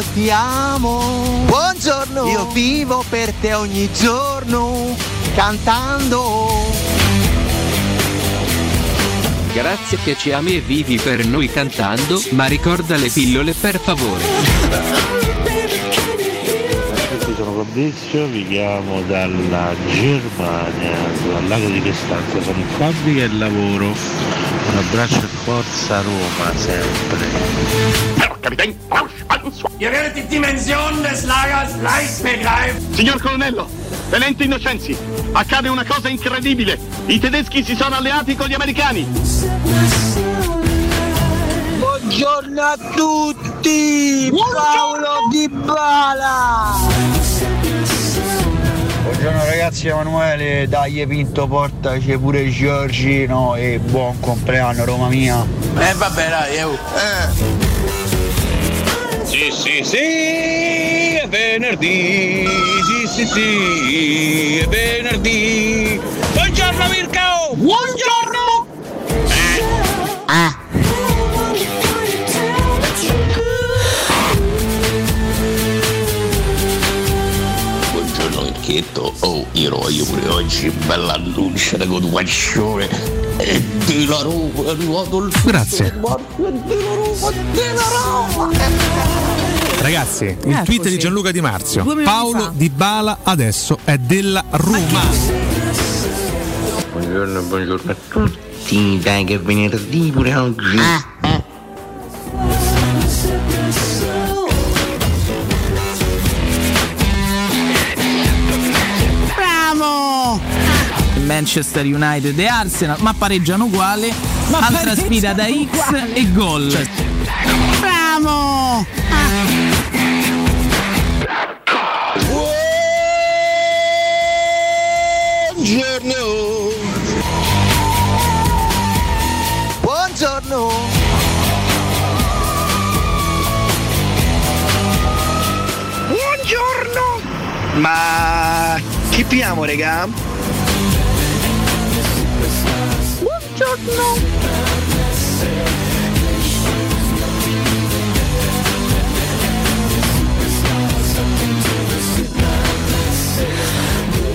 Io ti amo. Buongiorno, io vivo per te ogni giorno, cantando. Grazie che ci ami e vivi per noi cantando, ma ricorda le pillole per favore. Io sono Fabrizio, vi chiamo dalla Germania, dal lago di Costanza, sono in fabbrica e lavoro. Un abbraccio e forza Roma sempre. Kapitän Ihr werdet die Dimension des Lagers leicht begreifen. Signor Colonnello, tenente Innocenzi, accade una cosa incredibile. I tedeschi si sono alleati con gli americani. Buongiorno a tutti, Paolo Di Bala. Buongiorno ragazzi, Emanuele, dai Pinto, portaci pure Giorgino e buon compleanno Roma mia. Eh vabbè dai, eh. Sì, sì, sì, è venerdì. Sì, sì, sì, è venerdì. Buongiorno Mirko! Buongiorno! Ah, Buongiorno Mirchetto, oh io voglio pure oggi bella annuncio di continuazione e di la Roma è arrivato il Grazie. Ragazzi, il Eh, tweet di Gianluca Di Marzio. Paolo fa. Di Bala adesso è della Roma. Buongiorno, buongiorno a tutti, dai che è venerdì pure oggi. ah, eh. Manchester United e Arsenal, ma pareggiano uguale. Altra sfida da X e gol. Cioè, Bravo! Buongiorno! Buongiorno. Buongiorno! Ma chi piamo, regà?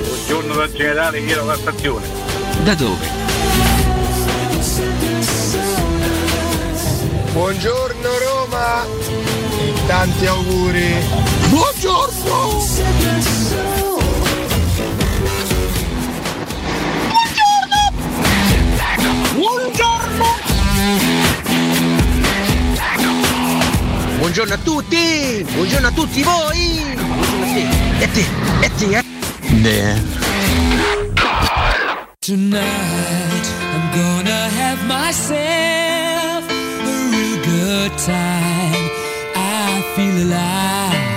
Buongiorno dal generale Piero Cassazione. Da dove? Buongiorno Roma e tanti auguri. Buongiorno! Buongiorno! Buongiorno a tutti! Buongiorno a tutti voi! Buongiorno a! E te! Te! eh. Tonight I'm gonna have myself a real good time. I feel alive.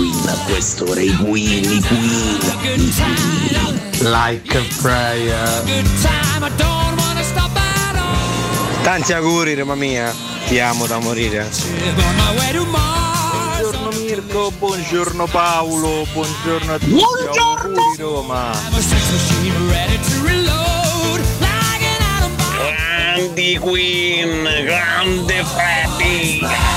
Queen a quest'ora, i Queen, i Queen, i Queen. Like a prayer. Tanti auguri, Roma mia. Ti amo da morire. Buongiorno Mirko, buongiorno Paolo, buongiorno a tutti. Buongiorno. Auguri Roma. Grandi Queen, grande Freddy.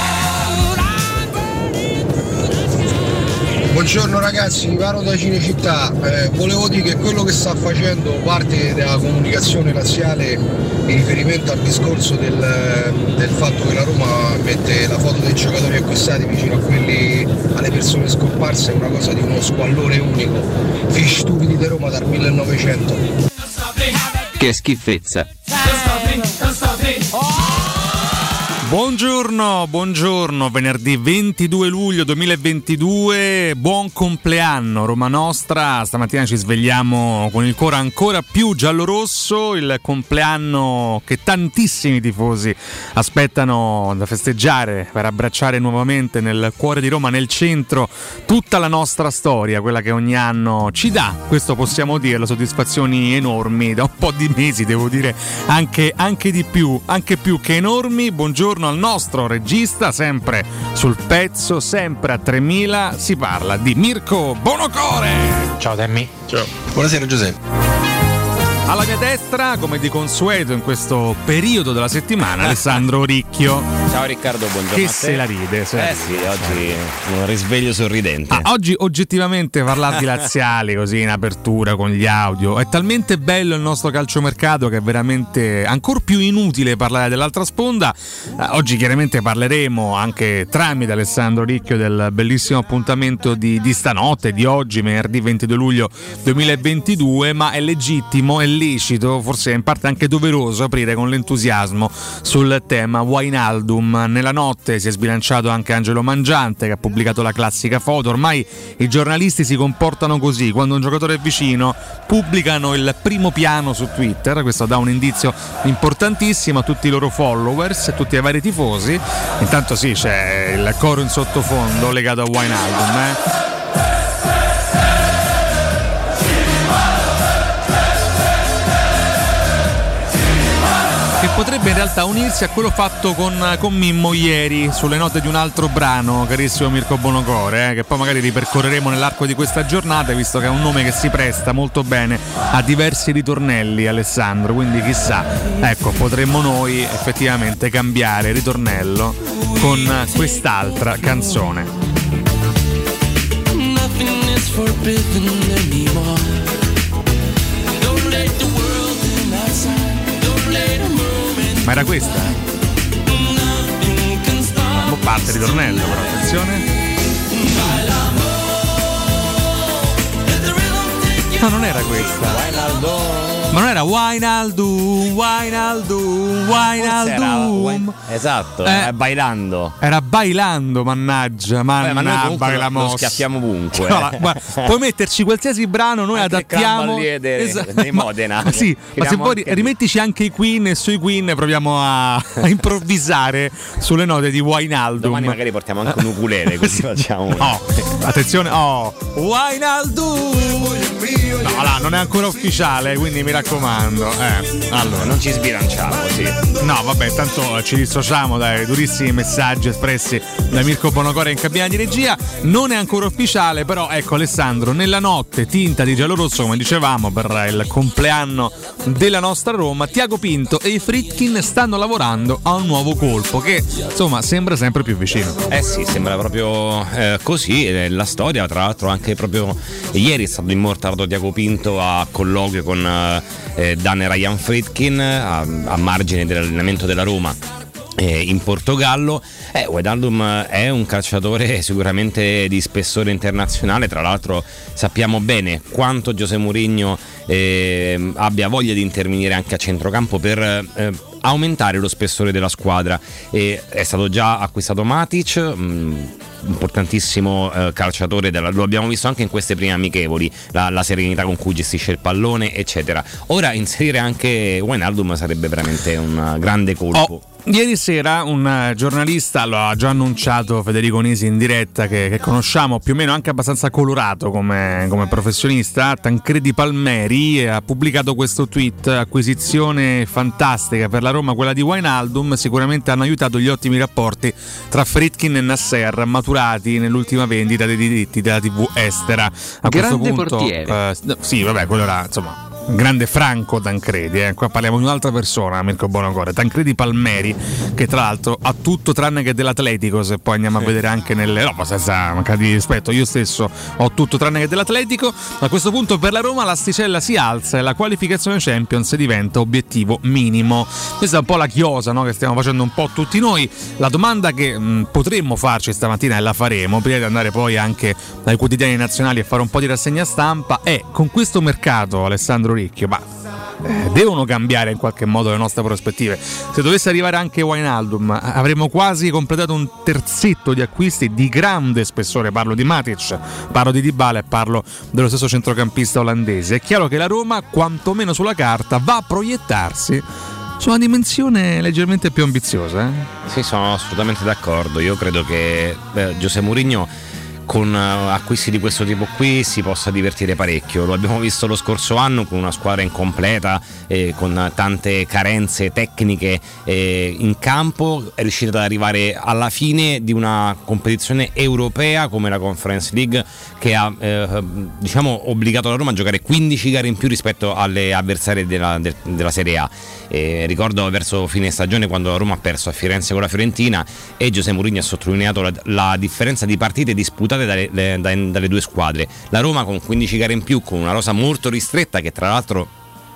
Buongiorno ragazzi, vi parlo da Cinecittà. Eh, volevo dire che quello che sta facendo parte della comunicazione laziale in riferimento al discorso del, del fatto che la Roma mette la foto dei giocatori acquistati vicino a quelli alle persone scomparse è una cosa di uno squallore unico. Fish stupidi di Roma dal 1900. Che schifezza. Buongiorno, buongiorno, venerdì 22 luglio 2022, buon compleanno Roma Nostra, stamattina ci svegliamo con il cuore ancora più giallo-rosso, il compleanno che tantissimi tifosi aspettano da festeggiare per abbracciare nuovamente nel cuore di Roma, nel centro, tutta la nostra storia, quella che ogni anno ci dà, questo possiamo dirlo, soddisfazioni enormi, da un po' di mesi devo dire anche, anche di più, anche più che enormi, buongiorno al nostro regista, sempre sul pezzo, sempre a 3000, si parla di Mirko Bonocore. Ciao Temmi. Ciao. Buonasera Giuseppe. Alla mia destra, come di consueto in questo periodo della settimana, Alessandro Ricchio. Ciao Riccardo, buongiorno. Che a te. se la ride, se la Eh ride. sì, oggi un risveglio sorridente. Ah, oggi oggettivamente parlare di laziali così in apertura con gli audio è talmente bello il nostro calciomercato che è veramente ancora più inutile parlare dell'altra sponda. Eh, oggi chiaramente parleremo anche tramite Alessandro Ricchio del bellissimo appuntamento di, di stanotte, di oggi, venerdì 22 luglio 2022, ma è legittimo, è lecito, forse in parte anche doveroso aprire con l'entusiasmo sul tema Wainaldum. Nella notte si è sbilanciato anche Angelo Mangiante che ha pubblicato la classica foto. Ormai i giornalisti si comportano così, quando un giocatore è vicino pubblicano il primo piano su Twitter, questo dà un indizio importantissimo a tutti i loro followers, a tutti i vari tifosi. Intanto sì, c'è il coro in sottofondo legato a Wainaldum. Eh. Potrebbe in realtà unirsi a quello fatto con, con Mimmo ieri sulle note di un altro brano, carissimo Mirko Bonocore, eh, che poi magari ripercorreremo nell'arco di questa giornata, visto che è un nome che si presta molto bene a diversi ritornelli, Alessandro, quindi chissà, ecco, potremmo noi effettivamente cambiare ritornello con quest'altra canzone. Nothing is forbidden anymore. Ma era questa? Un po' parte il ritornello, però attenzione. No, non era questa. Ma non era Wainaldum, Wainaldum, Wainaldum. Esatto, Eh. eh, bailando. Era bailando, mannaggia, ma mannaggia comunque che la lo- schiaffiamo ovunque. No, guarda, puoi metterci qualsiasi brano, noi Anche adattiamo. De- dei ma- Modena. ma sì, ma se vuoi anche- rimettici anche i Queen e sui Queen proviamo a, a improvvisare sulle note di Wainaldum. Domani magari portiamo anche un ukulele così facciamo. No, attenzione, oh, Wainaldum. No, là, non è ancora ufficiale, quindi mi raccomando. Eh, allora. Non ci sbilanciamo, sì. No, vabbè, tanto ci dissociamo dai durissimi messaggi espressi da Mirko Bonocore in cabina di regia. Non è ancora ufficiale, però ecco Alessandro, nella notte tinta di giallo-rosso, come dicevamo, per il compleanno della nostra Roma, Tiago Pinto e i Fritkin stanno lavorando a un nuovo colpo che insomma sembra sempre più vicino. Eh sì, sembra proprio eh, così. eh, La storia, tra l'altro, anche proprio ieri è stato immortalato Tiago Pinto a colloquio con eh, eh, Dan Ryan Friedkin a, a margine dell'allenamento della Roma. eh, In Portogallo, eh, Wijnaldum è un calciatore sicuramente di spessore internazionale. Tra l'altro, sappiamo bene quanto Giuseppe Mourinho eh, abbia voglia di intervenire anche a centrocampo per eh, aumentare lo spessore della squadra. E è stato già acquistato Matic, mh, importantissimo eh, calciatore, della- lo abbiamo visto anche in queste prime amichevoli, la, la serenità con cui gestisce il pallone, eccetera. Ora inserire anche Wijnaldum sarebbe veramente un grande colpo. Oh, Ieri sera un giornalista, lo ha già annunciato Federico Nisi in diretta, che, che conosciamo più o meno anche abbastanza colorato come, come professionista, Tancredi Palmeri, ha pubblicato questo tweet, acquisizione fantastica per la Roma, quella di Wijnaldum, sicuramente hanno aiutato gli ottimi rapporti tra Fritkin e Nasser, maturati nell'ultima vendita dei diritti della TV estera. A questo Grande punto, portiere. eh, sì, vabbè, quello era insomma grande Franco Tancredi, eh. qua parliamo di un'altra persona, Mirko Bonocore, Tancredi Palmeri, che tra l'altro ha tutto tranne che dell'Atletico, se poi andiamo a vedere anche nelle... no, ma senza mancare di rispetto, io stesso ho tutto tranne che dell'Atletico, a questo punto per la Roma l'asticella si alza e la qualificazione Champions diventa obiettivo minimo. Questa è un po' la chiosa no, che stiamo facendo un po' tutti noi, la domanda che mh, potremmo farci stamattina e la faremo, prima di andare poi anche dai quotidiani nazionali e fare un po' di rassegna stampa, è con questo mercato Alessandro Ricchio, ma eh, devono cambiare in qualche modo le nostre prospettive. Se dovesse arrivare anche Wijnaldum, avremmo quasi completato un terzetto di acquisti di grande spessore. Parlo di Matic, parlo di Dybala e parlo dello stesso centrocampista olandese. È chiaro che la Roma, quantomeno sulla carta, va a proiettarsi su una dimensione leggermente più ambiziosa. Eh? Sì, sono assolutamente d'accordo. Io credo che eh, Giuseppe Mourinho con eh, acquisti di questo tipo qui si possa divertire parecchio. Lo abbiamo visto lo scorso anno con una squadra incompleta, eh, con tante carenze tecniche eh, in campo, è riuscito ad arrivare alla fine di una competizione europea come la Conference League che ha eh, diciamo, obbligato la Roma a giocare 15 gare in più rispetto alle avversarie della, del- della Serie A. Ricordo verso fine stagione quando la Roma ha perso a Firenze con la Fiorentina e Giuseppe Mourinho ha sottolineato la, la differenza di partite disputate dalle, le- dai- dalle due squadre. La Roma con 15 gare in più, con una rosa molto ristretta che tra l'altro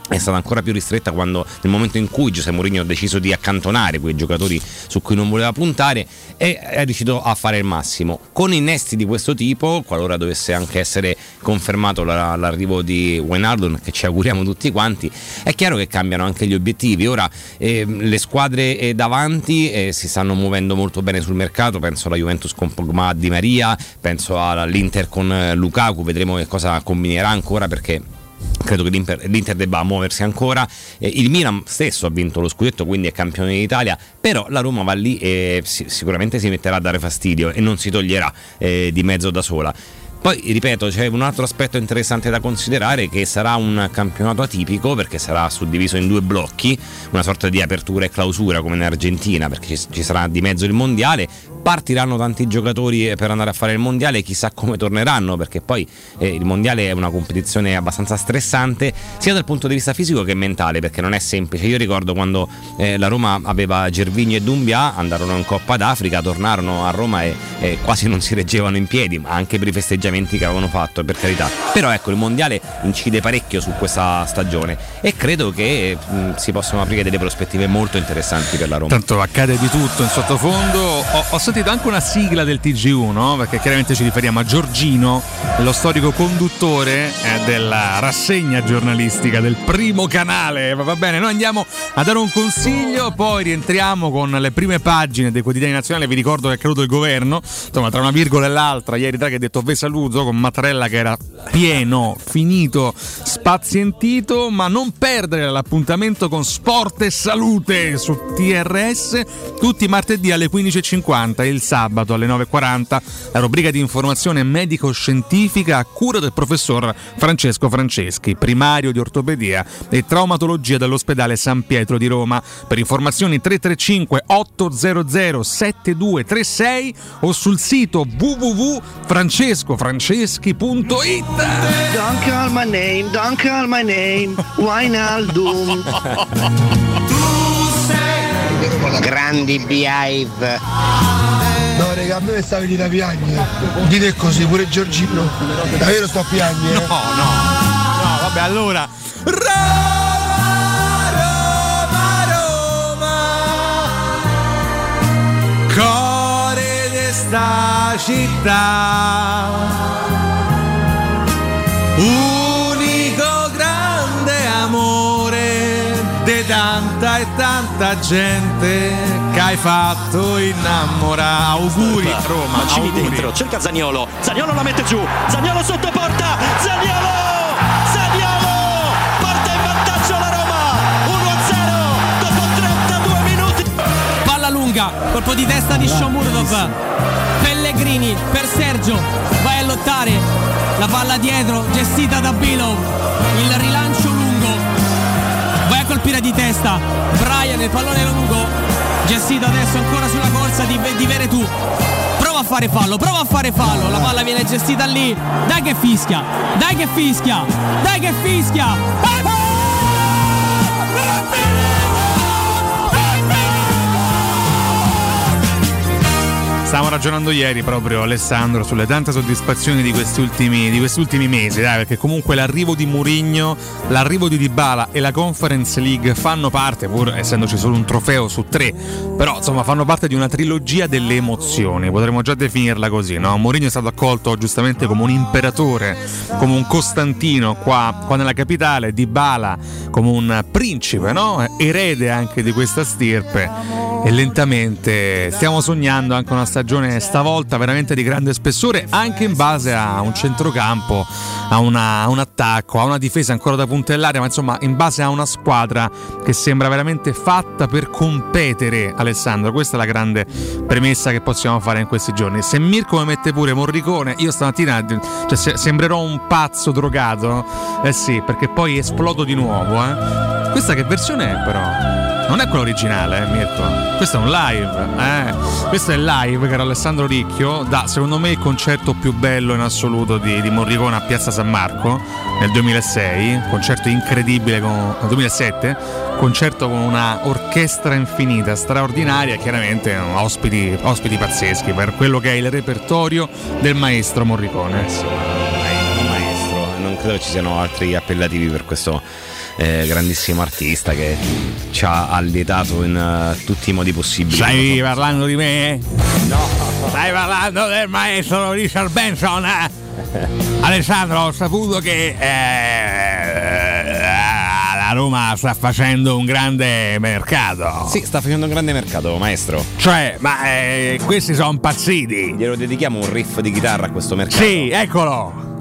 è stata ancora più ristretta quando nel momento in cui Giuseppe Mourinho ha deciso di accantonare quei giocatori su cui non voleva puntare e è riuscito a fare il massimo. Con innesti di questo tipo qualora dovesse anche essere confermato la- l'arrivo di Wijnaldum che ci auguriamo tutti quanti è chiaro che cambiano anche gli obiettivi. Ora ehm, le squadre eh, davanti eh, si stanno muovendo molto bene sul mercato. Penso alla Juventus con Pogba Di Maria penso all'Inter con eh, Lukaku. Vedremo che cosa combinerà ancora perché credo che l'Inter, l'Inter debba muoversi ancora. Eh, il Milan stesso ha vinto lo scudetto, quindi è campione d'Italia. Però la Roma va lì e si- sicuramente si metterà a dare fastidio e non si toglierà eh, di mezzo da sola. Poi, ripeto, c'è un altro aspetto interessante da considerare che sarà un campionato atipico perché sarà suddiviso in due blocchi, una sorta di apertura e clausura come in Argentina perché ci, sarà di mezzo il mondiale, partiranno tanti giocatori per andare a fare il mondiale, chissà come torneranno perché poi eh, il mondiale è una competizione abbastanza stressante sia dal punto di vista fisico che mentale perché non è semplice. Io ricordo quando eh, la Roma aveva Gervigno e Dumbia, andarono in Coppa d'Africa, tornarono a Roma e, e quasi non si reggevano in piedi, ma anche per i festeggiamenti che avevano fatto, per carità. Però ecco, il mondiale incide parecchio su questa stagione e credo che mh, si possano aprire delle prospettive molto interessanti per la Roma. Tanto accade di tutto in sottofondo. Ho, ho sentito anche una sigla del TG1, no? perché chiaramente ci riferiamo a Giorgino, lo storico conduttore eh, della rassegna giornalistica del primo canale. Va bene, noi andiamo a dare un consiglio, poi rientriamo con le prime pagine dei quotidiani nazionali. Vi ricordo che è caduto il governo, insomma, tra una virgola e l'altra. Ieri Draghi ha detto ve saluto con Mattarella che era pieno, finito, spazientito, ma non perdere l'appuntamento con Sport e Salute su TRS tutti martedì alle 15.50 e il sabato alle 9.40 la rubrica di informazione medico-scientifica a cura del professor Francesco Franceschi, primario di ortopedia e traumatologia dell'ospedale San Pietro di Roma. Per informazioni 335 800 7236 o sul sito www.francescofranceschi.it Don't call my name, don't call my name, Wijnaldum. Grandi Behive. No, raga, a me sta venire a piangere. Dite così, pure Giorgino. Davvero sto a piangere. No, no. No, vabbè, allora. Core di sta città. Unico tanta gente che hai fatto innamorare. Auguri Roma, Mancini auguri. dentro, cerca Zagnolo. Zagnolo la mette giù. Zagnolo sotto porta. Zagnolo! Zagnolo! Porta in vantaggio la Roma. 1-0 dopo 32 minuti. Colpo di testa di Shomurdov. Pellegrini per Sergio. Vai a lottare. La palla dietro, gestita da Bilov. Il rilancio colpire di testa. Brian, il pallone lungo. Gestito adesso ancora sulla corsa di, di Veretù. Prova a fare fallo, prova a fare fallo. La palla viene gestita lì. Dai che fischia. Dai che fischia. Dai che fischia. Stavamo ragionando ieri proprio Alessandro sulle tante soddisfazioni di questi ultimi, di questi ultimi mesi, dai, perché comunque l'arrivo di Mourinho, l'arrivo di Dybala e la Conference League fanno parte, pur essendoci solo un trofeo su tre, però insomma fanno parte di una trilogia delle emozioni, potremmo già definirla così, no? Mourinho è stato accolto giustamente come un imperatore, come un Costantino qua, qua nella capitale, Dybala come un principe, no? Erede anche di questa stirpe e lentamente stiamo sognando anche una stagione stavolta veramente di grande spessore anche in base a un centrocampo, a, una, a un attacco, a una difesa ancora da puntellare, ma insomma in base a una squadra che sembra veramente fatta per competere Alessandro, questa è la grande premessa che possiamo fare in questi giorni. Se Mirko mi mette pure Morricone, io stamattina cioè, se, sembrerò un pazzo drogato, eh sì, perché poi esplodo di nuovo. Eh. Questa che versione è però? Non è quello originale, eh, Mirko. Questo è un live. Eh. Questo è il live era Alessandro Ricchio da, secondo me, il concerto più bello in assoluto di, di Morricone a Piazza San Marco nel 2006. Concerto incredibile, con, nel 2007. Concerto con una orchestra infinita, straordinaria, chiaramente ospiti, ospiti pazzeschi per quello che è il repertorio del maestro Morricone. Eh maestro, non credo ci siano altri appellativi per questo eh, grandissimo artista che ci ha allietato in uh, tutti i modi possibili. Stai parlando di me? No. Stai parlando del maestro Richard Benson? Eh? Alessandro, ho saputo che eh, la Roma sta facendo un grande mercato. Sì, sta facendo un grande mercato, maestro. Cioè, ma eh, questi sono impazziti. Glielo dedichiamo un riff di chitarra a questo mercato. Sì, eccolo.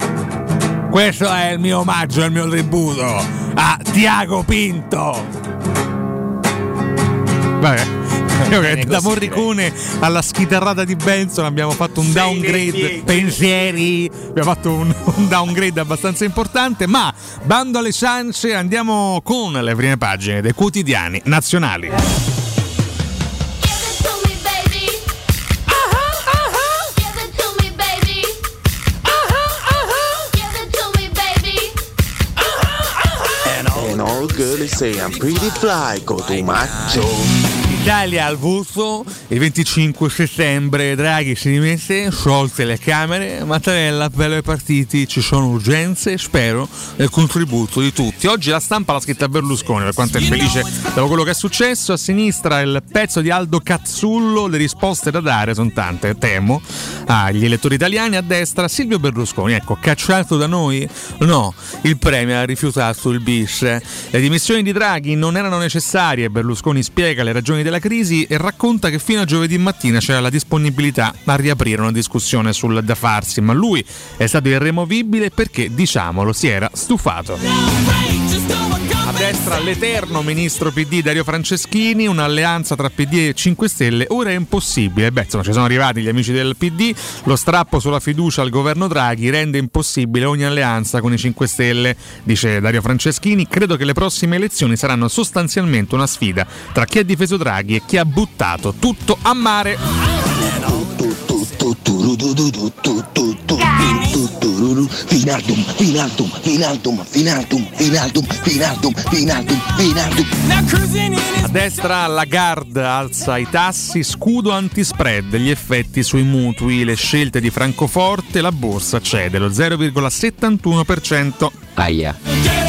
Questo è il mio omaggio, il mio tributo a Tiago Pinto. Vabbè. Io che da Morricone alla schitarrata di Benson abbiamo fatto un downgrade pensieri, abbiamo fatto un, un, downgrade abbastanza importante, ma bando alle ciance andiamo con le prime pagine dei quotidiani nazionali. Girls say I'm pretty fly, go to macho. Italia al voto il 25 settembre Draghi si dimette, sciolte le Camere, Mattarella appello ai partiti, ci sono urgenze, spero del contributo di tutti. Oggi la stampa l'ha scritta Berlusconi, per quanto è felice dopo quello che è successo, a sinistra il pezzo di Aldo Cazzullo, le risposte da dare sono tante, temo, agli elettori italiani, a destra Silvio Berlusconi, ecco, cacciato da noi? No, il premio ha rifiutato il bis. Le dimissioni di Draghi non erano necessarie, Berlusconi spiega le ragioni della crisi e racconta che fino a giovedì mattina c'era la disponibilità a riaprire una discussione sul da farsi, ma lui è stato irremovibile perché, diciamolo, si era stufato. Destra l'eterno ministro PD Dario Franceschini, un'alleanza tra PD e 5 Stelle ora è impossibile. Beh, insomma, ci sono arrivati gli amici del PD, lo strappo sulla fiducia al governo Draghi rende impossibile ogni alleanza con i 5 Stelle, dice Dario Franceschini. Credo che le prossime elezioni saranno sostanzialmente una sfida tra chi ha difeso Draghi e chi ha buttato tutto a mare. Finaldum, Finaldum, Finaldum, Finaldum, Finaldum, Finaldum, Finaldum, Finaldum. A destra Lagarde alza i tassi, scudo antispread, gli effetti sui mutui, le scelte di Francoforte, la borsa cede lo 0,71%. Aia.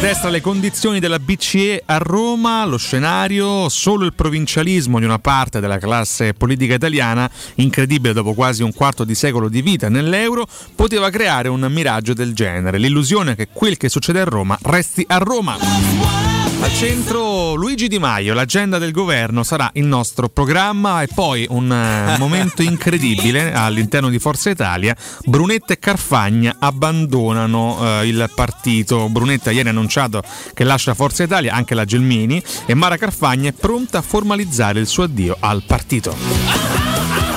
Destra le condizioni della BCE a Roma, lo scenario, solo il provincialismo di una parte della classe politica italiana, incredibile dopo quasi un quarto di secolo di vita nell'euro, poteva creare un miraggio del genere, l'illusione che quel che succede a Roma resti a Roma. Al centro Luigi Di Maio, l'agenda del governo sarà il nostro programma e poi un eh, momento incredibile all'interno di Forza Italia. Brunetta e Carfagna abbandonano eh, il partito. Brunetta ieri ha annunciato che lascia Forza Italia, anche la Gelmini, e Mara Carfagna è pronta a formalizzare il suo addio al partito.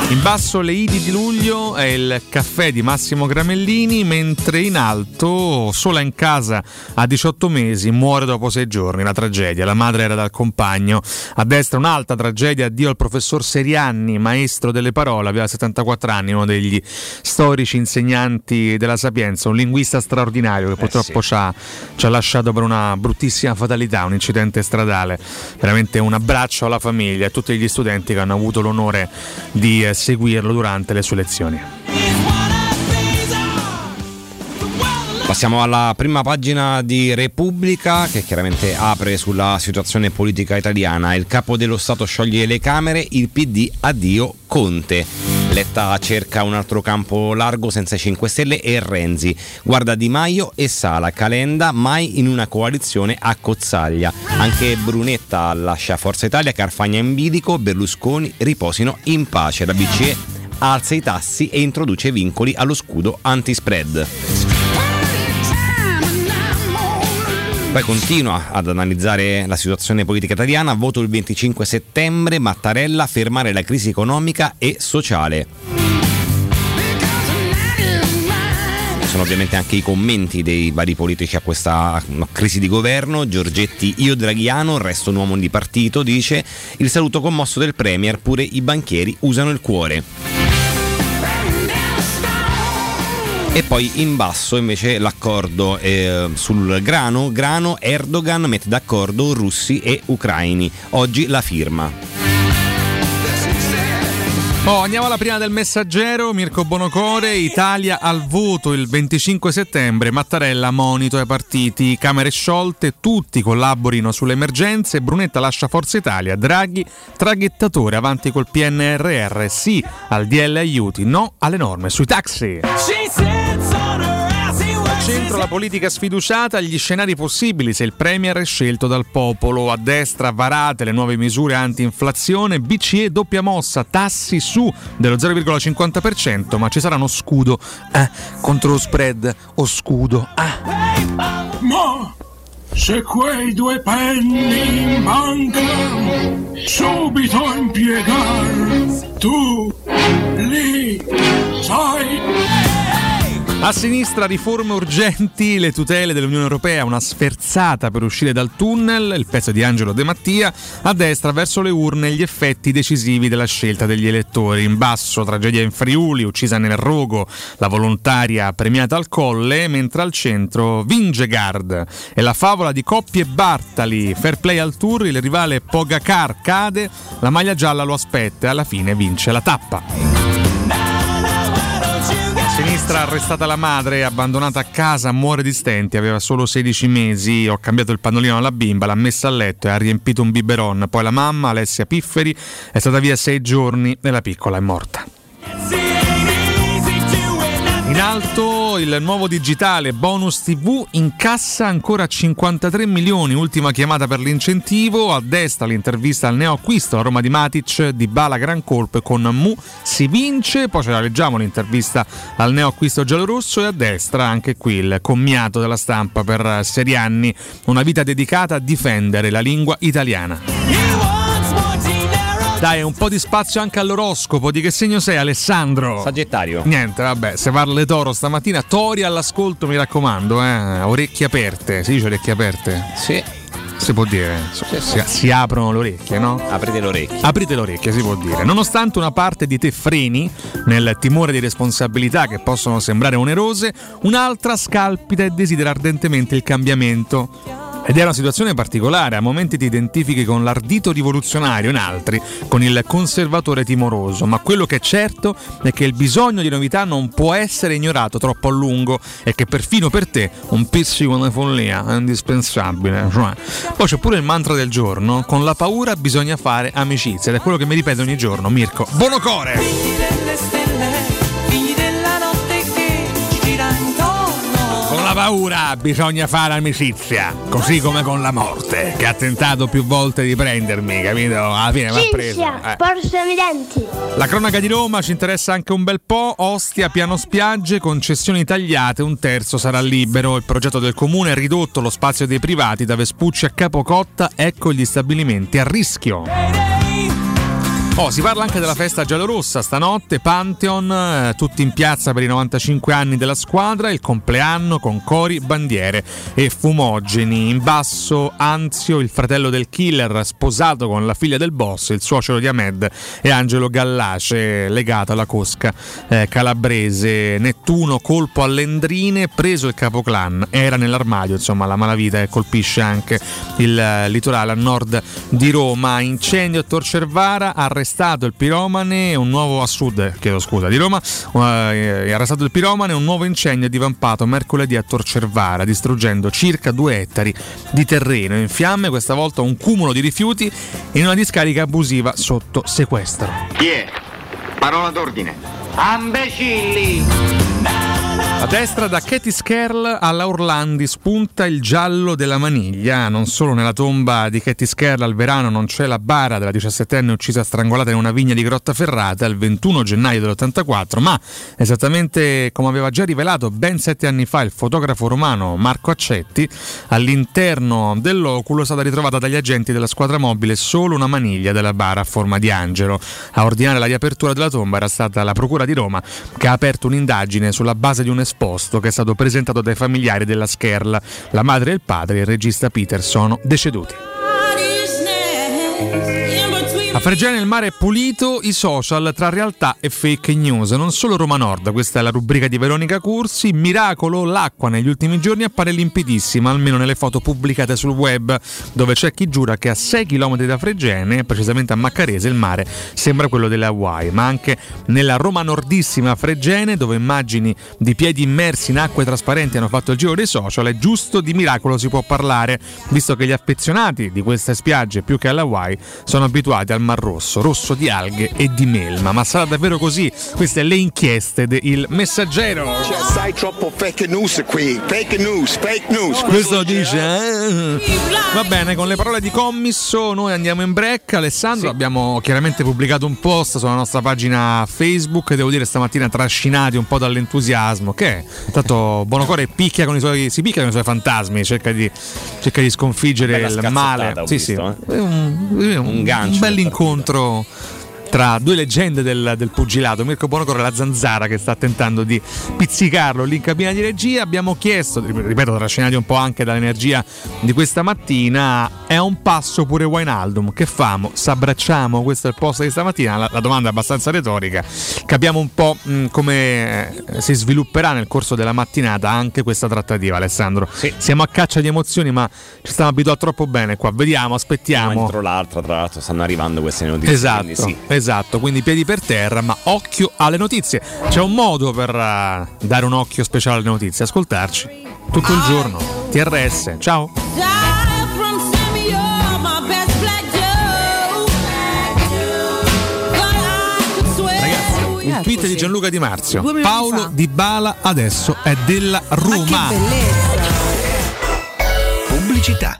In basso le Idi di luglio è il caffè di Massimo Gramellini, mentre in alto, sola in casa a 18 mesi, muore dopo sei giorni. La tragedia, la madre era dal compagno. A destra un'altra tragedia, addio al professor Serianni, maestro delle parole, aveva 74 anni, uno degli storici insegnanti della Sapienza, un linguista straordinario che purtroppo ci, ha, ci ha lasciato per una bruttissima fatalità, un incidente stradale. Veramente un abbraccio alla famiglia e a tutti gli studenti che hanno avuto l'onore di eh, seguirlo durante le sue lezioni. Passiamo alla prima pagina di Repubblica che chiaramente apre sulla situazione politica italiana. Il capo dello Stato scioglie le Camere, il PD addio Conte. Letta cerca un altro campo largo senza i 5 Stelle e Renzi. Guarda Di Maio e Sala, Calenda mai in una coalizione a Cozzaglia. Anche Brunetta lascia Forza Italia, Carfagna in bilico, Berlusconi riposino in pace. La BCE alza i tassi e introduce vincoli allo scudo anti-spread. Poi continua ad analizzare la situazione politica italiana, voto il 25 settembre, Mattarella fermare la crisi economica e sociale. Sono ovviamente anche i commenti dei vari politici a questa crisi di governo. Giorgetti, io draghiano, resto un uomo di partito, dice il saluto commosso del Premier, pure i banchieri usano il cuore. E poi in basso invece l'accordo eh, sul grano, grano Erdogan mette d'accordo russi e ucraini. Oggi la firma. Oh, andiamo alla prima del messaggero, Mirko Bonocore, Italia al voto il 25 settembre, Mattarella monito ai partiti, Camere sciolte, tutti collaborino sulle emergenze, Brunetta lascia Forza Italia, Draghi traghettatore avanti col PNRR, sì al DL aiuti, no alle norme sui taxi. Al centro la politica sfiduciata, gli scenari possibili se il Premier è scelto dal popolo. A destra varate le nuove misure anti-inflazione, BCE doppia mossa, tassi su dello 0,50%, ma ci sarà uno scudo eh, contro lo spread o scudo. Ah. Ma se quei due penny mancano, subito impiegare, tu li sai. A sinistra riforme urgenti, le tutele dell'Unione Europea, una sferzata per uscire dal tunnel, il pezzo di Angelo De Mattia, a destra verso le urne gli effetti decisivi della scelta degli elettori. In basso tragedia in Friuli, uccisa nel rogo, la volontaria premiata al colle, mentre al centro Vingegard e la favola di Coppie Bartali, fair play al tour, il rivale Pogacar cade, la maglia gialla lo aspetta e alla fine vince la tappa. Sinistra arrestata la madre, abbandonata a casa, muore di stenti, aveva solo 16 mesi, ho cambiato il pannolino alla bimba, l'ha messa a letto e ha riempito un biberon. Poi la mamma, Alessia Pifferi, è stata via 6 giorni e la piccola è morta. In alto il nuovo digitale Bonus TV incassa ancora 53 milioni, ultima chiamata per l'incentivo, a destra l'intervista al neoacquisto, la Roma di Matic, di Bala gran colpo con Mu si vince, poi ce la leggiamo l'intervista al neoacquisto giallorosso e a destra anche qui il commiato della stampa per Serianni, una vita dedicata a difendere la lingua italiana. Dai, un po' di spazio anche all'oroscopo. Di che segno sei, Alessandro? Sagittario. Niente, vabbè, se parla toro stamattina, tori all'ascolto, mi raccomando, eh. Orecchie aperte. Si dice orecchie aperte? Sì. Si può dire, insomma, si, si aprono le orecchie, no? Aprite le orecchie. Aprite le orecchie, si può dire. Nonostante una parte di te freni nel timore di responsabilità che possono sembrare onerose, un'altra scalpita e desidera ardentemente il cambiamento. Ed è una situazione particolare, a momenti ti identifichi con l'ardito rivoluzionario, in altri con il conservatore timoroso, ma quello che è certo è che il bisogno di novità non può essere ignorato troppo a lungo e che perfino per te un pizzico di follia è indispensabile. Cioè. Poi c'è pure il mantra del giorno, con la paura bisogna fare amicizia ed è quello che mi ripete ogni giorno, Mirko. Bonocore! delle la paura bisogna fare amicizia, così come con la morte, che ha tentato più volte di prendermi, capito? Alla fine mi ha preso. Eh. i denti. La cronaca di Roma ci interessa anche un bel po'. Ostia, piano spiagge, concessioni tagliate, un terzo sarà libero. Il progetto del comune ha ridotto lo spazio dei privati da Vespucci a Capocotta. Ecco gli stabilimenti a rischio. Oh, si parla anche della festa giallorossa stanotte, Pantheon, eh, tutti in piazza per i 95 anni della squadra, il compleanno con cori, bandiere e fumogeni. In basso Anzio, il fratello del killer, sposato con la figlia del boss, il suocero di Ahmed e Angelo Gallace, legato alla cosca eh, calabrese. Nettuno, colpo all'Endrine, preso il capoclan, era nell'armadio, insomma la malavita che colpisce anche il eh, litorale a nord di Roma. Incendio a Torcervara, arrestato il piromane, un nuovo a sud, chiedo scusa, di Roma, eh, è arrestato il piromane, un nuovo incendio è divampato mercoledì a Torcervara, distruggendo circa due ettari di terreno in fiamme, questa volta un cumulo di rifiuti in una discarica abusiva sotto sequestro. Chi è? Parola d'ordine. Ambecilli! A destra da Katie Skerl alla Orlandi spunta il giallo della maniglia. Non solo nella tomba di Katie Skerl al verano non c'è la bara della 17enne uccisa strangolata in una vigna di Grottaferrata il 21 gennaio dell'84, ma esattamente come aveva già rivelato ben sette anni fa il fotografo romano Marco Accetti, all'interno dell'oculo è stata ritrovata dagli agenti della squadra mobile solo una maniglia della bara a forma di angelo. A ordinare la riapertura della tomba era stata la Procura di Roma che ha aperto un'indagine sulla base di un esposto che è stato presentato dai familiari della Skerl, la madre e il padre, il regista Peter, sono deceduti. A Fregene il mare è pulito, i social tra realtà e fake news. Non solo Roma Nord, questa è la rubrica di Veronica Cursi. Miracolo, l'acqua negli ultimi giorni appare limpidissima, almeno nelle foto pubblicate sul web, dove c'è chi giura che a 6 km da Fregene, precisamente a Maccarese, il mare sembra quello delle Hawaii. Ma anche nella Roma nordissima Fregene, dove immagini di piedi immersi in acque trasparenti hanno fatto il giro dei social, è giusto di miracolo si può parlare, visto che gli affezionati di queste spiagge, più che all'Hawaii, sono abituati al Mar Rosso, rosso di alghe e di melma. Ma sarà davvero così? Queste le inchieste del Messaggero. Cioè, sai troppo fake news qui, fake news, fake news. Questo dice. eh? Va bene, con le parole di commisso noi andiamo in break. Alessandro, abbiamo chiaramente pubblicato un post sulla nostra pagina Facebook. Devo dire stamattina trascinati un po' dall'entusiasmo. Che è? Intanto Bonocore picchia con i suoi, si picchia con i suoi fantasmi, cerca di, cerca di sconfiggere il male. ho Sì, visto, sì. È un, un, gancio un bel incontro tra due leggende del, del pugilato, Mirko Bonocore e la Zanzara che sta tentando di pizzicarlo lì in cabina di regia. Abbiamo chiesto, ripeto, trascinati un po' anche dall'energia di questa mattina, è un passo pure Wainaldum. Che famo? S'abbracciamo? Questo è il posto di stamattina. La, la domanda è abbastanza retorica. Capiamo un po' mh, come eh, si svilupperà nel corso della mattinata anche questa trattativa, Alessandro. Siamo a caccia di emozioni, ma ci stiamo abituati troppo bene qua. Vediamo, Una aspettiamo. dietro l'altra, tra l'altro, stanno arrivando queste notizie. Esatto, sì. esatto, quindi piedi per terra, ma occhio alle notizie. C'è un modo per eh, dare un occhio speciale alle notizie, ascoltarci tutto il giorno. TRS, ciao. Il tweet di Gianluca Di Marzio. Paolo fa. Di Bala adesso è della Roma. Pubblicità.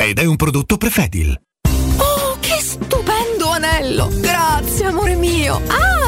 ed è un prodotto Prefedil. Oh, che stupendo anello! Grazie, amore mio! Ah,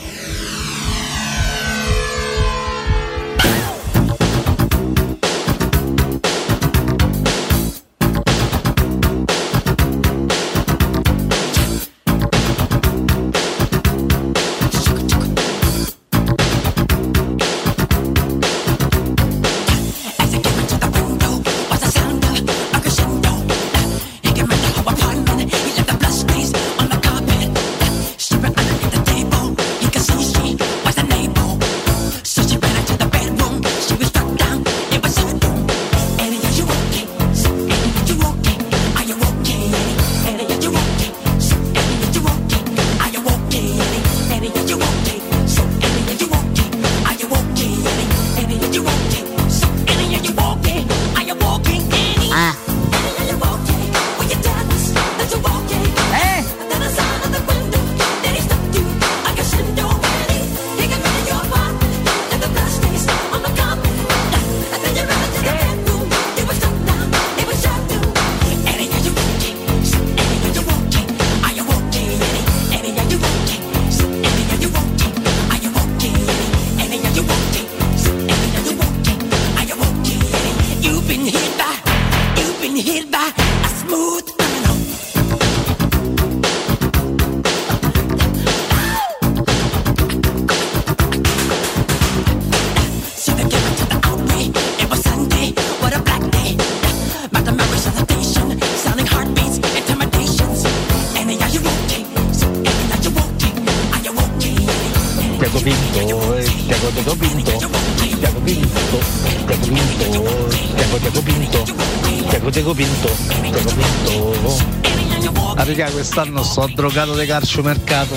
sto drogato di calciomercato.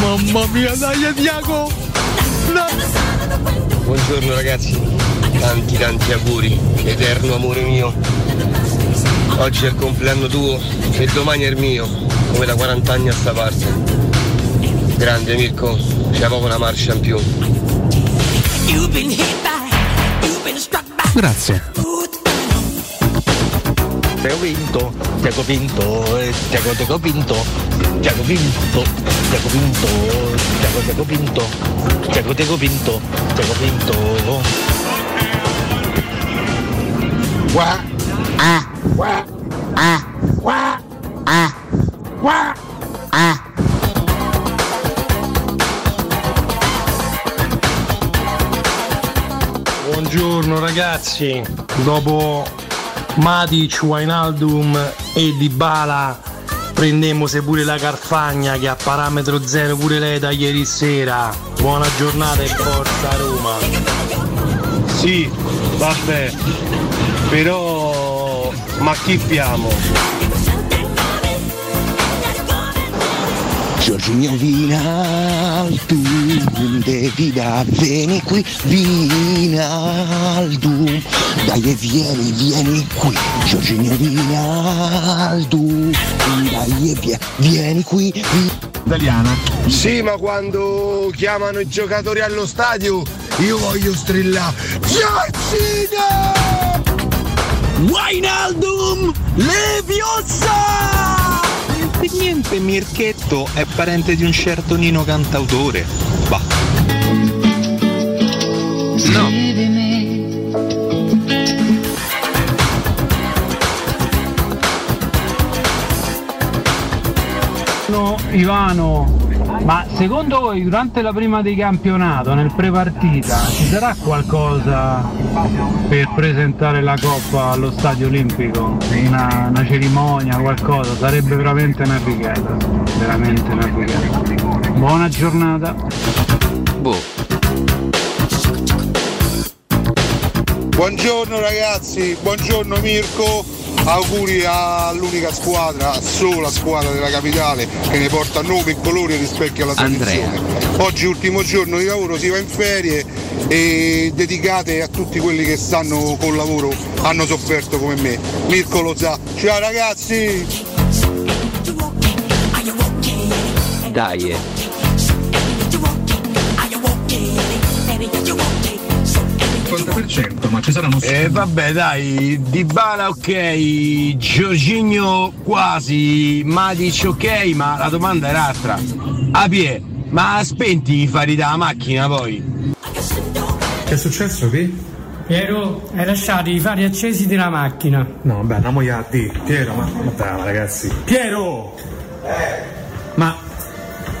Mamma mia, dai Tiago! Buongiorno ragazzi, tanti tanti auguri, eterno amore mio. Oggi è il compleanno tuo e domani è il mio, come da 40 anni a sta parte. Grande Mirko, c'è proprio una marcia in più. Grazie. Tiago Pinto, Tiago Pinto, eh, Tiago Tiago Pinto, Tiago Pinto, Tiago Pinto, Tiago Tiago Pinto, Tiago Tiago Pinto, Tiago Pinto. Qua, ah, qua, ah, qua, ah, qua, ah. Buongiorno ragazzi, dopo Matic, Wijnaldum e Dybala prendemmo pure la Carfagna che a parametro zero pure lei da ieri sera. Buona giornata e forza Roma. Sì, vabbè, però ma chi piamo? Giorginio Vinaldum, devi da vieni qui, Vinaldum, dai e vieni, vieni qui, Giorginio Vinaldum, dai e vie- vieni qui, Italiana. Sì, ma quando chiamano i giocatori allo stadio io voglio strillare. Giorgino! Wijnaldum Leviosa! Niente niente, Mirchetto è parente di un certo Nino cantautore. Bah. No, Ivano, ma secondo voi durante la prima di campionato, nel pre-partita, ci sarà qualcosa per presentare la Coppa allo Stadio Olimpico? Una, una cerimonia, qualcosa? Sarebbe veramente una figata, veramente una figata. Buona giornata. Boh. Buongiorno ragazzi, buongiorno Mirko, auguri all'unica squadra, sola squadra della capitale che ne porta nome e colore e rispecchia la tradizione. Oggi ultimo giorno di lavoro, si va in ferie e dedicate a tutti quelli che stanno col lavoro, hanno sofferto come me. Mirko lo sa. Ciao ragazzi! Dai. Eh. 50%, ma ci saranno E vabbè dai, Dybala ok, Giorginio quasi, Matic ok, ma la domanda era altra. Apie, ma spenti i fari dalla macchina poi? Che è successo qui? Piero, hai lasciato i fari accesi della macchina. No, vabbè, andiamo a di. Piero, ma, ma dai, ragazzi. Piero! Ma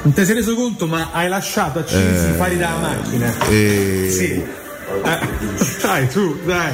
non ti sei reso conto, ma hai lasciato accesi Eh, i fari della macchina? e- Sì. Dai, su, dai.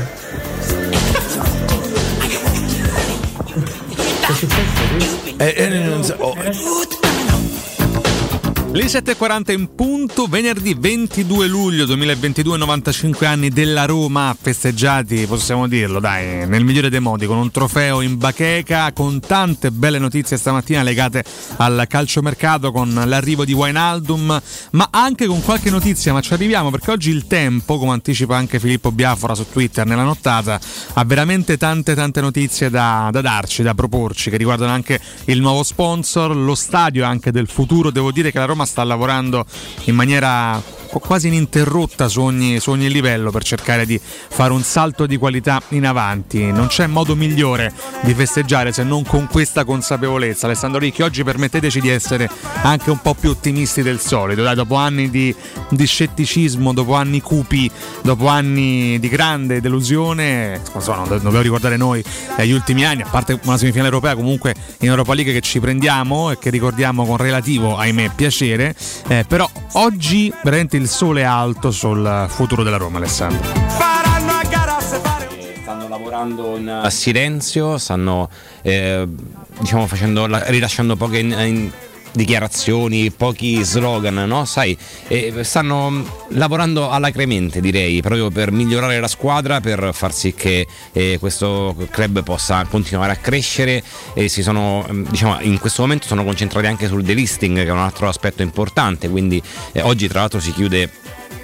Le 7.40 in punto, venerdì 22 luglio 2022, 95 anni della Roma festeggiati, possiamo dirlo, dai, nel migliore dei modi, con un trofeo in bacheca, con tante belle notizie stamattina legate al calciomercato, con l'arrivo di Wijnaldum, ma anche con qualche notizia, ma ci arriviamo perché oggi il tempo, come anticipa anche Filippo Biafora su Twitter nella nottata, ha veramente tante tante notizie da, da darci, da proporci, che riguardano anche il nuovo sponsor, lo stadio anche del futuro, devo dire che la Roma sta lavorando in maniera quasi ininterrotta su ogni, su ogni livello per cercare di fare un salto di qualità in avanti. Non c'è modo migliore di festeggiare se non con questa consapevolezza. Alessandro Ricchi, oggi permetteteci di essere anche un po' più ottimisti del solito. Dai, dopo anni di, di scetticismo, dopo anni cupi, dopo anni di grande delusione, non do- dobbiamo ricordare noi gli ultimi anni, a parte una semifinale europea, comunque in Europa League che ci prendiamo e che ricordiamo con relativo, ahimè, piacere. Eh, però oggi veramente il sole è alto sul futuro della Roma, Alessandro. Stanno lavorando in a silenzio, stanno eh, diciamo facendo la- rilasciando poche in- in- dichiarazioni, pochi slogan, no? Sai, eh, stanno lavorando alacremente, direi, proprio per migliorare la squadra, per far sì che eh, questo club possa continuare a crescere. E si sono, mm, diciamo, in questo momento sono concentrati anche sul delisting, che è un altro aspetto importante, quindi eh, oggi tra l'altro si chiude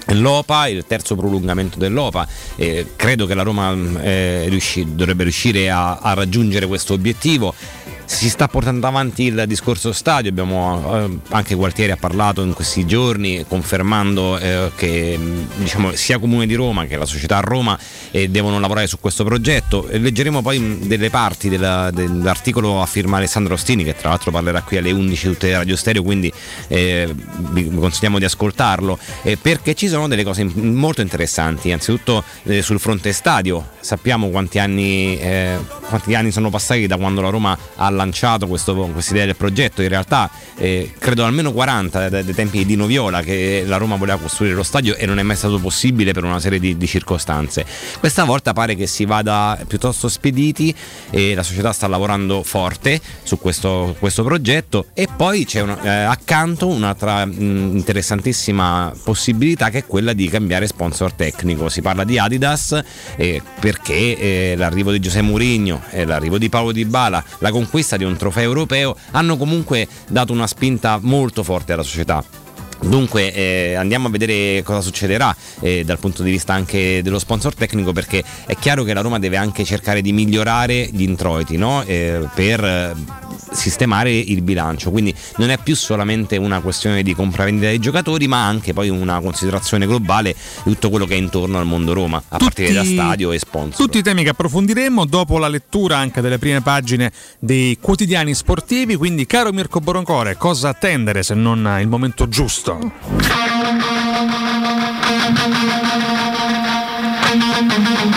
L'OPA, il terzo prolungamento dell'OPA, eh, credo che la Roma eh, riusci- dovrebbe riuscire a, a raggiungere questo obiettivo si sta portando avanti il discorso stadio, abbiamo eh, anche Gualtieri ha parlato in questi giorni confermando eh, che diciamo, sia Comune di Roma che la società Roma eh, devono lavorare su questo progetto. Leggeremo poi delle parti della, dell'articolo a firma Alessandro Ostini che tra l'altro parlerà qui alle 11 tutte le radio stereo, quindi eh, vi consigliamo di ascoltarlo. Eh, perché ci sono delle cose molto interessanti, innanzitutto eh, sul fronte stadio, sappiamo quanti anni, quanti anni sono passati da quando la Roma ha lanciato questa idea del progetto, in realtà eh, credo almeno 40 dai, dai tempi di Dino Viola che la Roma voleva costruire lo stadio e non è mai stato possibile per una serie di, di circostanze. Questa volta pare che si vada piuttosto spediti e la società sta lavorando forte su questo, questo progetto e poi c'è una, eh, accanto un'altra mh, interessantissima possibilità che è quella di cambiare sponsor tecnico. Si parla di Adidas eh, perché eh, l'arrivo di Giuseppe Mourinho, l'arrivo di Paolo Di Bala, la conquista conquista di un trofeo europeo hanno comunque dato una spinta molto forte alla società. Dunque eh, andiamo a vedere cosa succederà eh, dal punto di vista anche dello sponsor tecnico perché è chiaro che la Roma deve anche cercare di migliorare gli introiti no? eh, per eh, sistemare il bilancio, quindi non è più solamente una questione di compravendita dei giocatori ma anche poi una considerazione globale di tutto quello che è intorno al mondo Roma, a tutti, partire da stadio e sponsor. Tutti i temi che approfondiremo dopo la lettura anche delle prime pagine dei quotidiani sportivi, quindi caro Mirko Boroncore, cosa attendere se non il momento giusto?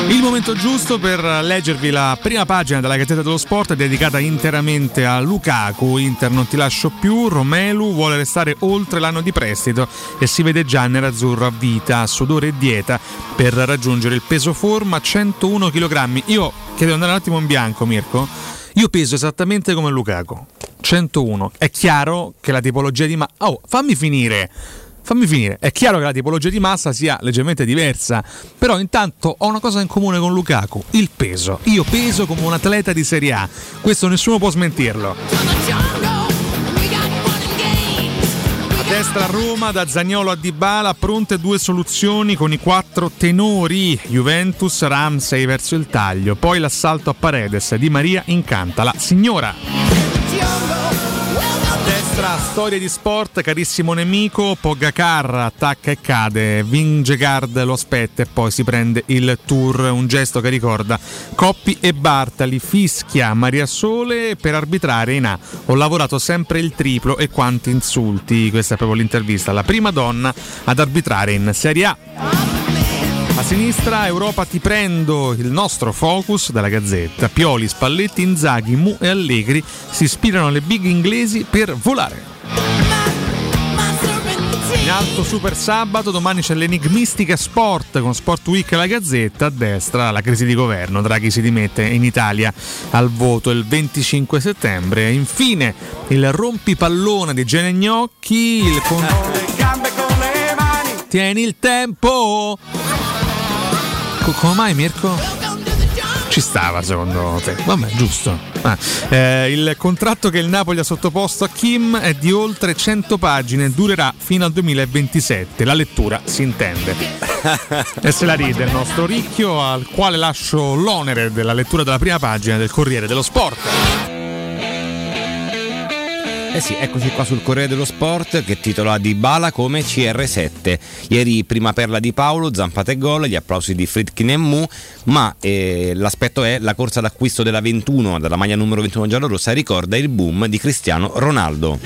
Il momento giusto per leggervi la prima pagina della Gazzetta dello Sport dedicata interamente a Lukaku. Inter non ti lascio più, Romelu vuole restare oltre l'anno di prestito e si vede già nerazzurro a vita, sudore e dieta per raggiungere il peso forma 101 kg. Io chiedo di andare un attimo in bianco, Mirko. Io peso esattamente come Lukaku. 101. È chiaro che la tipologia di massa. Oh, fammi finire. Fammi finire. È chiaro che la tipologia di massa sia leggermente diversa, però intanto ho una cosa in comune con Lukaku, il peso. Io peso come un atleta di Serie A. Questo nessuno può smentirlo. Destra a Roma, da Zagnolo a Dybala, pronte due soluzioni con i quattro tenori. Juventus, Ramsey verso il taglio, poi l'assalto a Paredes, Di Maria incanta la signora destra, storia di sport, carissimo nemico, Pogacar attacca e cade, Vingegaard lo aspetta e poi si prende il tour, un gesto che ricorda Coppi e Bartali, fischia Maria Sole per arbitrare in A. Ho lavorato sempre il triplo e quanti insulti, questa è proprio l'intervista, la prima donna ad arbitrare in Serie A. Sinistra Europa ti prendo il nostro focus dalla Gazzetta. Pioli, Spalletti, Inzaghi, Mu e Allegri si ispirano alle big inglesi per volare. In alto Super Sabato, domani c'è l'enigmistica Sport con Sport Week e la Gazzetta. A destra la crisi di governo. Draghi si dimette in Italia al voto il 25 settembre. Infine il rompipallone di Gene Gnocchi. Il con... Tieni il tempo! Come mai Mirko? Ci stava secondo te? Vabbè, giusto. Ah, eh, il contratto che il Napoli ha sottoposto a Kim è di oltre 100 pagine, durerà fino al 2027. La lettura si intende. e se la ride il nostro ricchio, al quale lascio l'onere della lettura della prima pagina del Corriere dello Sport. Eh sì, eccoci qua sul Corriere dello Sport che titola Di Bala come CR7. Ieri prima perla di Paolo, zampate e gol, gli applausi di Fritkin e Mu, ma eh, l'aspetto è la corsa d'acquisto della 21, della maglia numero 21 giallorossa, ricorda il boom di Cristiano Ronaldo.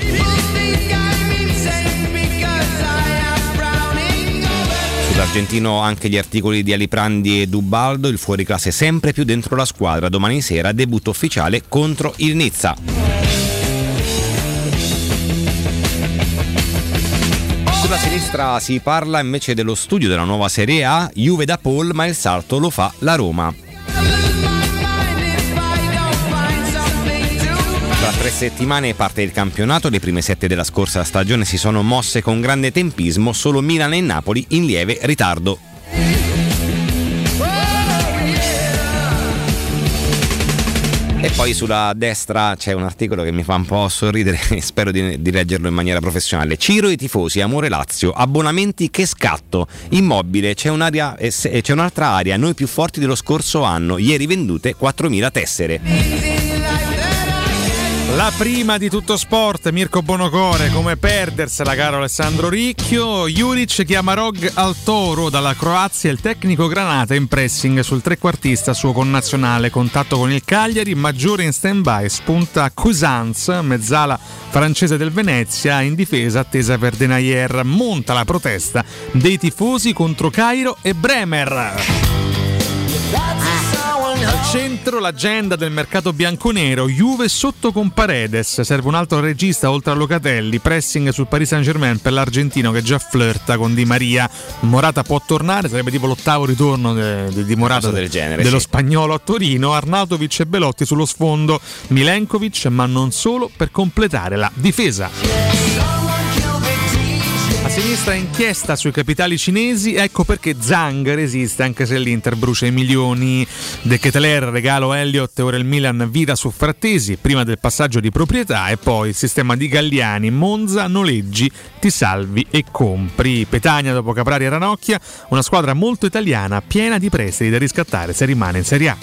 Sull'argentino anche gli articoli di Aliprandi e Dubaldo, il fuoriclasse sempre più dentro la squadra, domani sera debutto ufficiale contro il Nizza. Sulla sinistra si parla invece dello studio della nuova Serie A, Juve da Paul, ma il salto lo fa la Roma. tre settimane parte il campionato, le prime sette della scorsa stagione si sono mosse con grande tempismo, solo Milan e Napoli in lieve ritardo. E poi sulla destra c'è un articolo che mi fa un po' sorridere e spero di, di leggerlo in maniera professionale. Ciro e i tifosi, Amore Lazio, abbonamenti che scatto. Immobile, c'è, eh, se- c'è un'altra area, noi più forti dello scorso anno, ieri vendute 4.000 tessere. La prima di tutto sport, Mirko Bonocore, come perdersela caro Alessandro Ricchio. Juric chiama Rog al toro dalla Croazia, il tecnico Granata in pressing sul trequartista suo connazionale, contatto con il Cagliari, maggiore in stand-by, spunta Cousins, mezzala francese del Venezia, in difesa attesa per Denayer, monta la protesta dei tifosi contro Cairo e Bremer. Al centro l'agenda del mercato bianconero, Juve sotto con Paredes, serve un altro regista oltre a Locatelli, pressing sul Paris Saint Germain per l'argentino che già flirta con Di Maria, Morata può tornare, sarebbe tipo l'ottavo ritorno de- de- di Morata del genere, dello sì. spagnolo a Torino, Arnautovic e Belotti sullo sfondo, Milenkovic ma non solo per completare la difesa. A sinistra inchiesta sui capitali cinesi, ecco perché Zhang resiste anche se l'Inter brucia i milioni. De Ketelaere regalo Elliott ora il Milan vira su Frattesi prima del passaggio di proprietà e poi il sistema di Galliani, Monza, noleggi, ti salvi e compri. Petagna dopo Caprari e Ranocchia, una squadra molto italiana piena di prestiti da riscattare se rimane in Serie A.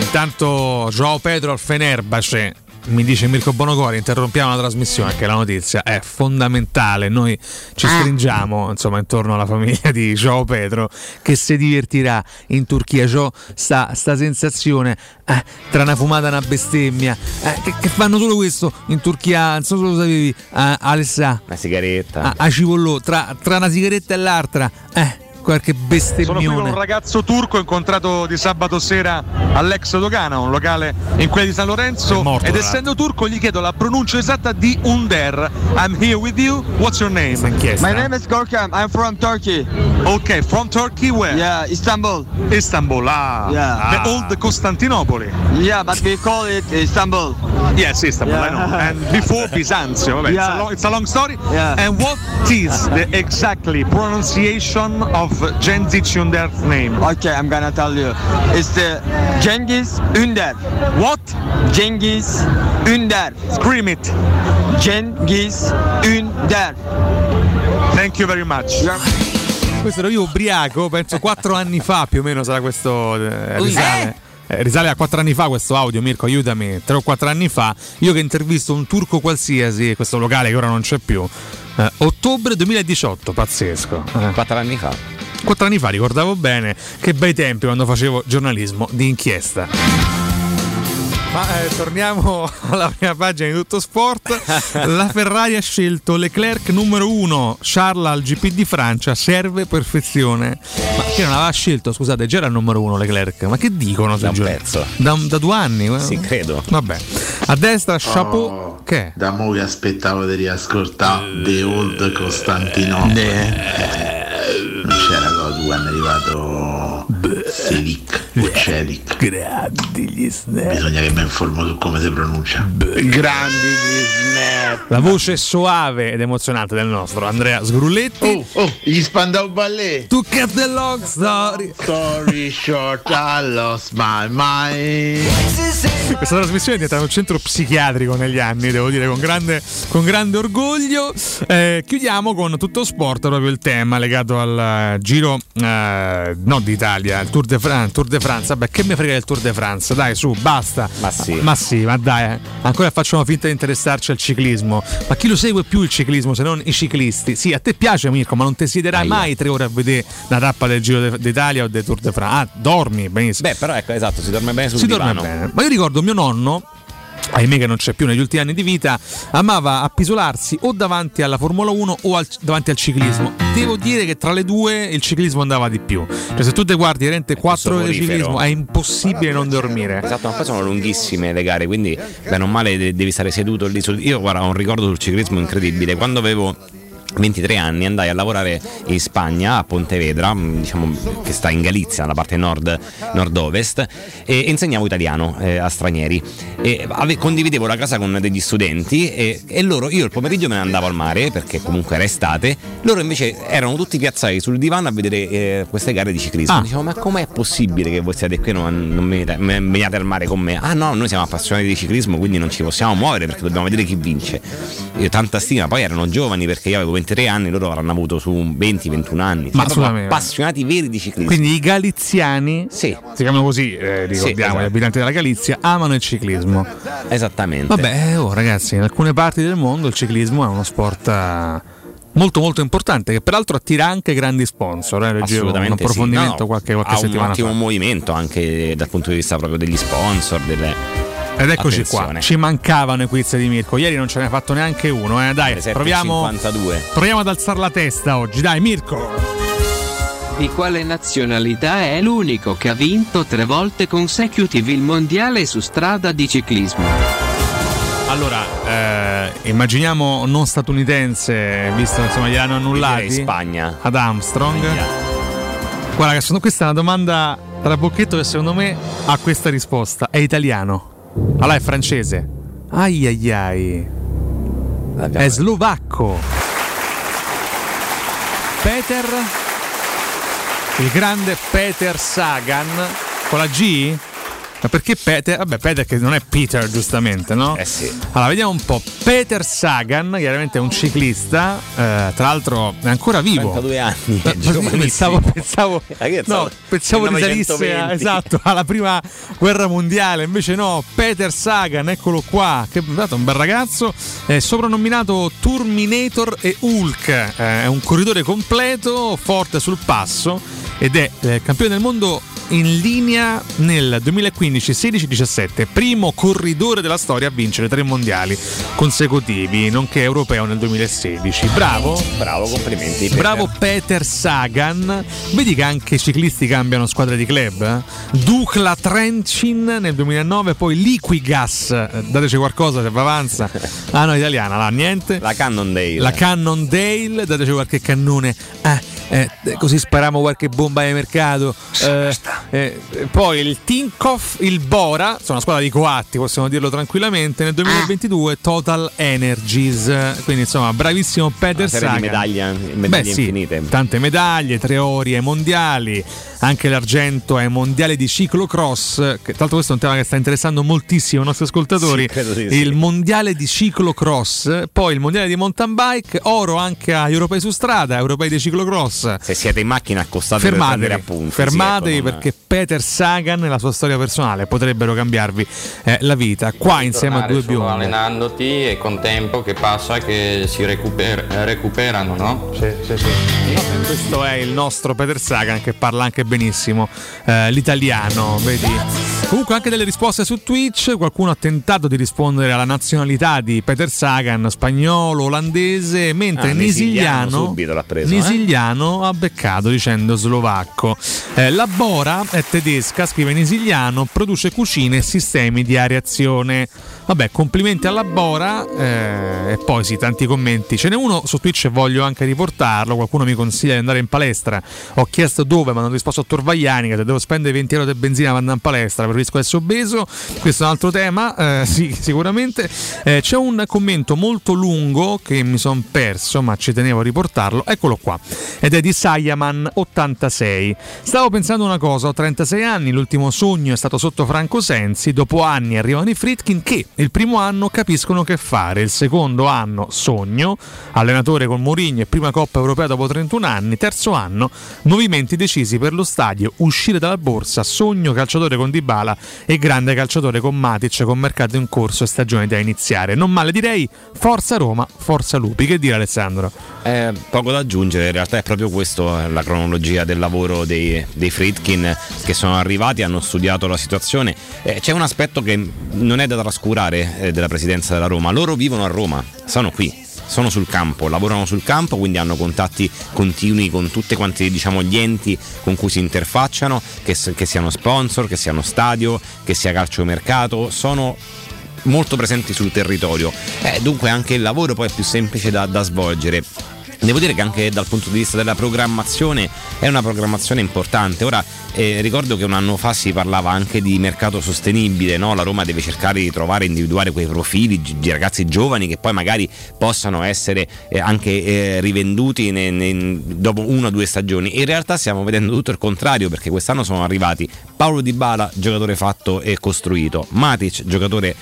Intanto Joao Pedro al Fenerbahce mi dice Mirko Bonocori, interrompiamo la trasmissione che la notizia è fondamentale. Noi ci stringiamo insomma intorno alla famiglia di Joao Pedro che si divertirà in Turchia. Joao, sta, sta sensazione eh, tra una fumata e una bestemmia eh, che, che fanno solo questo in Turchia. Non so se lo sapevi, eh, Alessà. Una sigaretta. A, a cipollò, tra, tra una sigaretta e l'altra. Eh, qualche Sono qui con bestemmione. un ragazzo turco incontrato di sabato sera all'ex Dogana, un locale in quella di San Lorenzo. Morto, ed essendo turco gli chiedo la pronuncia esatta di Under. I'm here with you. What's your name? My name is Gorkam. I'm from Turkey. Ok, from Turkey where? Yeah, Istanbul. Istanbul, ah. Yeah. The old Costantinopoli. Yeah, but we call it Istanbul. Yes, Istanbul, I know. Yeah. And before Bisanzio, vabbè, it's, a Yeah. long, it's a long story. Yeah. And what is the exactly pronunciation of Genzic Under's name? Okay, I'm gonna tell you. It's the Cengiz Ünder. What? Cengiz Ünder. Scream it. Cengiz Ünder. Thank you very much. Questo ero io ubriaco, penso quattro anni fa più o meno sarà questo eh, risale. Eh, risale a quattro anni fa questo audio, Mirko, aiutami. Tre o quattro anni fa, io che intervisto un turco qualsiasi, questo locale che ora non c'è più. eh, ottobre 2018, pazzesco. Eh. Quattro anni fa. Quattro anni fa ricordavo bene che bei tempi quando facevo giornalismo di inchiesta. Ma eh, torniamo alla prima pagina di tutto sport. La Ferrari ha scelto Leclerc numero uno, Charles al GP di Francia, serve perfezione. Ma che non aveva scelto, scusate, già era il numero uno Leclerc. Ma che dicono Da un pezzo. Da, da due anni? eh? Sì, credo. Vabbè. A destra, chapeau. Oh, Che è? Da mo' che aspettavo di riascoltare The Old Costantinopoli. Eh, c'era cosa quando è arrivato Selic Celic. Grandi gli snap. Bisogna che mi informo su come si pronuncia. Grandi gli snap. La voce soave ed emozionante del nostro Andrea Sgrulletti. Oh, gli Spandau Ballet. To cut the long story. Story short, I lost my mind. Questa trasmissione è diventata un centro psichiatrico negli anni, devo dire, con grande, con grande orgoglio. Eh, chiudiamo con tutto sport, proprio il tema legato al eh, giro eh, non d'Italia, il Tour de, France, Tour de France. Vabbè, che mi frega del Tour de France? Dai, su, basta. Ma sì. Ma sì, ma dai, eh. ancora facciamo finta di interessarci al ciclismo. Ma chi lo segue più il ciclismo se non i ciclisti? Sì, a te piace Mirko, ma non ti siederai Aia. mai tre ore a vedere la tappa del Giro d'Italia o del Tour de France. Ah, dormi, benissimo. Beh, però ecco, esatto, si dorme bene sul si divano. dorme bene. Ma io ricordo mio nonno. Ahimè che non c'è più negli ultimi anni di vita, amava appisolarsi o davanti alla Formula 1 o al- davanti al ciclismo. Devo dire che tra le due il ciclismo andava di più. Cioè se tu te guardi veramente 4 ore di ciclismo è impossibile non dormire. Esatto, ma poi sono lunghissime le gare, quindi bene o male de- devi stare seduto lì sul... Io guarda, ho un ricordo sul ciclismo incredibile. Quando avevo 23 anni andai a lavorare in Spagna, a Pontevedra, mh, diciamo, che sta in Galizia, nella parte nord, nord-ovest, e insegnavo italiano eh, a stranieri. E ave- condividevo la casa con degli studenti e, e loro, io il pomeriggio me ne andavo al mare perché comunque era estate, loro invece erano tutti piazzati sul divano a vedere eh, queste gare di ciclismo. Ah. Dicevo, ma com'è possibile che voi siate qui e non, non veniate al mare con me? Ah no, noi siamo appassionati di ciclismo, quindi non ci possiamo muovere perché dobbiamo vedere chi vince. Io tanta stima, poi erano giovani perché io avevo 23 anni, loro avranno avuto su 20-21 anni. Ma Sono appassionati veri di ciclismo. Quindi i galiziani, si chiamano così, eh, ricordiamo, esatto. gli abitanti della Galizia, amano il ciclismo. Esattamente. Vabbè, oh, ragazzi, in alcune parti del mondo il ciclismo è uno sport eh, molto molto importante che peraltro attira anche grandi sponsor. Eh, leggevo un approfondimento sì. No, qualche, qualche ha un settimana ottimo fa. movimento anche dal punto di vista proprio degli sponsor, delle... Ed eccoci qua, Attenzione. ci mancavano i quiz di Mirko. Ieri non ce ne hai fatto neanche uno, eh. Dai, 7,52. proviamo, proviamo ad alzare la testa oggi. Dai, Mirko. Di quale nazionalità è l'unico che ha vinto tre volte consecutive il mondiale su strada di ciclismo? Allora, eh, immaginiamo non statunitense, visto che insomma gliel'hanno Direi annullati. Spagna. Ad Armstrong. Guarda, questa è una domanda tra bocchetto che secondo me ha questa risposta. È italiano. Allora è francese. Ai ai ai. È slovacco. Peter. Il grande Peter Sagan. Con la G? Ma perché Peter? Vabbè, Peter che non è Peter, giustamente, no? Eh sì. Allora, vediamo un po'. Peter Sagan, chiaramente è un ciclista, eh, tra l'altro è ancora vivo. 32 anni, è Eh, pensavo, pensavo, Ragazzi, no, pensavo risalisse a- 920. esatto, alla prima guerra mondiale, invece no, Peter Sagan, eccolo qua, che dato, un bel ragazzo, è soprannominato Terminator e Hulk, eh, è un corridore completo, forte sul passo ed è eh, campione del mondo in linea nel 2015, 16, 17, primo corridore della storia a vincere tre mondiali consecutivi, nonché europeo nel 2016. Bravo, Bravo, complimenti. Peter. Bravo Peter Sagan. Vedi che anche i ciclisti cambiano squadra di club? eh? Dukla Trencin nel 2009, poi Liquigas. Dateci qualcosa se va avanza. Ah no, italiana, là, niente. La Cannondale. La Cannondale, dateci qualche cannone. Eh, eh, così spariamo qualche bomba di mercato. Eh, eh, poi il Tinkoff, il Bora, sono una squadra di coatti, possiamo dirlo tranquillamente. Nel 2022 Total Energies. Quindi insomma, bravissimo Peter Sagan. medaglie, medaglie Beh, sì, infinite. Tante medaglie, tre ori ai mondiali, anche l'argento ai mondiali di ciclocross, che tra l'altro questo è un tema che sta interessando moltissimo i nostri ascoltatori. Sì, sì. il mondiale di ciclocross, poi il mondiale di mountain bike, oro anche agli europei su strada, europei di ciclocross. Se siete in macchina accostate per Fermatevi, prendere appunti. fermatevi sì, ecco, non- perché Peter Sagan e la sua storia personale potrebbero cambiarvi eh, la vita. Qua insieme a due biondi. allenandoti e con tempo che passa che si recuper- recuperano, no? Sì, sì, sì. Questo è il nostro Peter Sagan che parla anche benissimo eh, l'italiano, vedi? Comunque anche delle risposte su Twitch, qualcuno ha tentato di rispondere alla nazionalità di Peter Sagan, spagnolo, olandese, mentre Ah, Nisigliano, subito l'ha preso, eh? Ha beccato dicendo slovacco. Eh, la Bora è tedesca, scrive Nisigliano, produce cucine e sistemi di areazione. Vabbè, complimenti alla Bora eh, e poi sì, tanti commenti. Ce n'è uno su Twitch e voglio anche riportarlo. Qualcuno mi consiglia di andare in palestra. Ho chiesto dove, ma hanno risposto a Torvagliani che se devo spendere 20 euro di benzina andare in palestra, preferisco essere obeso. Questo è un altro tema, eh, sì, sicuramente. Eh, c'è un commento molto lungo che mi sono perso, ma ci tenevo a riportarlo. Eccolo qua. Ed è di Sayaman86. Stavo pensando una cosa, ho 36 anni, l'ultimo sogno è stato sotto Franco Sensi, dopo anni arrivano i Fritkin che il primo anno capiscono che fare, il secondo anno sogno, allenatore con Mourinho e prima Coppa Europea dopo 31 anni, terzo anno movimenti decisi per lo stadio, uscire dalla borsa, sogno calciatore con Dybala e grande calciatore con Matic con mercato in corso e stagione da iniziare. Non male direi, forza Roma, forza Lupi, che dire Alessandro? Eh, poco da aggiungere, in realtà è proprio questa la cronologia del lavoro dei, dei Fritkin che sono arrivati, hanno studiato la situazione. Eh, c'è un aspetto che non è da trascurare eh, della presidenza della Roma, loro vivono a Roma, sono qui. Sono sul campo, lavorano sul campo, quindi hanno contatti continui con tutti quanti diciamo, gli enti con cui si interfacciano, che, che siano sponsor, che siano stadio, che sia calciomercato, sono molto presenti sul territorio. Eh, dunque anche il lavoro poi è più semplice da, da svolgere. Devo dire che anche dal punto di vista della programmazione è una programmazione importante. Ora eh, ricordo che un anno fa si parlava anche di mercato sostenibile, no? la Roma deve cercare di trovare e individuare quei profili di, ragazzi giovani che poi magari possano essere eh, anche eh, rivenduti ne, ne, dopo una o due stagioni. In realtà stiamo vedendo tutto il contrario perché quest'anno sono arrivati Paolo Di Bala, giocatore fatto e costruito, Matic, giocatore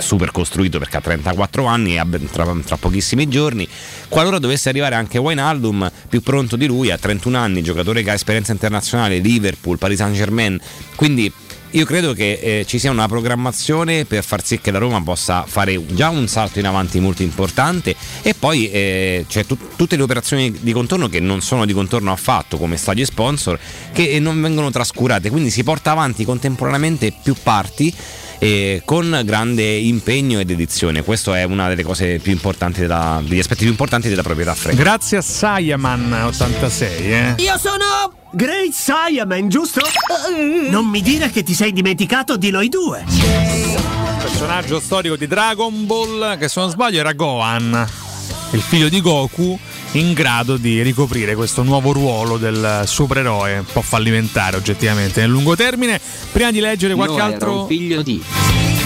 super costruito perché ha 34 anni e tra, tra, pochissimi giorni. Qualora dovesse arrivare anche Wijnaldum, più pronto di lui, ha 31 anni, giocatore che ha esperienza internazionale, Liverpool, Paris Saint Germain. Quindi io credo che eh, ci sia una programmazione per far sì che la Roma possa fare già un salto in avanti molto importante e poi eh, c'è tu- tutte le operazioni di contorno che non sono di contorno affatto come stadi e sponsor che non vengono trascurate, quindi si porta avanti contemporaneamente più parti eh, con grande impegno ed edizione. Questo è una delle cose più importanti della, degli aspetti più importanti della proprietà fresca. Grazie a Sayaman86. Eh. Io sono Great Saiyaman, giusto? Non mi dire che ti sei dimenticato di noi due. Personaggio storico di Dragon Ball, che se non sbaglio era Gohan, il figlio di Goku in grado di ricoprire questo nuovo ruolo del supereroe, un po' fallimentare oggettivamente nel lungo termine. Prima di leggere qualche no, altro. figlio di.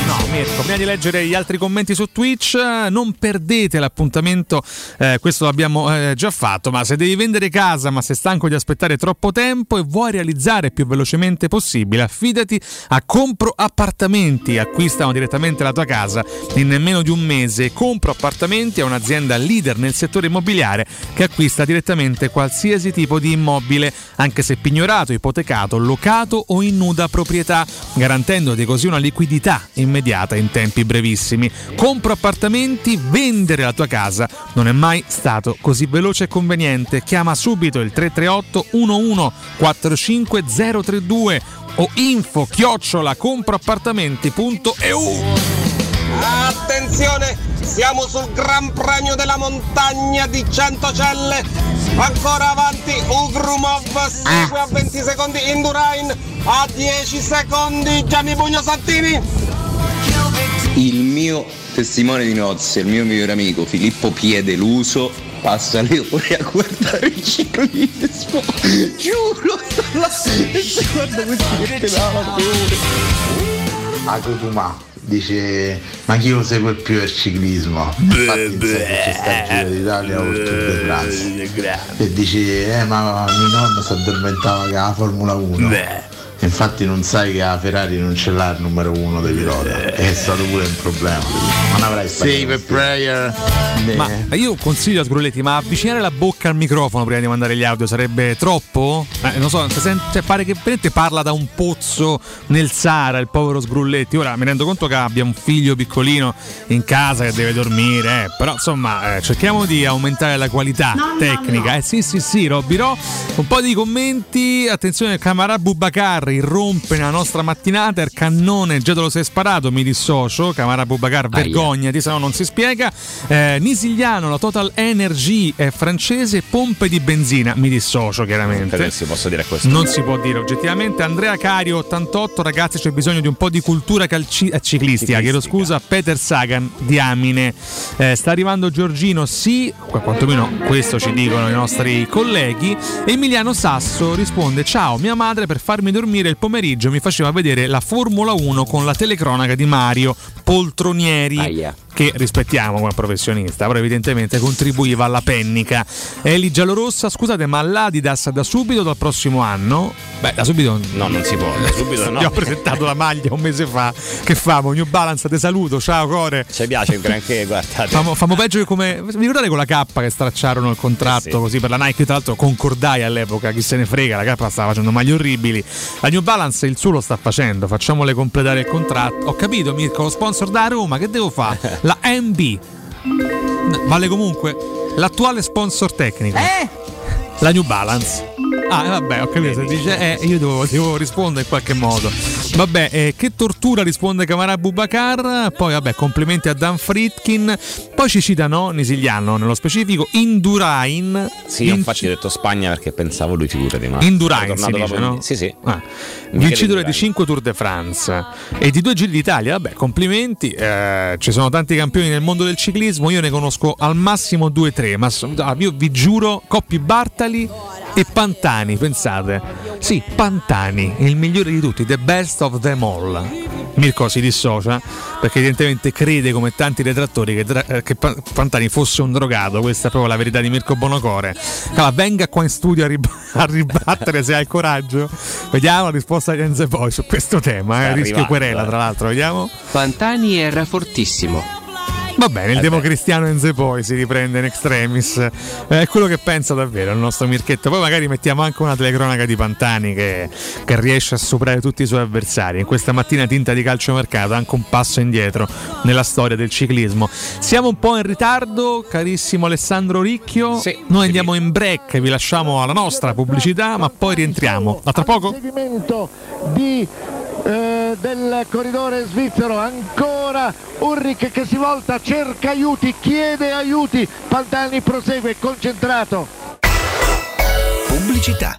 No, Mirko, prima di leggere gli altri commenti su Twitch, non perdete l'appuntamento, eh, questo l'abbiamo eh, già fatto, ma se devi vendere casa ma sei stanco di aspettare troppo tempo e vuoi realizzare più velocemente possibile, affidati a Compro Appartamenti, acquistano direttamente la tua casa in nemmeno di un mese. Compro Appartamenti è un'azienda leader nel settore immobiliare che acquista direttamente qualsiasi tipo di immobile, anche se pignorato, ipotecato, locato o in nuda proprietà, garantendoti così una liquidità immediata immediata in tempi brevissimi. Compro appartamenti, vendere la tua casa non è mai stato così veloce e conveniente. Chiama subito il 338 11 45 032 o info chiocciola comproappartamenti.eu Attenzione, siamo sul Gran Premio della montagna di Centocelle. Ancora avanti Ugrumov segue a 20 secondi Indurain a 10 secondi Gianni Bugno Santini. Il mio testimone di nozze, il mio migliore amico Filippo Piedeluso passa le ore a guardare il ciclismo. Giuro, sta là e si guarda questi che pedalano per ore. A Cotumà dice ma chi lo segue più il ciclismo? Infatti in seguito ci sta il Giro d'Italia o il Tour de France e dice eh ma mio nonno si addormentava che la Formula 1 infatti non sai che la Ferrari non ce l'ha il numero uno dei pilota è stato pure un problema non avrai Save a prayer. Ma io consiglio a Sgrulletti, ma avvicinare la bocca al microfono prima di mandare gli audio sarebbe troppo? Eh, non so, cioè, pare che veramente parla da un pozzo nel Sahara il povero Sgrulletti. Ora mi rendo conto che abbia un figlio piccolino in casa che deve dormire, eh, però insomma eh, cerchiamo di aumentare la qualità tecnica. Eh sì sì sì, Robby Ro. Un po' di commenti, attenzione, Camara Bubacar irrompe nella nostra mattinata, il cannone già te lo sei sparato, mi dissocio, Camara Bubacar vergognati, se no non si spiega. Eh, Nisigliano, la Total Energy è francese, pompe di benzina, mi dissocio chiaramente. Credo si possa dire questo. Non si può dire oggettivamente. Andrea Cario 88, ragazzi, c'è bisogno di un po' di cultura calci- eh, ciclistica. Chiedo scusa, Peter Sagan di Amine. Eh, sta arrivando Giorgino, sì, qua- quantomeno questo ci dicono i nostri colleghi. Emiliano Sasso risponde: Ciao, mia madre per farmi dormire il pomeriggio mi faceva vedere la Formula 1 con la telecronaca di Mario Poltronieri. Che rispettiamo come professionista, però evidentemente contribuiva alla pennica. Eli Giallorossa, scusate, ma l'Adidas da subito dal prossimo anno? Beh, da subito No, non si può, da subito no. Gli ho presentato la maglia un mese fa. Che famo? New Balance, te saluto, ciao Core. Ci piace un granché, guardate. Famo, famo peggio che come. Vi ricordate con la K che stracciarono il contratto Eh sì. così per la Nike? Tra l'altro concordai all'epoca, chi se ne frega, la K stava facendo maglie orribili. La New Balance il suo lo sta facendo, facciamole completare il contratto. Ho capito Mirko, lo sponsor da Roma, che devo fare? La MB. Vale comunque l'attuale sponsor tecnico. La New Balance. Ah, eh, vabbè, ho capito. Se dice eh, io devo, devo rispondere in qualche modo. Vabbè, eh, che tortura risponde Camara Bubakar. Poi, vabbè, complimenti a Dan Fritkin. Poi ci citano Nisigliano nello specifico Indurain. Sì, io infatti ho detto Spagna perché pensavo lui figurati, ma Indurain si dice, dopo- no? Sì, sì. Ah. Vincitore di Indurain. 5 Tour de France e di due Giri d'Italia. Vabbè, complimenti. Eh, ci sono tanti campioni nel mondo del ciclismo. Io ne conosco al massimo 2-3. Ma ah, io vi giuro, Coppi Bartali e Pantani. Pensate, sì, Pantani, il migliore di tutti, the best of them all. Mirko si dissocia perché evidentemente crede come tanti detrattori che, dra- eh, che Pa- Pantani fosse un drogato, questa è proprio la verità di Mirko Bonocore. Allora, venga qua in studio a, rib- a ribattere se hai il coraggio. Vediamo la risposta di Enze poi su questo tema, eh, rischio querela eh. tra l'altro, vediamo. Pantani era fortissimo. Va bene, il Eh democristiano Enze poi si riprende in extremis. È quello che pensa davvero il nostro Mirchetto. Poi magari mettiamo anche una telecronaca di Pantani che, che riesce a superare tutti i suoi avversari. In questa mattina tinta di calciomercato, anche un passo indietro nella storia del ciclismo. Siamo un po' in ritardo, carissimo Alessandro Ricchio. Noi andiamo in break, vi lasciamo alla nostra pubblicità, ma poi rientriamo. A tra poco? Di, eh, del corridore svizzero, ancora Ulrich che si volta, cerca aiuti, chiede aiuti, Pantani prosegue concentrato. Pubblicità.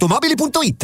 ValentinoAutomobili.it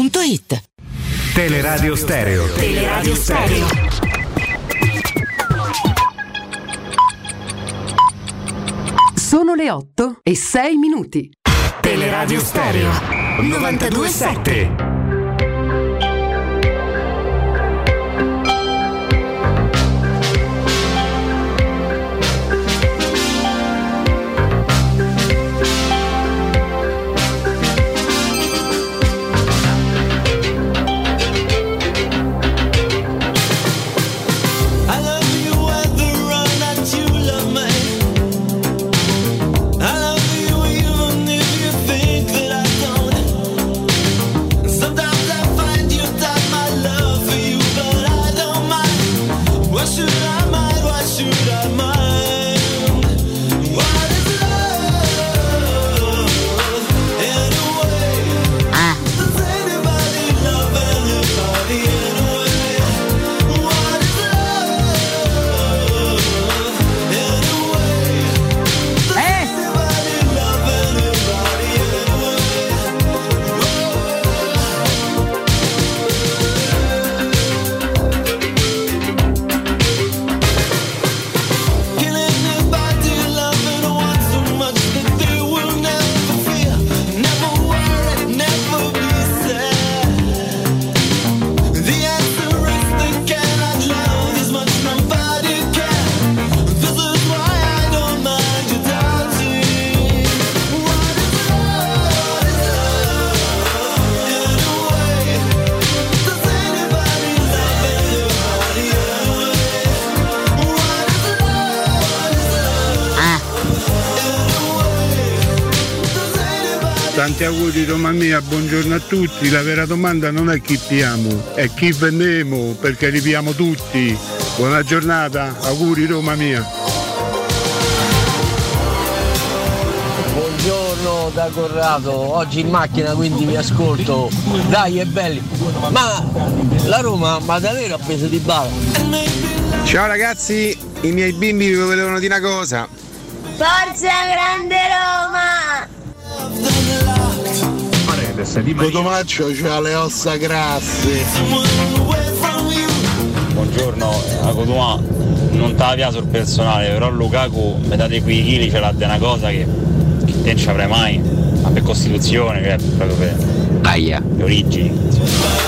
otticasalvagente.it. Teleradio Stereo. Teleradio Stereo. Sono le 8 e 6 minuti. Teleradio Stereo 927. Auguri Roma mia, buongiorno a tutti. La vera domanda non è chi piamo, è chi vendiamo, perché li piamo tutti. Buona giornata, auguri Roma mia. Buongiorno da Corrado, oggi in macchina quindi vi ascolto. Dai, è belli. Ma la Roma, ma davvero ha preso di bala? Ciao ragazzi, i miei bimbi vi volevano dire una cosa. Forza Grande Roma! Cotomaccio c'ha le ossa grasse. Buongiorno, a Cotumà non te la via sul personale, però Lukaku metà di quei chili ce l'ha di una cosa che, che te non ci avrai mai, ma per costituzione, che è proprio per Aia. le origini.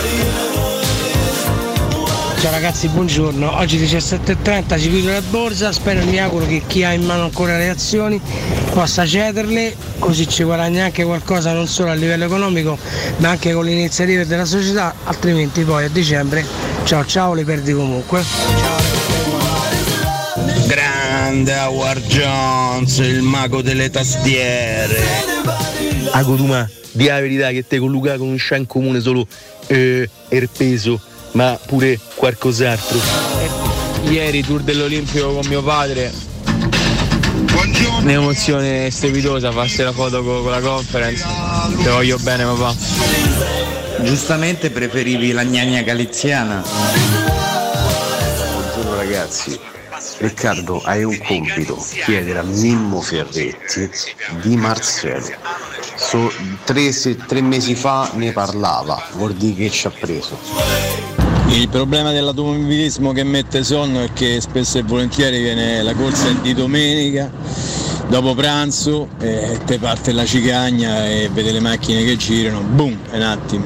Ragazzi, buongiorno. Oggi 17.30 ci chiude la borsa, spero e mi auguro che chi ha in mano ancora le azioni possa cederle, così ci guadagna anche qualcosa non solo a livello economico ma anche con le iniziative della società, altrimenti poi a dicembre ciao ciao le perdi comunque. Grande Howard Jones, il mago delle tastiere. A Cotuma, di la verità che te con Lukaku non c'è in comune solo eh, il peso, ma pure qualcos'altro. Ieri tour dell'Olimpico con mio padre. Un'emozione strepitosa, farsi la foto con, con la conference. Ti voglio bene papà. Giustamente preferivi la gnagna galiziana. Buongiorno ragazzi, Riccardo hai un compito, chiedere a Mimmo Ferretti di Marcello. So- tre, se- tre mesi fa ne parlava, vuol dire che ci ha preso. Il problema dell'automobilismo che mette sonno è che spesso e volentieri viene la corsa di domenica dopo pranzo eh, te parte la cicagna e vede le macchine che girano, boom, è un attimo.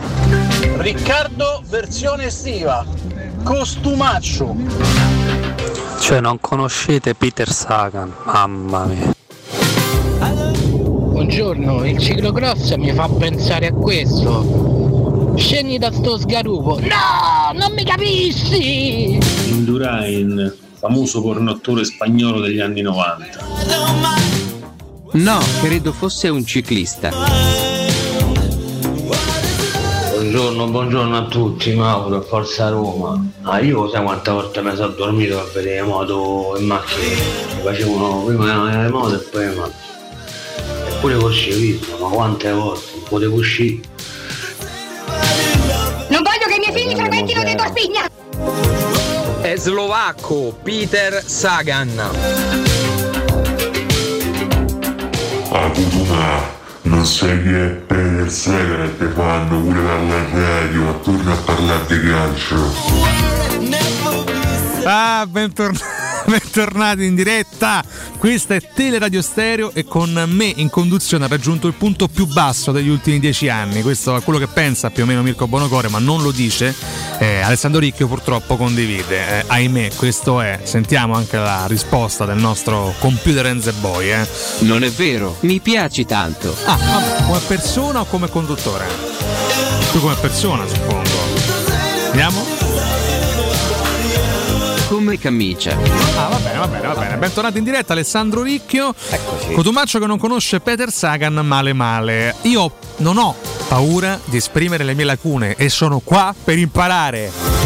Riccardo versione estiva, costumaccio. Cioè non conoscete Peter Sagan, mamma mia. Buongiorno, il ciclocross mi fa pensare a questo. Scendi da sto sgarupo. No, non mi capisci! Indurain, famoso pornottore spagnolo degli anni 90. No, credo fosse un ciclista. Buongiorno, buongiorno a tutti, Mauro, Forza Roma. Ah, io sai quante volte mi sono dormito per vedere moto in macchina. Mi facevano prima le moto e poi le macchine. Eppure col ciclismo, ma quante volte non potevo uscire. Figli frequentino dei Torpigna! È slovacco Peter Sagan. A Kutuna, non sai chi è Peter Sagan e te fanno pure dalla radio, torna a parlare di calcio. Ah, bentornati. Bentornati in diretta, questa è Teleradio Stereo e con me in conduzione ha raggiunto il punto più basso degli ultimi dieci anni, questo è quello che pensa più o meno Mirko Bonocore ma non lo dice, eh, Alessandro Ricchio purtroppo condivide, eh, ahimè questo è, sentiamo anche la risposta del nostro computer and the boy. Eh. Non è vero, mi piaci tanto. Ah, vabbè, come persona o come conduttore? Tu come persona suppongo. Vediamo? Come camicia. Ah, va bene, va bene, va bene. Bentornati in diretta, Alessandro Ricchio. Eccoci. Cotumaccio che non conosce Peter Sagan male male. Io non ho paura di esprimere le mie lacune e sono qua per imparare.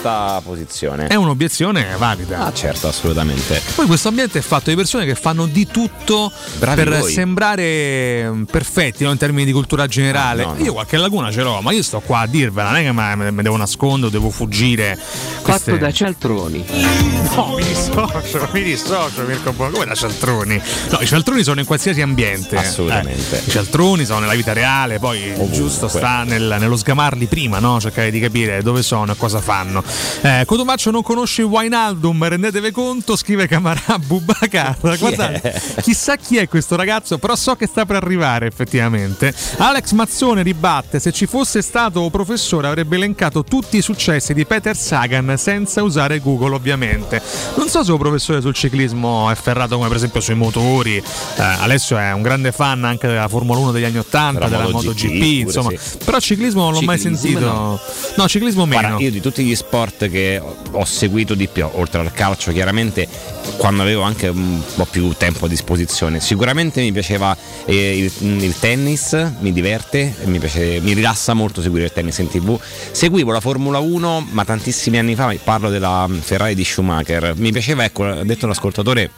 Giusta posizione. È un'obiezione valida. Ah, certo, assolutamente. Poi questo ambiente è fatto di persone che fanno di tutto Bravi per voi. sembrare mm, perfetti no, in termini di cultura generale. Ah, no, no. Io qualche laguna ce l'ho, ma io sto qua a dirvela, non è che me, me devo nascondere, devo fuggire. Fatto da cialtroni. No, mi dissocio, mi dissocio Mirko Bono. Come da cialtroni? No, i cialtroni sono in qualsiasi ambiente. Assolutamente. Eh, I cialtroni sono nella vita reale, poi il giusto sta nel- nello sgamarli prima, no? Cercare di capire dove sono e cosa fanno. Eh, Cotomaccio non conosce Wainaldum, rendetevi conto, scrive Camarà Bubacar. Guardate, chissà chi è questo ragazzo, però so che sta per arrivare effettivamente. Alex Mazzone ribatte: se ci fosse stato professore avrebbe elencato tutti i successi di Peter Sagan senza usare Google, ovviamente. Non so se un professore sul ciclismo è ferrato come per esempio sui motori. Eh, Alessio è un grande fan anche della Formula 1 degli anni 80, Della della MotoGP, insomma. sì. Però ciclismo non l'ho mai Ciclismo, sentito. no. No, ciclismo meno. Guarda, io di tutti gli sport che ho- seguito di più, oltre al calcio, chiaramente, quando avevo anche un po' più tempo a disposizione, sicuramente mi piaceva eh, il, il tennis, mi diverte, mi, piace- mi rilassa molto seguire il tennis in tv. Seguivo la Formula 1, ma tantissimi anni fa, parlo della mm, Ferrari di Schumacher. Mi piaceva, ecco, detto l'ascoltatore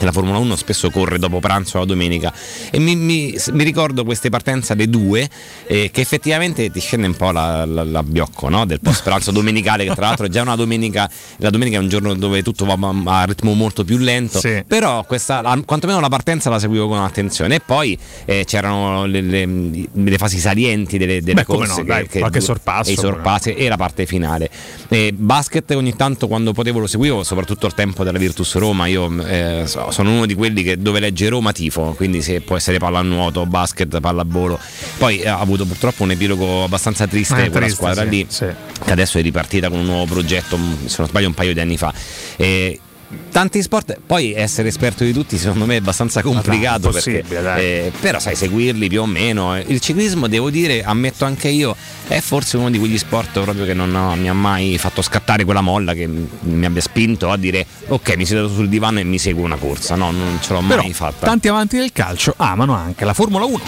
la Formula 1 spesso corre dopo pranzo la domenica e mi, mi- mi ricordo queste partenze alle due eh, che effettivamente ti scende un po' la, la- la biocco no? del post pranzo domenicale che tra l'altro è già una domenica la domenica è un giorno dove tutto va a a ritmo molto più lento Sì. però questa, la- quantomeno la partenza la seguivo con attenzione e poi eh, c'erano le, le- le fasi salienti delle, delle Beh, come corse no, dai, qualche sorpasso, e sorpassi e la parte finale Eh, basket ogni tanto quando potevo lo seguivo soprattutto al tempo della Virtus Roma io eh, so- sono uno di quelli che dove legge Roma tifo quindi se può essere pallanuoto basket pallavolo poi eh, ha avuto purtroppo un epilogo abbastanza triste Eh, quella triste, squadra sì, lì sì. che adesso è ripartita con un nuovo progetto se non sbaglio un paio di anni fa Eh, Tanti sport, poi essere esperto di tutti secondo me è abbastanza complicato perché, impossibile, dai. eh, però sai seguirli più o meno. eh. Il ciclismo devo dire, ammetto anche io, è forse uno di quegli sport proprio che non ho- mi ha mai fatto scattare quella molla che mi abbia spinto a dire ok mi siedo sul divano e mi seguo una corsa, no non ce l'ho Però mai fatta. tanti amanti del calcio amano anche la Formula 1.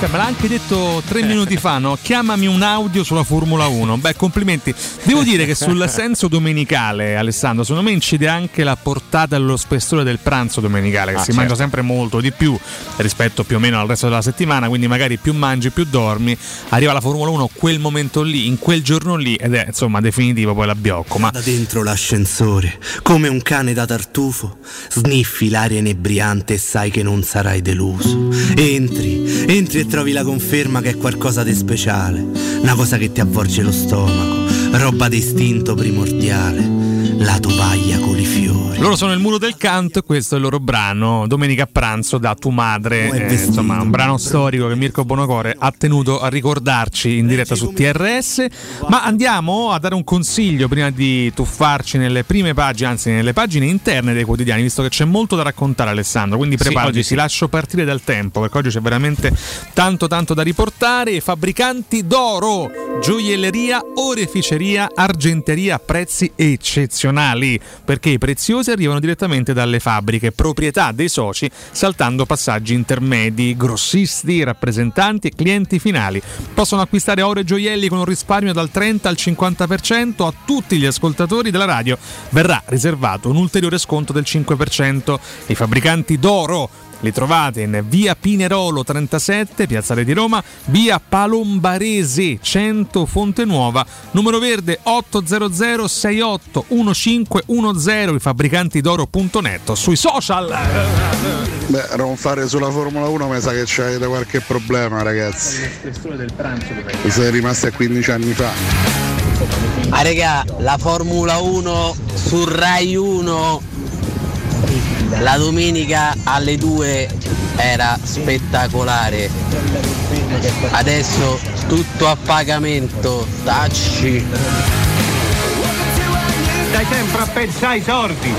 Cioè, Me l'ha anche detto tre minuti fa, no? Chiamami un audio sulla Formula 1. Beh, complimenti. Devo dire che sul senso domenicale, Alessandro, secondo me incide anche la portata e lo spessore del pranzo domenicale, che Ah, si certo. mangia sempre molto di più rispetto più o meno al resto della settimana, quindi magari più mangi, più dormi. Arriva la Formula 1 quel momento lì, in quel giorno lì, ed è insomma definitivo poi la biocco. Ma Da dentro l'ascensore, come un cane da tartufo, sniffi l'aria inebriante e sai che non sarai deluso. Entri, entri e trovi la conferma che è qualcosa di speciale, una cosa che ti avvolge lo stomaco, roba d'istinto primordiale, la tovaglia con. Loro sono il muro del canto, questo è il loro brano, Domenica a pranzo da tu madre, eh, insomma un brano storico che Mirko Bonocore ha tenuto a ricordarci in diretta su TRS, ma andiamo a dare un consiglio prima di tuffarci nelle prime pagine, anzi nelle pagine interne dei quotidiani, visto che c'è molto da raccontare Alessandro, quindi preparati, oggi sì. ti lascio partire dal tempo, perché oggi c'è veramente tanto tanto da riportare, fabbricanti d'oro, gioielleria, oreficeria, argenteria a prezzi eccezionali, perché i preziosi arrivano direttamente dalle fabbriche, proprietà dei soci, saltando passaggi intermedi, grossisti, rappresentanti e clienti finali. Possono acquistare oro e gioielli con un risparmio dal 30 al 50% a tutti gli ascoltatori della radio. Verrà riservato un ulteriore sconto del 5%. I fabbricanti d'oro li trovate in via Pinerolo 37, Piazzale di Roma, via Palombarese 100 Fonte Nuova, numero verde 800 68 1510, i fabbricanti d'oro.net sui social. Beh, ronfare sulla Formula 1 mi sa che c'avete qualche problema, ragazzi. Siete rimasti a 15 anni fa. Ah regà, la Formula 1 su Rai 1 la domenica alle 2 era spettacolare. Adesso tutto a pagamento, tacci. Dai sempre a pensare ai sordi.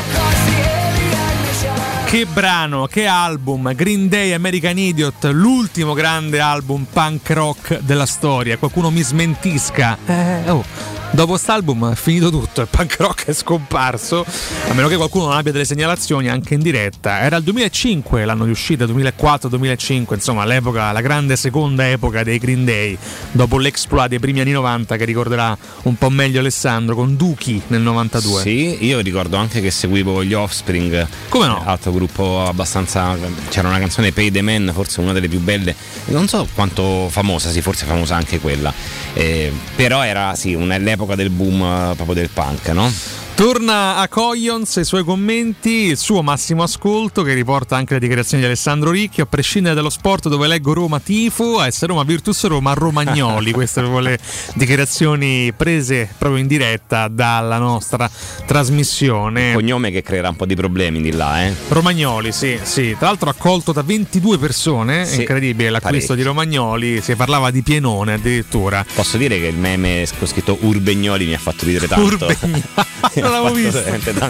Che brano, che album, Green Day American Idiot, l'ultimo grande album punk rock della storia. Qualcuno mi smentisca. Eh, oh. Dopo quest'album è finito tutto, il punk rock è scomparso, a meno che qualcuno non abbia delle segnalazioni anche in diretta. Era il 2005 l'anno di uscita, 2004-2005, insomma l'epoca, la grande seconda epoca dei Green Day, dopo l'exploit dei primi anni 90 che ricorderà un po' meglio Alessandro, con Duki nel 92. Sì, io ricordo anche che seguivo gli Offspring. Come no? Altro gruppo abbastanza. C'era una canzone Pay the Man, forse una delle più belle. Non so quanto famosa, sì, forse famosa anche quella. Eh, però era sì, una- l'epoca del boom eh, proprio del punk, no? Torna a Coglions e i suoi commenti, il suo massimo ascolto che riporta anche le dichiarazioni di Alessandro Ricchio, a prescindere dallo sport dove leggo Roma tifo, a S Roma Virtus Roma Romagnoli, queste sono le dichiarazioni prese proprio in diretta dalla nostra trasmissione. Cognome che creerà un po' di problemi di là, eh. Romagnoli, sì, sì. Tra l'altro accolto da 22 persone, Sì, incredibile l'acquisto parecchio. di Romagnoli, si parlava di pienone addirittura. Posso dire che il meme con scritto Urbegnoli mi ha fatto ridere tanto. Urbegnoli. Non l'avevo visto.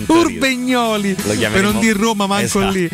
Urbegnoli, per non dire Roma manco Esatto. lì.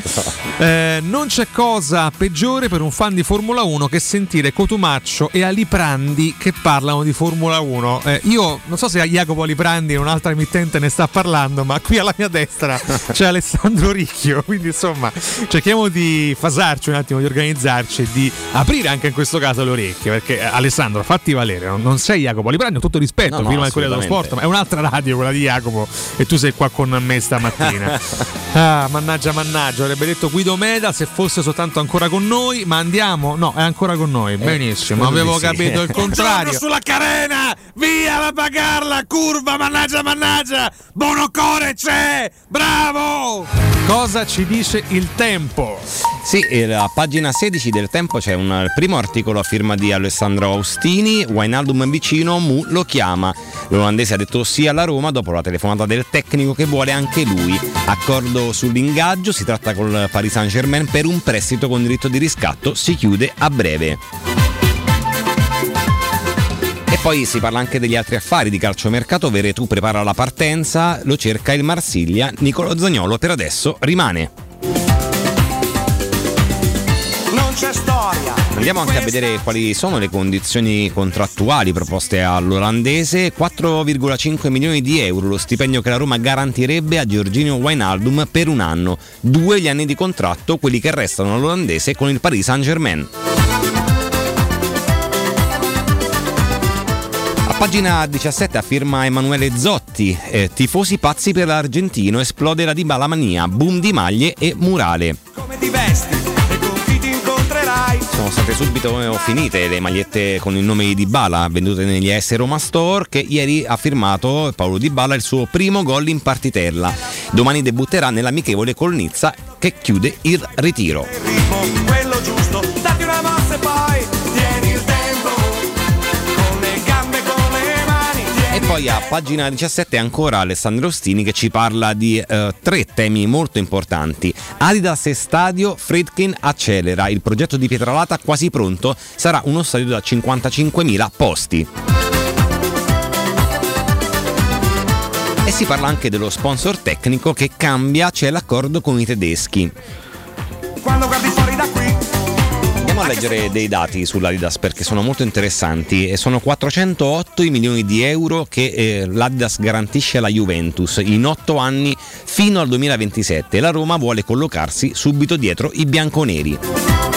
Eh, non c'è cosa peggiore per un fan di Formula 1 che sentire Cotumaccio e Aliprandi che parlano di Formula 1. Eh, io non so se Jacopo Aliprandi in un'altra emittente ne sta parlando, ma qui alla mia destra c'è Alessandro Ricchio, quindi insomma cerchiamo di fasarci un attimo, di organizzarci e di aprire anche in questo caso le orecchie, perché eh, Alessandro fatti valere, non, non sei Jacopo Aliprandi, ho tutto rispetto, No, no, prima del Corriere dello. Sport, ma è un'altra radio quella di Jacopo e tu sei qua con me stamattina. ah, mannaggia, mannaggia, avrebbe detto Guido Meda se fosse soltanto ancora con noi, ma andiamo, no, è ancora con noi, benissimo, credo avevo sì. capito il contrario. Giorno sulla carena, via la bagarla, curva, mannaggia, mannaggia, Bonocore c'è, bravo! Cosa ci dice il tempo? Sì, a pagina 16 del Tempo c'è un primo articolo a firma di Alessandro Austini, Wijnaldum è vicino, Mu lo chiama. L'olandese ha detto sì alla Roma dopo la telefonata del tecnico che vuole anche lui. Accordo sull'ingaggio, si tratta col Paris Saint-Germain per un prestito con diritto di riscatto, si chiude a breve. Poi si parla anche degli altri affari di calciomercato. Veretù prepara la partenza, lo cerca il Marsiglia. Nicolo Zagnolo per adesso rimane. Andiamo anche a vedere quali sono le condizioni contrattuali proposte all'olandese. 4,5 milioni di euro lo stipendio che la Roma garantirebbe a Giorginio Wijnaldum per un anno. Due gli anni di contratto, quelli che restano all'olandese con il Paris Saint-Germain. A pagina 17 affirma Emanuele Zotti, eh, tifosi pazzi per l'argentino, esplode la Dybala mania, boom di maglie e murale. Come ti vesti Sono state subito finite le magliette con il nome di Dybala vendute negli S Roma Store che ieri ha firmato Paolo Dybala il suo primo gol in partitella. Domani debutterà nell'amichevole col Nizza che chiude il ritiro. Poi a pagina 17 ancora Alessandro Ostini che ci parla di eh, tre temi molto importanti. Adidas e stadio, Fredkin accelera, il progetto di Pietralata quasi pronto, sarà uno stadio da 55.000 posti. E si parla anche dello sponsor tecnico che cambia, c'è l'accordo con i tedeschi. Quando guardi fuori da qui Andiamo a leggere dei dati sull'Adidas perché sono molto interessanti e sono 408 i milioni di euro che eh, l'Adidas garantisce alla Juventus in 8 anni fino al 2027 e la Roma vuole collocarsi subito dietro i bianconeri.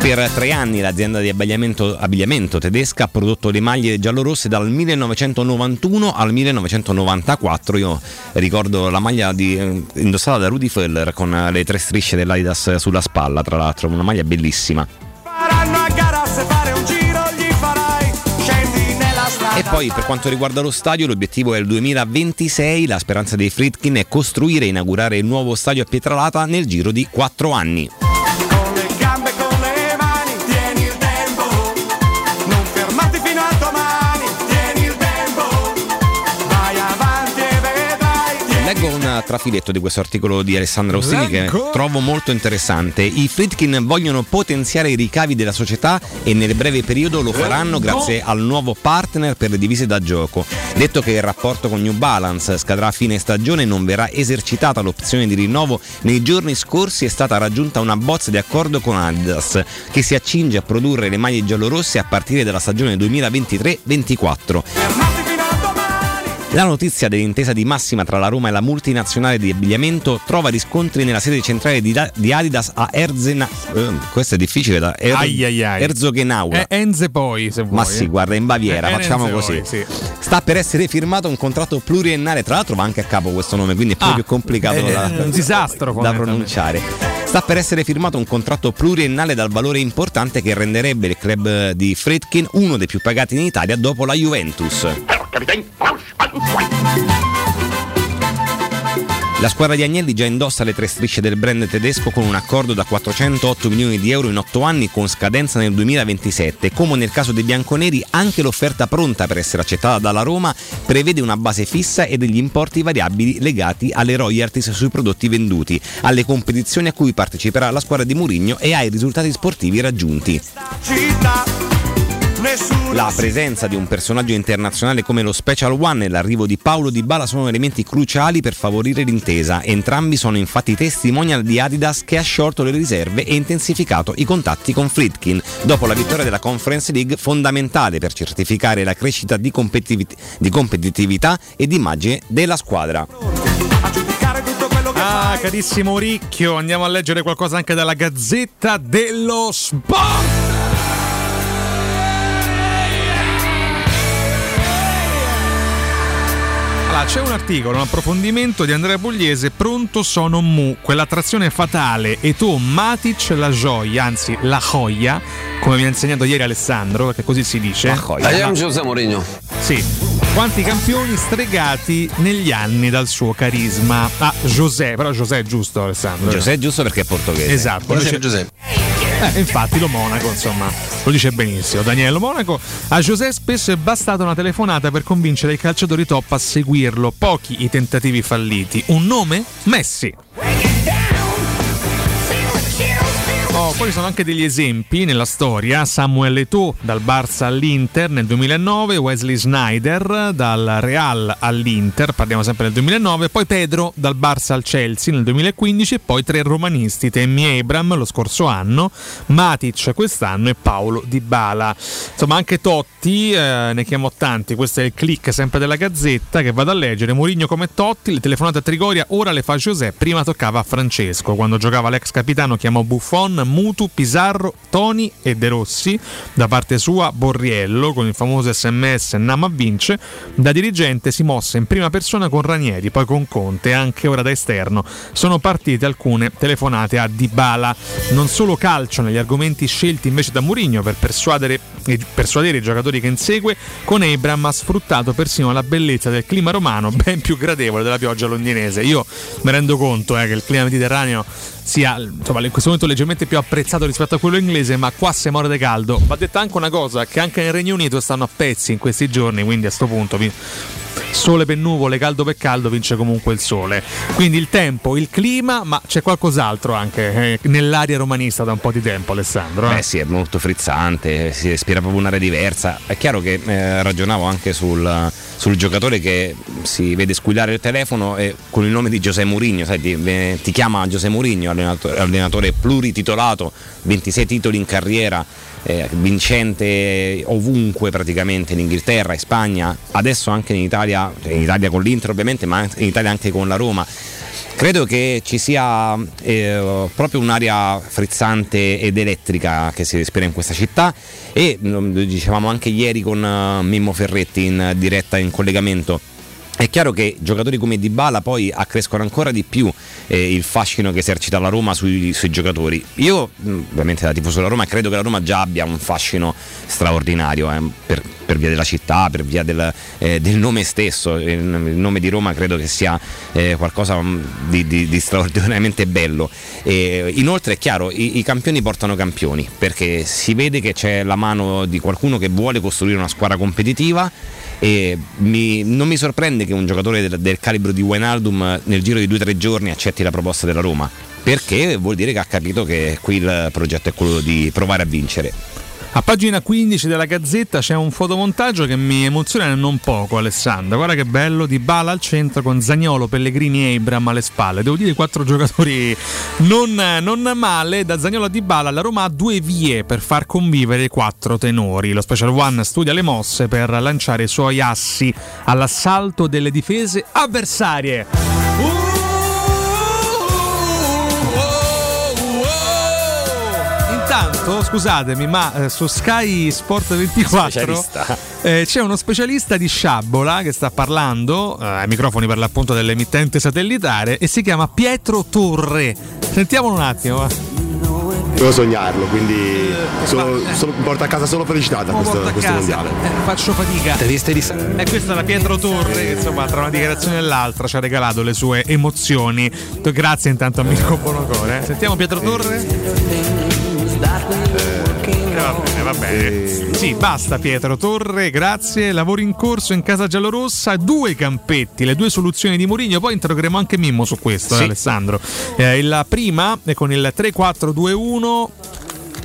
Per tre anni l'azienda di abbigliamento, abbigliamento tedesca ha prodotto le maglie giallorosse dal 1991 al 1994. Io ricordo la maglia di, eh, indossata da Rudy Feller con le tre strisce dell'Adidas sulla spalla, tra l'altro, una maglia bellissima. E poi per quanto riguarda lo stadio, l'obiettivo è il 2026. La speranza dei Fritkin è costruire e inaugurare il nuovo stadio a Pietralata nel giro di quattro anni. Trafiletto di questo articolo di Alessandro Ostini che trovo molto interessante. I Fritkin vogliono potenziare i ricavi della società e nel breve periodo lo faranno grazie al nuovo partner per le divise da gioco. Detto che il rapporto con New Balance scadrà a fine stagione e non verrà esercitata l'opzione di rinnovo, nei giorni scorsi è stata raggiunta una bozza di accordo con Adidas che si accinge a produrre le maglie giallorosse a partire dalla stagione 2023-24. La notizia dell'intesa di massima tra la Roma e la multinazionale di abbigliamento trova riscontri nella sede centrale di, di Adidas a Erzena. eh, questo è difficile da er- Ai, ai. Eh, Enze poi, se vuoi. Ma sì, guarda, in Baviera, Eh, facciamo Enze così. poi, sì. Sta per essere firmato un contratto pluriennale, tra l'altro va anche a capo questo nome, quindi è più Ah, più complicato eh, da, un disastro, da pronunciare. Sta per essere firmato un contratto pluriennale dal valore importante che renderebbe il club di Fredkin uno dei più pagati in Italia dopo la Juventus. La squadra di Agnelli già indossa le tre strisce del brand tedesco con un accordo da 408 milioni di euro in 8 anni con scadenza nel 2027. Come nel caso dei bianconeri, anche l'offerta pronta per essere accettata dalla Roma prevede una base fissa e degli importi variabili legati alle royalties sui prodotti venduti, alle competizioni a cui parteciperà la squadra di Murigno e ai risultati sportivi raggiunti. città La presenza di un personaggio internazionale come lo Special One e l'arrivo di Paolo Di Bala sono elementi cruciali per favorire l'intesa. Entrambi sono infatti testimonial di Adidas che ha sciolto le riserve e intensificato i contatti con Fritkin dopo la vittoria della Conference League fondamentale per certificare la crescita di, competitiv- di competitività e di immagine della squadra. Ah, carissimo Ricchio, andiamo a leggere qualcosa anche dalla Gazzetta dello Sport. Allora, c'è un articolo, un approfondimento di Andrea Pugliese, Pronto sono Mu, quell'attrazione fatale, e tu Matic la gioia, anzi la joia, come mi ha insegnato ieri Alessandro, perché così si dice. La joia. I am José Mourinho. Sì. Quanti campioni stregati negli anni dal suo carisma? Ah, José, però José è giusto Alessandro. Giuseppe è giusto perché è portoghese. Esatto. Buonasera, Invece- Eh, infatti lo Monaco, insomma, lo dice benissimo. Daniele Monaco. A José spesso è bastata una telefonata per convincere i calciatori top a seguirlo. Pochi i tentativi falliti. Un nome? Messi. Oh, poi ci sono anche degli esempi nella storia. Samuel Eto'o dal Barça all'Inter nel 2009, Wesley Snyder dal Real all'Inter, parliamo sempre del 2009, poi Pedro dal Barça al Chelsea nel 2015 e poi tre romanisti, Temmi Abram lo scorso anno, Matic quest'anno e Paolo Di Bala. Insomma, anche Totti, eh, ne chiamo tanti, questo è il click sempre della Gazzetta che vado a leggere. Mourinho come Totti, le telefonate a Trigoria, ora le fa José, prima toccava a Francesco. Quando giocava l'ex capitano chiamò Buffon, Mutu, Pizarro, Toni e De Rossi. Da parte sua Borriello con il famoso sms Nama vince. Da dirigente si mosse in prima persona con Ranieri, poi con Conte anche ora da esterno. Sono partite alcune telefonate a Dybala. Non solo calcio negli argomenti scelti invece da Mourinho per persuadere, persuadere i giocatori che insegue, con Abram ha sfruttato persino la bellezza del clima romano ben più gradevole della pioggia londinese. Io mi rendo conto eh, che il clima mediterraneo sia insomma, in questo momento leggermente più apprezzato rispetto a quello inglese, ma qua si muore di caldo. Va detta anche una cosa, che anche nel Regno Unito stanno a pezzi in questi giorni, quindi a sto punto vi- sole per nuvole, caldo per caldo, vince comunque il sole. Quindi il tempo, il clima, ma c'è qualcos'altro anche eh, nell'aria romanista da un po' di tempo, Alessandro. eh? Beh sì, è molto frizzante, si respira proprio un'aria diversa. È chiaro che eh, ragionavo anche sul, sul giocatore che si vede squillare il telefono e con il nome di Giuseppe Mourinho, sai, ti, eh, ti chiama Giuseppe Mourinho, allenatore, allenatore plurititolato, 26 titoli in carriera, eh, vincente ovunque praticamente in Inghilterra, in Spagna, adesso anche in Italia, in Italia con l'Inter ovviamente, ma in Italia anche con la Roma. Credo che ci sia eh, proprio un'aria frizzante ed elettrica che si respira in questa città e mm, lo dicevamo anche ieri con eh, Mimmo Ferretti in diretta in collegamento. È chiaro che giocatori come Dybala poi accrescono ancora di più eh, il fascino che esercita la Roma sui, sui giocatori. Io, ovviamente da tifoso della Roma, credo che la Roma già abbia un fascino straordinario eh, per, per via della città, per via del, eh, del nome stesso. Il, il nome di Roma credo che sia eh, qualcosa di, di- di straordinariamente bello. E, inoltre è chiaro, i, i campioni portano campioni, perché si vede che c'è la mano di qualcuno che vuole costruire una squadra competitiva e mi- non mi sorprende che un giocatore del, del calibro di Wijnaldum nel giro di due o tre giorni accetti la proposta della Roma. Perché vuol dire che ha capito che qui il progetto è quello di provare a vincere A pagina 15 della Gazzetta c'è un fotomontaggio che mi emoziona non poco, Alessandro. Guarda che bello, di Bala al centro con Zagnolo, Pellegrini e Abram alle spalle. Devo dire quattro giocatori non, non male. Da Zagnolo a Di Bala la Roma ha due vie per far convivere i quattro tenori. Lo Special One studia le mosse per lanciare i suoi assi all'assalto delle difese avversarie. Intanto, scusatemi, ma eh, su Sky Sport 24 Specialista. eh, c'è uno specialista di sciabola che sta parlando eh, ai microfoni per l'appunto dell'emittente satellitare e si chiama Pietro Torre. Sentiamolo un attimo. eh. Devo sognarlo, quindi sono, sono- porto a casa solo felicità da questo, questo casa. mondiale. Eh, faccio fatica. E questa è la Pietro Torre che insomma tra una dichiarazione e l'altra ci ha regalato le sue emozioni. Grazie intanto a Mirko Bonocore. eh. Sentiamo Pietro Torre. Eh, va bene, va bene. Sì, basta Pietro Torre, grazie. Lavori in corso in casa giallorossa, due campetti, le due soluzioni di Mourinho. Poi interrogheremo anche Mimmo su questo, Sì. eh, Alessandro. Eh, la prima è con il 3-4-2-1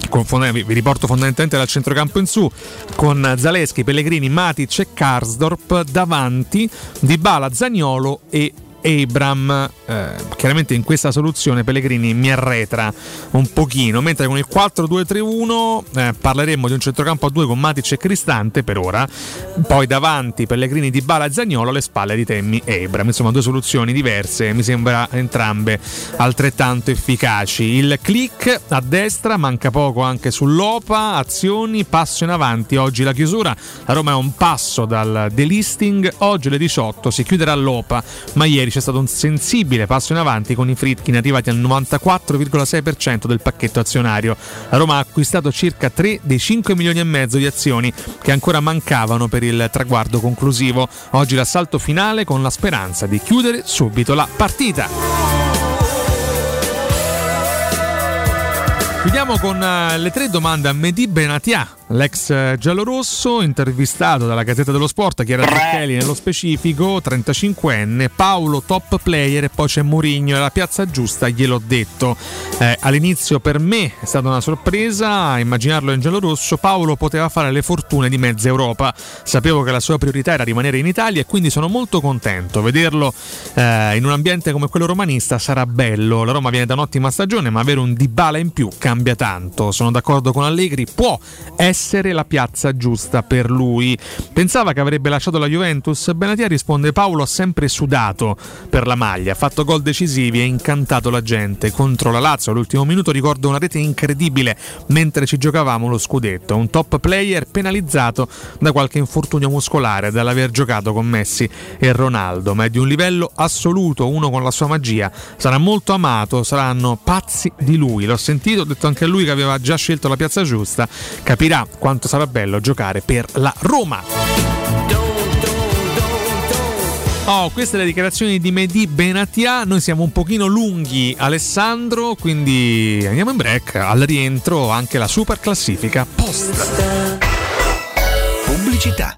con fonda- vi vi riporto fondamentalmente dal centrocampo in su con Zaleschi, Pellegrini, Matic e Karsdorp davanti di Bala, Zagnolo e Abram Eh, chiaramente in questa soluzione Pellegrini mi arretra un pochino mentre con il 4-2-3-1 eh, parleremo di un centrocampo a due con Matic e Cristante per ora poi davanti Pellegrini di Bala Zagnolo alle spalle di Temmi e Abram. Insomma due soluzioni diverse mi sembra entrambe altrettanto efficaci. Il click a destra manca poco anche sull'Opa azioni passo in avanti oggi la chiusura. La Roma è un passo dal delisting oggi alle 18 si chiuderà l'Opa ma ieri c'è stato un sensibile passo in avanti con i Fritkin arrivati al 94,6% del pacchetto azionario. La Roma ha acquistato circa 3 dei 5 milioni e mezzo di azioni che ancora mancavano per il traguardo conclusivo. Oggi l'assalto finale con la speranza di chiudere subito la partita Chiudiamo con eh, le tre domande a Mehdi Benatia, l'ex eh, giallorosso, intervistato dalla Gazzetta dello Sport, Chiara Zucchelli nello specifico, 35enne, Paolo top player e poi c'è Mourinho. E la piazza giusta, gliel'ho detto. Eh, all'inizio per me è stata una sorpresa, immaginarlo in giallorosso, Paolo poteva fare le fortune di mezza Europa, sapevo che la sua priorità era rimanere in Italia e quindi sono molto contento. Vederlo eh, in un ambiente come quello romanista sarà bello, la Roma viene da un'ottima stagione ma avere un Dybala in più cambia tanto. Sono d'accordo con Allegri, può essere la piazza giusta per lui. Pensava che avrebbe lasciato la Juventus? Benatia risponde Paolo ha sempre sudato per la maglia, ha fatto gol decisivi e incantato la gente. Contro la Lazio all'ultimo minuto ricordo una rete incredibile mentre ci giocavamo lo scudetto. Un top player penalizzato da qualche infortunio muscolare, dall'aver giocato con Messi e Ronaldo, ma è di un livello assoluto, uno con la sua magia. Sarà molto amato, saranno pazzi di lui. L'ho sentito, ho detto anche a lui che aveva già scelto la piazza giusta, capirà quanto sarà bello giocare per la Roma. Oh, queste le dichiarazioni di Mehdi Benatia. Noi siamo un pochino lunghi, Alessandro, quindi andiamo in break. Al rientro anche la super classifica post. Pubblicità.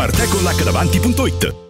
www.artecollacdavanti.it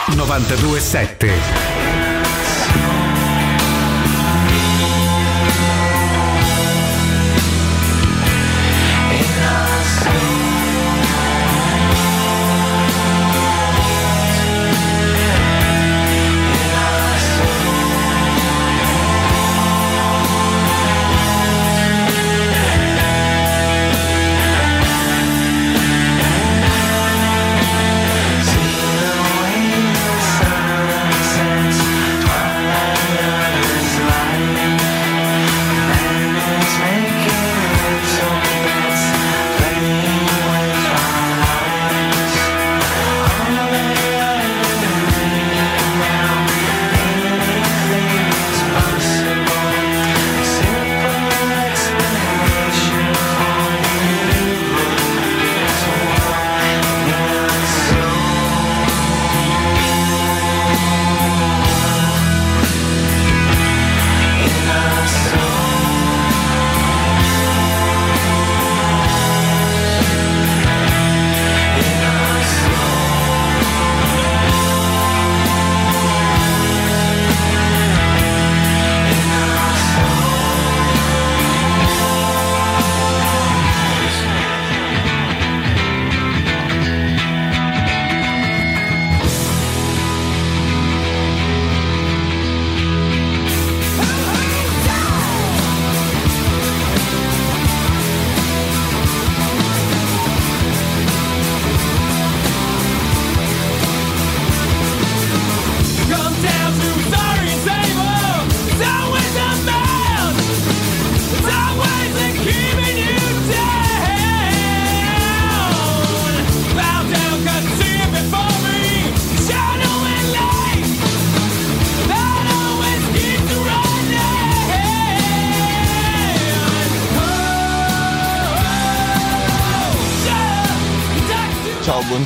927.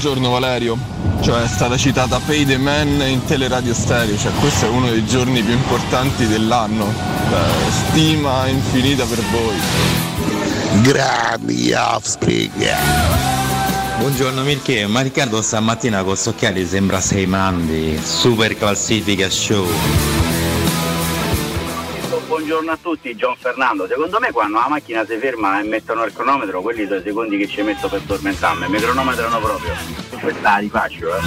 Buongiorno Valerio. Cioè è stata citata Pay the Man in teleradio stereo, cioè questo è uno dei giorni più importanti dell'anno. Beh, stima infinita per voi. Grandi offspring. Buongiorno Mirke, ma Riccardo stamattina con Socchiali sembra sei mandi, super classifica show. Buongiorno a tutti, John Fernando. Secondo me quando la macchina si ferma e mettono il cronometro, quelli sono i secondi che ci metto per tormentarmi, mi cronometrano proprio. Questa di faccio, eh.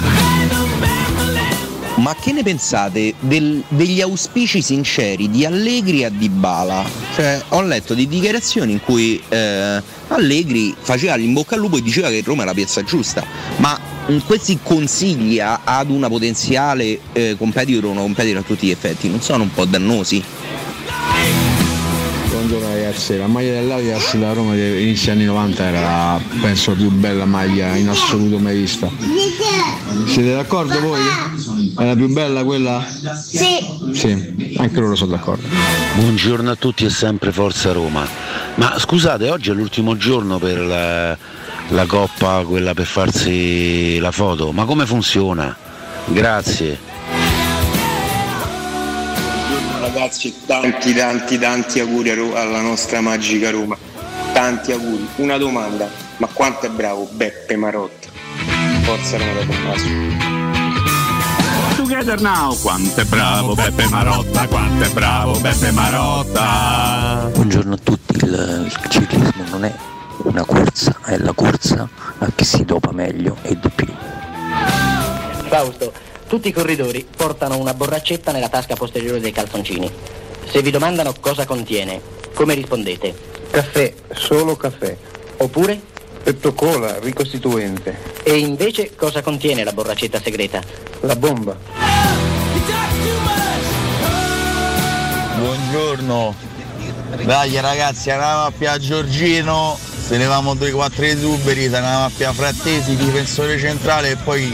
Ma che ne pensate del- degli auspici sinceri di Allegri a Dybala? Cioè, ho letto di dichiarazioni in cui eh, Allegri faceva l'in bocca al lupo e diceva che Roma è la piazza giusta, ma mm, questi consigli ad una potenziale eh, competitor o una competitor a tutti gli effetti non sono un po' dannosi? Ragazzi, la maglia dell'Adidas della Roma degli inizio anni 90 era la, penso la più bella maglia in assoluto mai vista. Siete d'accordo voi? È la più bella quella? Sì. Sì, anche loro sono d'accordo. Buongiorno a tutti e sempre Forza Roma. Ma scusate, oggi è l'ultimo giorno per la, la coppa, quella per farsi la foto. Ma come funziona? Grazie. Ragazzi, tanti tanti tanti auguri alla nostra magica Roma. Tanti auguri. Una domanda, ma quanto è bravo Beppe Marotta? Forza Roma da Tommaso. Together now, quanto è bravo Beppe Marotta, quanto è bravo Beppe Marotta. Buongiorno a tutti, il, il ciclismo non è una corsa, è la corsa a chi si dopa meglio e di più. Fausto, tutti i corridori portano una borraccetta nella tasca posteriore dei calzoncini. Se vi domandano cosa contiene, come rispondete? Caffè, solo caffè. Oppure? Petto cola, ricostituente. E invece cosa contiene la borraccetta segreta? La bomba. Buongiorno. Dai ragazzi, andavamo a Pia Giorgino, se ne vamo 2-4 esuberi, se ne andavamo a Pia Frattesi, difensore centrale e poi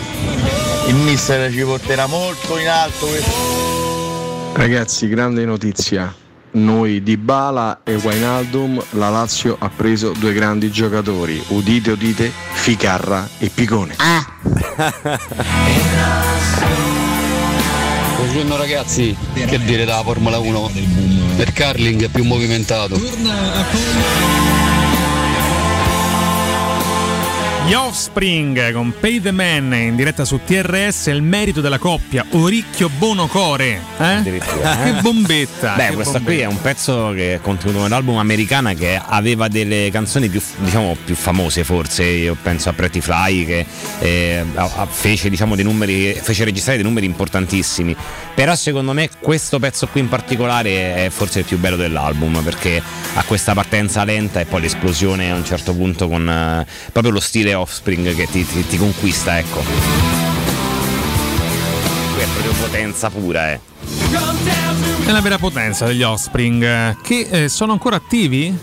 il mister ci porterà molto in alto questo. Ragazzi, grande notizia. Noi di Bala e Wainaldum, la Lazio ha preso due grandi giocatori. Udite, udite, Ficarra e Picone. Buongiorno ragazzi, che dire della Formula 1? Per Carling è più movimentato. Gli Offspring con Pay the Man in diretta su TRS il merito della coppia Oricchio Bono Core. Eh? Eh. che bombetta! Beh, che questo qui bombetta. è un pezzo che è contenuto nell'album americana che aveva delle canzoni più, diciamo, più famose forse, io penso a Pretty Fly che eh, fece, diciamo, dei numeri, fece registrare dei numeri importantissimi. Però secondo me questo pezzo qui in particolare è forse il più bello dell'album perché ha questa partenza lenta e poi l'esplosione a un certo punto con eh, proprio lo stile Offspring che ti, ti- ti conquista, ecco. Qui è proprio potenza pura, eh. È la vera potenza degli Offspring che eh, sono ancora attivi?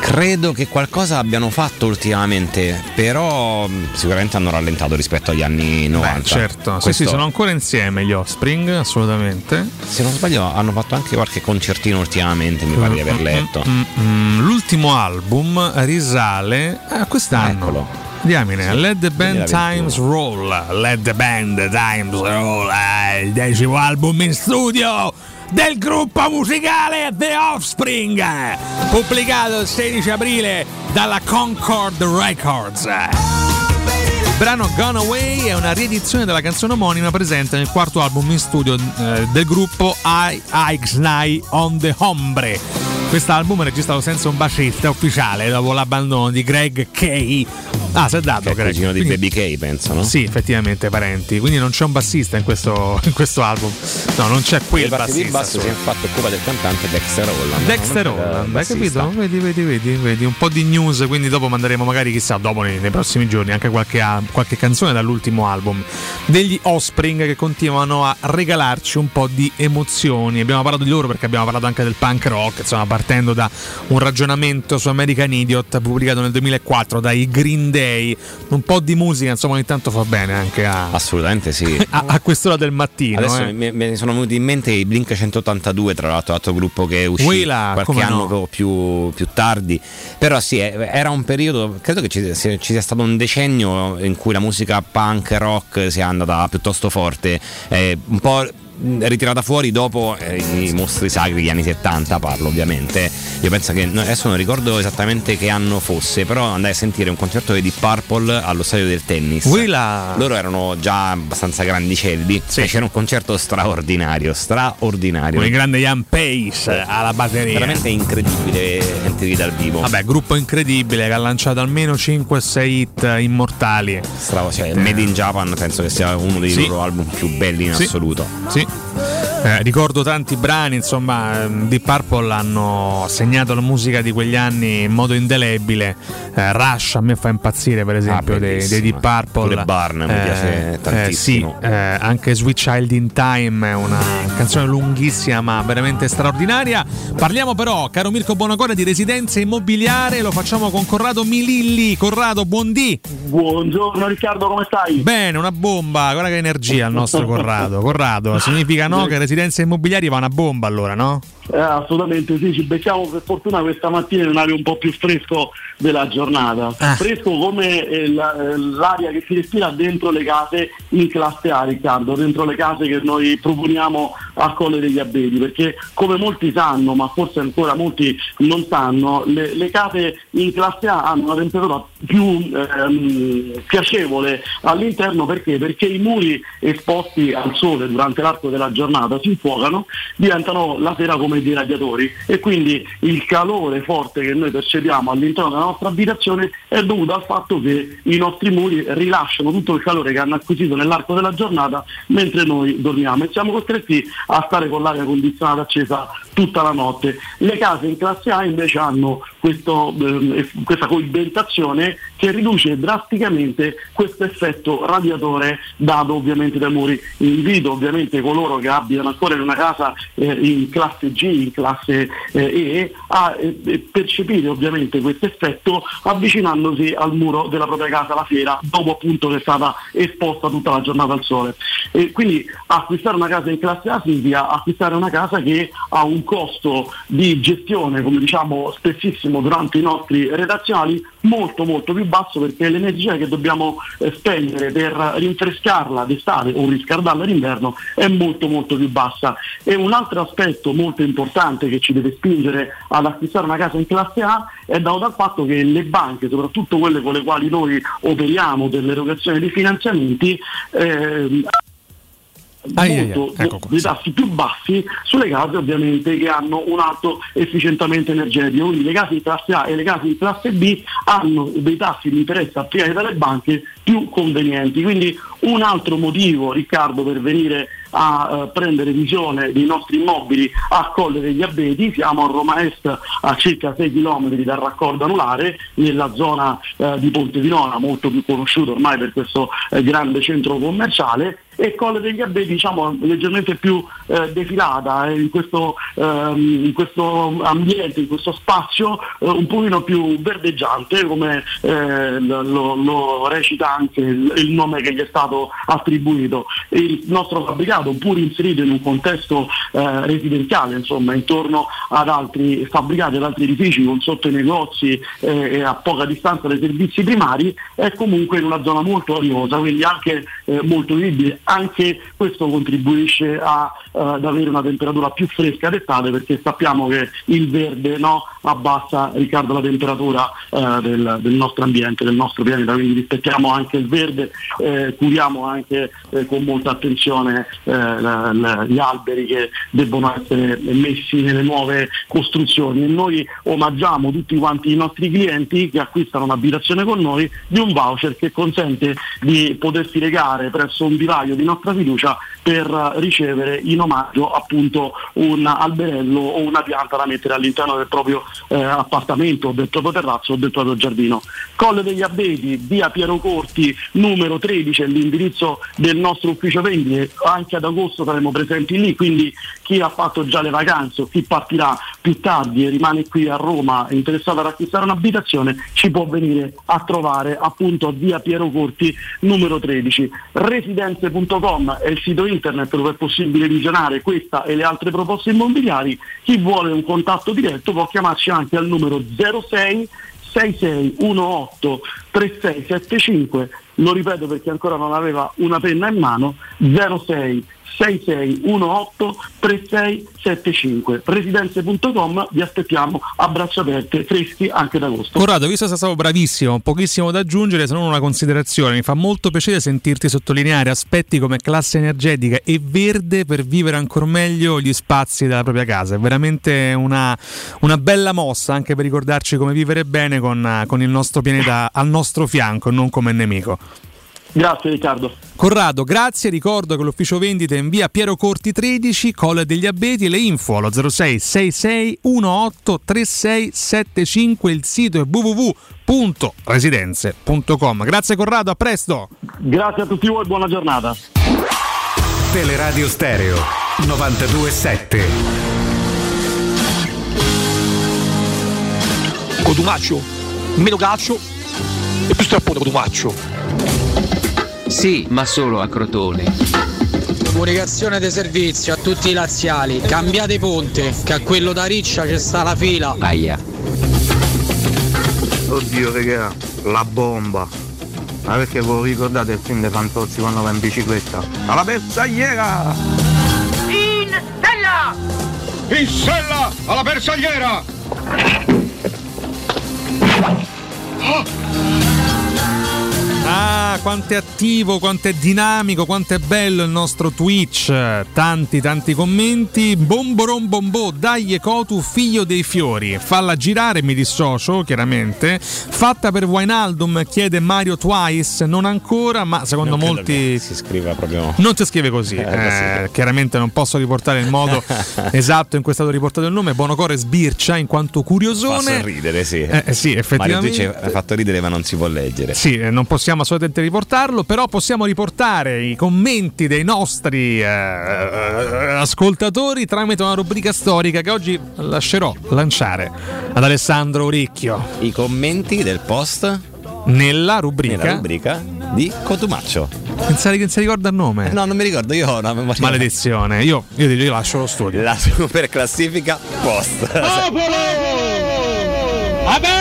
Credo che qualcosa abbiano fatto ultimamente, però mh, sicuramente hanno rallentato rispetto agli anni 90. Beh, certo, sì, Questo- sì, sono ancora insieme gli Offspring, assolutamente. Se non sbaglio hanno fatto anche qualche concertino ultimamente, mi pare di aver letto. Mm, mm, l'ultimo album risale a quest'anno. Diamine, Let the Band 2021. Times Roll. Let the Band Times Roll. eh, il decimo album in studio del gruppo musicale The Offspring. Pubblicato il 16 aprile dalla Concord Records. Il brano Gone Away è una riedizione della canzone omonima presente nel quarto album in studio eh, del gruppo I Ixnay on the Hombre. Quest'album è registrato senza un bassista ufficiale dopo l'abbandono di Greg Kay. Ah, si è dato Che è il Greg. cugino di Baby K, penso, no? Sì, effettivamente parenti. Quindi non c'è un bassista in questo, in questo album. No, non c'è quel Il bassista. basso si è infatti occupa del cantante Dexter Holland. Dexter no? Il Holland, hai capito? Vedi, vedi, vedi, vedi, un po' di news, quindi dopo manderemo magari chissà, dopo nei, nei prossimi giorni anche qualche, qualche canzone dall'ultimo album degli Offspring che continuano a regalarci un po' di emozioni. Abbiamo parlato di loro perché abbiamo parlato anche del punk rock, insomma, partendo da un ragionamento su American Idiot pubblicato nel 2004 dai Green Day un po' di musica, insomma, ogni tanto fa bene anche a, Assolutamente sì. a, a quest'ora del mattino. Adesso eh. mi, mi sono venuti in mente i Blink 182, tra l'altro, altro gruppo che è uscito Willa, qualche anno no. più, più tardi. Però sì, era un periodo, credo che ci, sia- ci sia stato un decennio in cui la musica punk rock sia andata piuttosto forte, eh, un po' ritirata fuori dopo eh, i mostri sacri degli anni 70 parlo ovviamente io penso che adesso non ricordo esattamente che anno fosse però andai a sentire un concerto di Deep Purple allo stadio del tennis Willa. loro erano già abbastanza grandicelli e c'era un concerto straordinario straordinario Con il grande Ian Pace alla batteria. veramente incredibile sentirli dal vivo Vabbè, gruppo incredibile che ha lanciato almeno 5-6 hit immortali. Stravo, cioè, Made in Japan penso che sia uno dei Sì. loro album più belli in Sì. assoluto Sì. Thank you. Eh, ricordo tanti brani, insomma, ehm, Deep Purple hanno segnato la musica di quegli anni in modo indelebile. Eh, Rush a me fa impazzire, per esempio, dei, bellissima. dei Deep Purple. Pure Barn mi piace eh, tantissimo. sì, eh, anche Sweet Child in Time è una canzone lunghissima ma veramente straordinaria. Parliamo però, caro Mirko Bonacore, di residenza immobiliare, lo facciamo con Corrado Mililli. Corrado, buondì. Buongiorno Riccardo, come stai? Bene, una bomba, guarda che energia il nostro Corrado. Corrado, significa no che residenze immobiliari va una bomba allora, no? Eh, assolutamente sì, ci becchiamo per fortuna questa mattina in un aria un po' più fresco della giornata. Ah. Fresco come eh, eh, l'aria che si respira dentro le case in classe A, Riccardo, dentro le case che noi proponiamo a Colle degli Abeti, perché come molti sanno, ma forse ancora molti non sanno, le, le case in classe A hanno una temperatura più ehm, piacevole all'interno perché? Perché i muri esposti al sole durante l'arco della giornata si infuocano, diventano la sera come dei radiatori e quindi il calore forte che noi percepiamo all'interno della nostra abitazione è dovuto al fatto che i nostri muri rilasciano tutto il calore che hanno acquisito nell'arco della giornata mentre noi dormiamo e siamo costretti a stare con l'aria condizionata accesa tutta la notte. Le case in classe A invece hanno questo, eh, questa coibentazione che riduce drasticamente questo effetto radiatore dato ovviamente dai muri. Invito ovviamente coloro che abbiano ancora in una casa eh, in classe G, in classe eh, E, a eh, percepire ovviamente questo effetto avvicinandosi al muro della propria casa la sera, dopo appunto che è stata esposta tutta la giornata al sole. E quindi acquistare una casa in classe A significa acquistare una casa che ha un costo di gestione, come diciamo spessissimo durante i nostri redazionali, molto molto più basso perché l'energia che dobbiamo eh, spendere per rinfrescarla d'estate o riscaldarla d'inverno è molto molto più bassa. E un altro aspetto molto importante che ci deve spingere ad acquistare una casa in classe A è dato dal fatto che le banche, soprattutto quelle con le quali noi operiamo per l'erogazione di finanziamenti, ai, molto ai, ecco dei tassi più bassi sulle case ovviamente che hanno un alto efficientamento energetico. Quindi le case in classe A e le case in classe B hanno dei tassi di interesse applicati dalle banche più convenienti. Quindi un altro motivo Riccardo per venire a eh, prendere visione dei nostri immobili a Colle degli Abeti, siamo a Roma Est a circa 6 km dal raccordo anulare nella zona eh, di Ponte di Nona, molto più conosciuto ormai per questo eh, grande centro commerciale e Colle degli Abeti diciamo leggermente più eh, defilata eh, in, questo, ehm, in questo ambiente, in questo spazio eh, un pochino più verdeggiante come eh, lo, lo recita anche il, il nome che gli è stato attribuito. Il nostro fabbricato pur inserito in un contesto eh, residenziale insomma intorno ad altri fabbricati, ad altri edifici con sotto i negozi eh, e a poca distanza dai servizi primari è comunque in una zona molto ariosa quindi anche molto vivibile anche questo contribuisce a, eh, ad avere una temperatura più fresca d'estate perché sappiamo che il verde no, abbassa Riccardo la temperatura eh, del, del nostro ambiente, del nostro pianeta, quindi rispettiamo anche il verde, eh, curiamo anche eh, con molta attenzione eh, la- la- gli alberi che debbono essere messi nelle nuove costruzioni. E noi omaggiamo tutti quanti i nostri clienti che acquistano un'abitazione con noi di un voucher che consente di potersi legare presso un vivaio di nostra fiducia per ricevere in omaggio appunto un alberello o una pianta da mettere all'interno del proprio eh, appartamento, del proprio terrazzo o del proprio giardino. Colle degli Abeti, via Piero Corti, numero 13 è l'indirizzo del nostro ufficio vendite, anche ad agosto saremo presenti lì, quindi chi ha fatto già le vacanze o chi partirà più tardi e rimane qui a Roma interessato ad acquistare un'abitazione ci può venire a trovare appunto via Piero Corti numero 13. Residenze.com è il sito internet dove è possibile visionare questa e le altre proposte immobiliari. Chi vuole un contatto diretto può chiamarci anche al numero 06 6618 3675 lo ripeto perché ancora non aveva una penna in mano 06 6618 3675 residenze.com vi aspettiamo a braccia aperte freschi anche d'agosto Corrado, visto che sei stato bravissimo, pochissimo da aggiungere se non una considerazione, mi fa molto piacere sentirti sottolineare aspetti come classe energetica e verde per vivere ancora meglio gli spazi della propria casa, è veramente una, una bella mossa anche per ricordarci come vivere bene con, con il nostro pianeta al nostro fianco, non come nemico. Grazie Riccardo. Corrado, grazie. Ricordo che l'ufficio vendita è in via Piero Corti 13, Colle degli Abeti. Le info allo 06 66 18 3675. Il sito è www.residenze.com. Grazie Corrado, a presto. Grazie a tutti voi, buona giornata. Teleradio Stereo 927. Cotumaccio, meno calcio e più strappone Cotumaccio. Sì, ma solo a Crotone. Comunicazione di servizio a tutti i laziali, cambiate ponte, che a quello da Riccia c'è sta la fila. Aia. Oddio regà, la bomba. Ma perché voi ricordate il film dei Fantozzi quando va in bicicletta? Alla bersagliera! In stella! In sella alla bersagliera! Ah, quanto è attivo, quanto è dinamico, quanto è bello il nostro Twitch. Tanti, tanti commenti. Bomboron bombò, dai Ekotu, figlio dei fiori. Falla girare, mi dissocio, chiaramente. Fatta per Wainaldum, chiede Mario Twice. Non ancora, ma secondo Non molti. Si scrive proprio. Non si scrive così, Eh, Eh, sì. chiaramente non posso riportare il modo esatto in cui è stato riportato il nome. Bonocore sbircia in quanto Fa curiosone. sorridere, sì. Eh, eh, sì, Mario effettivamente. dice ha fatto ridere ma non si può leggere. Sì, eh, non possiamo assolutamente riportarlo, però possiamo riportare i commenti dei nostri eh, eh, ascoltatori tramite una rubrica storica che oggi lascerò lanciare ad Alessandro Orecchio. I commenti del post nella rubrica, nella rubrica di Cotumaccio. Pensare che non si ricorda il nome? No, non mi ricordo, io ho una memoria. Maledizione, io, io, io lascio lo studio. La super classifica post. Popolo! Abemus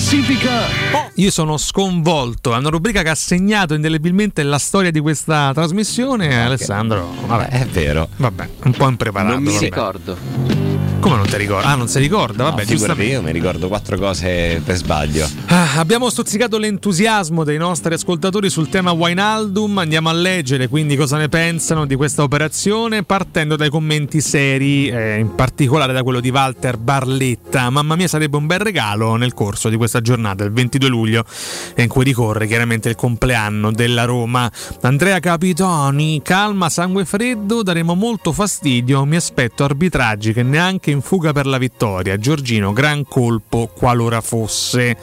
Classifica. Io sono sconvolto, è una rubrica che ha segnato indelebilmente la storia di questa trasmissione. Alessandro, vabbè, è vero. Vabbè, un po' impreparato. Non mi vabbè. ricordo. Come non ti ricordi? Ah, non si ricorda? Vabbè, No, giustamente. io mi ricordo quattro cose per sbaglio. Ah, abbiamo stuzzicato l'entusiasmo dei nostri ascoltatori sul tema Wainaldum. Andiamo a leggere quindi cosa ne pensano di questa operazione, partendo dai commenti seri, eh, in particolare da quello di Walter Barletta. Mamma mia, sarebbe un bel regalo nel corso di questa giornata, il 22 luglio, in cui ricorre chiaramente il compleanno della Roma. Andrea Capitoni, calma, sangue freddo, daremo molto fastidio. Mi aspetto arbitraggi che neanche in fuga per la vittoria. Giorgino, gran colpo qualora fosse.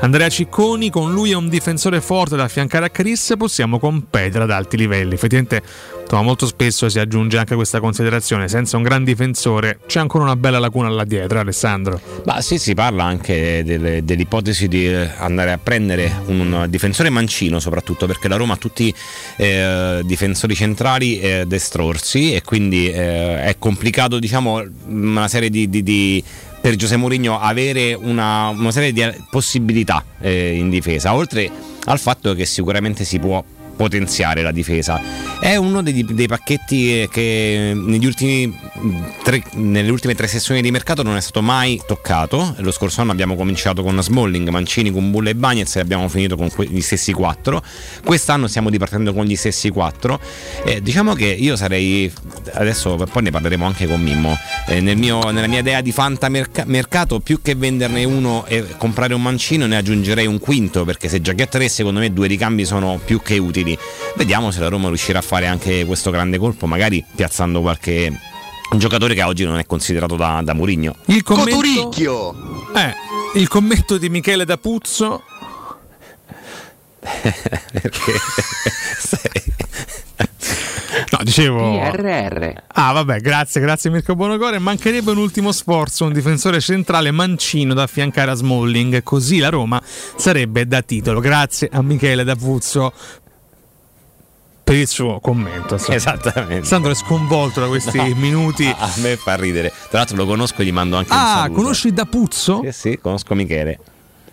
Andrea Cicconi, con lui è un difensore forte da affiancare a Chris, possiamo competere ad alti livelli. Effettivamente, insomma, molto spesso si aggiunge anche questa considerazione: senza un gran difensore c'è ancora una bella lacuna là dietro, Alessandro. Ma sì, si parla anche delle- dell'ipotesi di eh, andare a prendere un difensore mancino, soprattutto perché la Roma ha tutti eh, difensori centrali eh, destrorsi e quindi eh, è complicato, diciamo, una serie di, di- di- per Giuseppe Mourinho avere una, una serie di possibilità eh, in difesa, oltre al fatto che sicuramente si può potenziare la difesa. È uno dei, dei pacchetti eh, che tre, nelle ultime tre sessioni di mercato non è stato mai toccato. Lo scorso anno abbiamo cominciato con Smalling, Mancini, Kumbulla e Bagnez e abbiamo finito con que- gli stessi quattro. Quest'anno stiamo ripartendo con gli stessi quattro. Eh, diciamo che io sarei adesso poi ne parleremo anche con Mimmo. Eh, nel mio- nella mia idea di fantamercato, più che venderne uno e comprare un mancino, ne aggiungerei un quinto. Perché se giochi a tre, secondo me due ricambi sono più che utili. Vediamo se la Roma riuscirà a fare anche questo grande colpo, magari piazzando qualche giocatore che oggi non è considerato da, da Murigno. Il commento... Coturicchio! Eh, il commento di Michele D'Apuzzo. Perché. No, dicevo. PRR. Ah, vabbè, grazie, grazie Mirko Bonocore. Mancherebbe un ultimo sforzo, un difensore centrale mancino da affiancare a Smalling, così la Roma sarebbe da titolo. Grazie a Michele D'Apuzzo per il suo commento. insomma. Esattamente. Sandro è sconvolto da questi No, minuti. A, me fa ridere. Tra l'altro lo conosco e gli mando anche un Ah, saluto. conosci D'Apuzzo? Sì, sì, conosco Michele.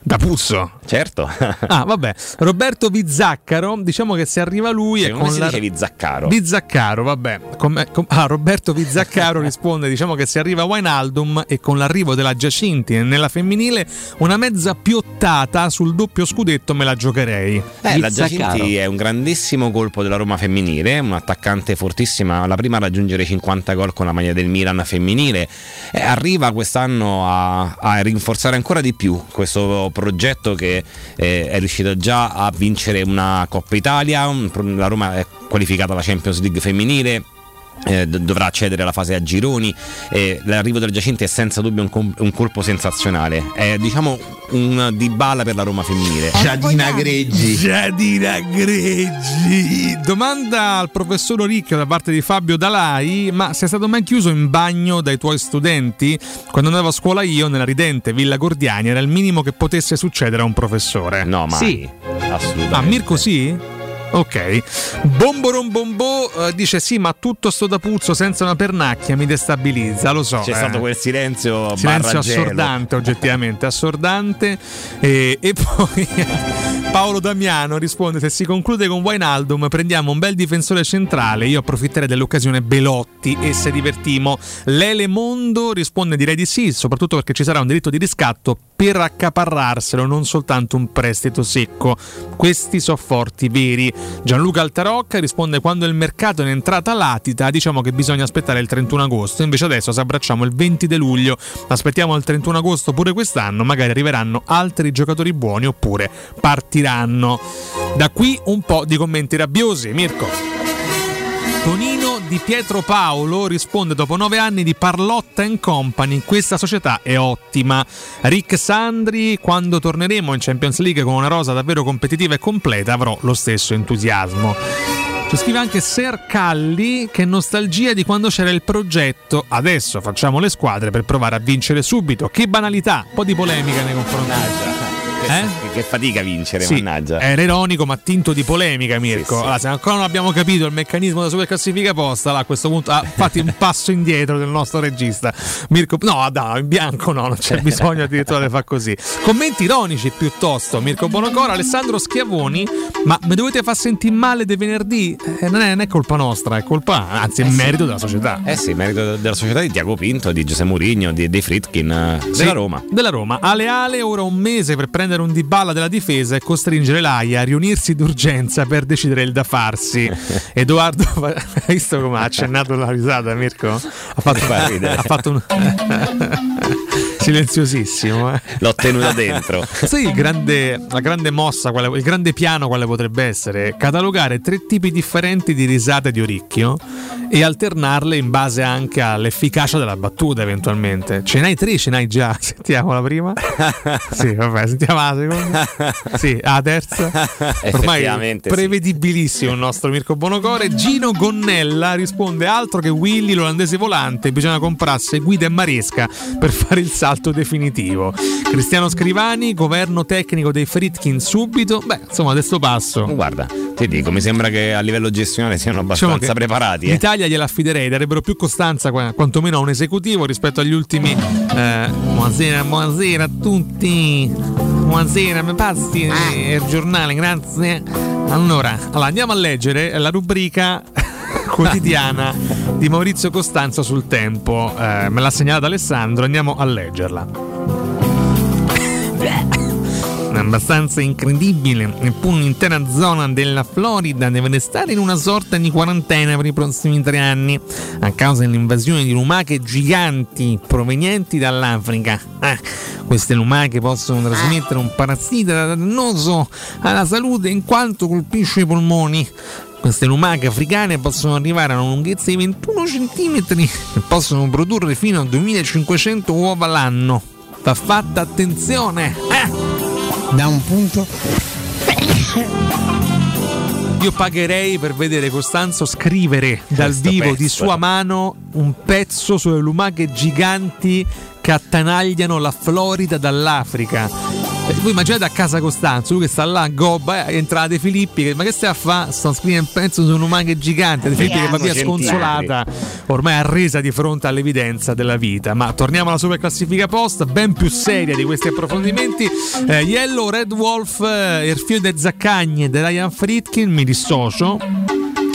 D'Apuzzo? Certo. Ah, vabbè. Roberto Vizzaccaro, diciamo che se arriva lui e Come con si la... dice Vizzaccaro? Vizzaccaro, vabbè. Come- com- ah, Roberto Vizzaccaro risponde: diciamo che se arriva Wijnaldum e con l'arrivo della Giacinti nella femminile, una mezza piottata sul doppio scudetto me la giocherei. Eh, la Giacinti è un grandissimo colpo della Roma femminile, un attaccante fortissima, la prima a raggiungere 50 gol con la maglia del Milan femminile. Eh, arriva quest'anno a, a rinforzare ancora di più questo progetto che eh, è riuscito già a vincere una Coppa Italia, la Roma è qualificata alla Champions League femminile. Eh, dovrà accedere alla fase a gironi e l'arrivo del Giacinti è senza dubbio un, com- un colpo sensazionale è diciamo un Dybala per la Roma femminile Giadina Greggi. Giadina Greggi. Domanda al professor Ricchio da parte di Fabio Dalai: Ma sei stato mai chiuso in bagno dai tuoi studenti? Quando andavo a scuola io, nella ridente Villa Gordiani, era il minimo che potesse succedere a un professore. No, mai. Sì. assolutamente Ah, Mirko sì? Ok. Bomboron Bombo eh, dice sì, ma tutto sto da puzzo senza una pernacchia mi destabilizza, lo so. c'è eh. stato quel silenzio Silenzio assordante, oggettivamente assordante. E, e poi Paolo Damiano risponde: Se si conclude con Wijnaldum, prendiamo un bel difensore centrale. Io approfitterei dell'occasione Belotti e se divertimo. Lele Mondo risponde: Direi di sì, soprattutto perché ci sarà un diritto di riscatto per accaparrarselo, non soltanto un prestito secco. Questi sono forti veri. Gianluca Altarocca risponde: Quando il mercato è in entrata latita, diciamo che bisogna aspettare il 31 agosto. Invece adesso, se abbracciamo il 20 di luglio, aspettiamo il 31 agosto pure quest'anno, magari arriveranno altri giocatori buoni oppure partiranno. Da qui un po' di commenti rabbiosi, Mirko. Tonino di Pietro Paolo risponde dopo nove anni di Parlotta Company, questa società è ottima. Rick Sandri, quando torneremo in Champions League con una rosa davvero competitiva e completa avrò lo stesso entusiasmo. Ci scrive anche Ser Calli che nostalgia di quando c'era il progetto. Adesso facciamo le squadre per provare a vincere subito. Che banalità, un po' di polemica nei confronti. Che, che fatica vincere, Sì, mannaggia. era ironico ma tinto di polemica Mirko. Sì, sì. Allora, se ancora non abbiamo capito il meccanismo della superclassifica posta, là, a questo punto ah, fatti un passo indietro del nostro regista. Mirko, no, no, in bianco no, non c'è bisogno addirittura di fare così. Commenti ironici piuttosto, Mirko Bonocora, Alessandro Schiavoni, ma mi dovete far sentire male di venerdì? Eh, non, è, non è colpa nostra, è colpa, anzi è merito della società. Eh sì, merito della società di Tiago Pinto, di Giuseppe Mourinho, di, dei Fritkin, eh, Sì, della Roma. Della Roma. Ale Ale, ora un mese per prendere un diballa della difesa e costringere l'AIA a riunirsi d'urgenza per decidere il da farsi. Edoardo, hai visto come ha accennato la risata, Mirko? Ha fatto, ha fatto un. Silenziosissimo, eh. L'ho tenuta dentro. Sai il grande- la grande mossa, quale- il grande piano quale potrebbe essere? Catalogare tre tipi differenti di risate di orecchio e alternarle in base anche all'efficacia della battuta eventualmente. Ce n'hai tre, ce n'hai già. Sentiamo la prima. sì, vabbè, sentiamo la seconda. Sì, la terza. Ormai Effettivamente sì. prevedibilissimo il nostro Mirko Bonocore. Gino Gonnella risponde altro che Willy l'olandese volante, bisogna comprarsi guida e maresca per fare il salto definitivo. Cristiano Scrivani, governo tecnico dei Fritkin subito. Beh, insomma, adesso passo. Guarda, ti dico, mi sembra che a livello gestionale siano Diciamo abbastanza che preparati. eh. L'Italia gliela affiderei, darebbero più costanza qua- quantomeno a un esecutivo rispetto agli ultimi. Eh, buonasera, buonasera a tutti. Buonasera, mi passi eh, il giornale, grazie. Allora, allora, andiamo a leggere la rubrica quotidiana di Maurizio Costanzo sul tempo. Eh, me l'ha segnalata Alessandro, andiamo a leggerla. abbastanza incredibile. Eppure un'intera zona della Florida deve restare in una sorta di quarantena per i prossimi tre anni a causa dell'invasione di lumache giganti provenienti dall'Africa. Ah, queste lumache possono trasmettere un parassita dannoso alla salute in quanto colpisce i polmoni. Queste lumache africane possono arrivare a una lunghezza di 21 cm e possono produrre fino a 2500 uova l'anno. va fatta attenzione. Eh. Da un punto. Io pagherei per vedere Costanzo scrivere dal Questo vivo pezzo. di sua mano un pezzo sulle lumache giganti che attanagliano la Florida dall'Africa. Eh, Voi immaginate a casa Costanzo, lui che sta là, gobba, eh, entra De Filippi, che, ma che stai a fare? Sto scrivendo un pezzo su lumache giganti, De Filippi che va via sconsolata, ormai arresa di fronte all'evidenza della vita. Ma torniamo alla super classifica post, ben più seria di questi approfondimenti. Eh, Yellow, Red Wolf, eh, il figlio de Zaccagne e di Ryan Fritkin, mi dissocio.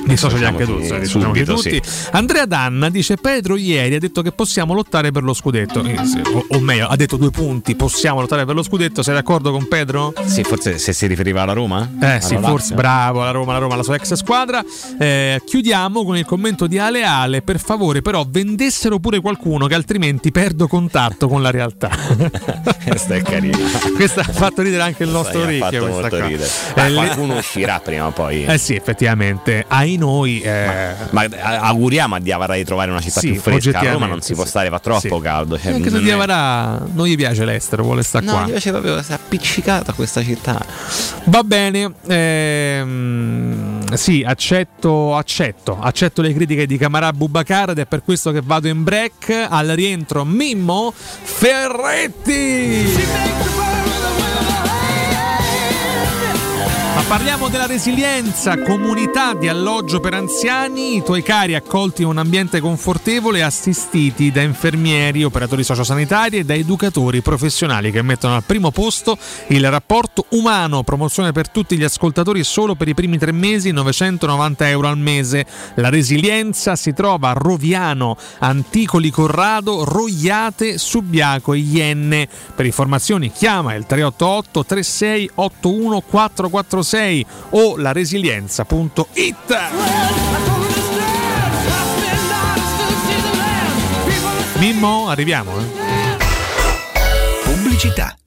Dissociati anche tu, dissociamo che subito, tutti. Andrea Danna dice: Pedro ieri ha detto che possiamo lottare per lo scudetto. Eh, sì, o, o meglio, ha detto due punti: possiamo lottare per lo scudetto. Sei d'accordo con Pedro? Sì, forse se si riferiva alla Roma? Eh sì, Alla forse Lazio? bravo, la Roma, la Roma, la sua ex squadra. Eh, chiudiamo con il commento di Ale Ale. Per favore, però, vendessero pure qualcuno che altrimenti perdo contatto con la realtà. Questa è carina. Questa ha fatto ridere anche il nostro ha Ricchio. fatto questa qua. ridere. Eh, Ma le- qualcuno uscirà prima o poi. Eh sì, effettivamente. Ai noi. eh, Ma eh, auguriamo a Diavara di trovare una città Sì, più fresca. A Roma non si può stare, fa troppo Sì. caldo. Cioè, anche se non Di è- non gli piace l'estero, vuole stare No, qua. mi piace proprio, si è appiccicata questa città. Va bene, ehm, sì, accetto, accetto, accetto le critiche di Camarà Bubacar ed è per questo che vado in break. Al rientro Mimmo Ferretti. Ma parliamo della resilienza, comunità di alloggio per anziani, i tuoi cari accolti in un ambiente confortevole assistiti da infermieri, operatori sociosanitari e da educatori professionali che mettono al primo posto il rapporto umano, promozione per tutti gli ascoltatori solo per i primi tre mesi, 990 euro al mese. La resilienza si trova a Roviano, Anticoli Corrado, Roiate, Subiaco e Ienne. Per informazioni chiama il 388 36 81 446 o la. Mimmo, arriviamo. Eh? Pubblicità.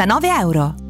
299 euro.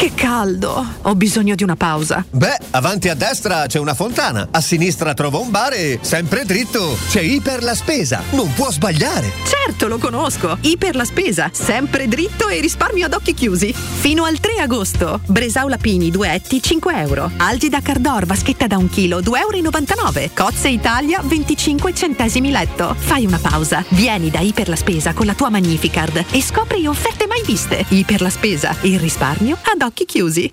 Che caldo! Ho bisogno di una pausa. Beh, avanti a destra c'è una fontana, a sinistra trovo un bar e sempre dritto c'è Iper la Spesa. Non può sbagliare. Certo, lo conosco. Iper la spesa, sempre dritto e risparmio ad occhi chiusi. Fino al 3 agosto. Bresaula Pini, duetti, 5 euro. Algida Cardor, vaschetta da un chilo, 2,99 euro. Cozze Italia, 25 centesimi letto. Fai una pausa. Vieni da Iper la spesa con la tua Magnificard e scopri offerte mai viste. Iper la spesa, il risparmio ad occhi chiusi.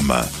www.radioscoop.com.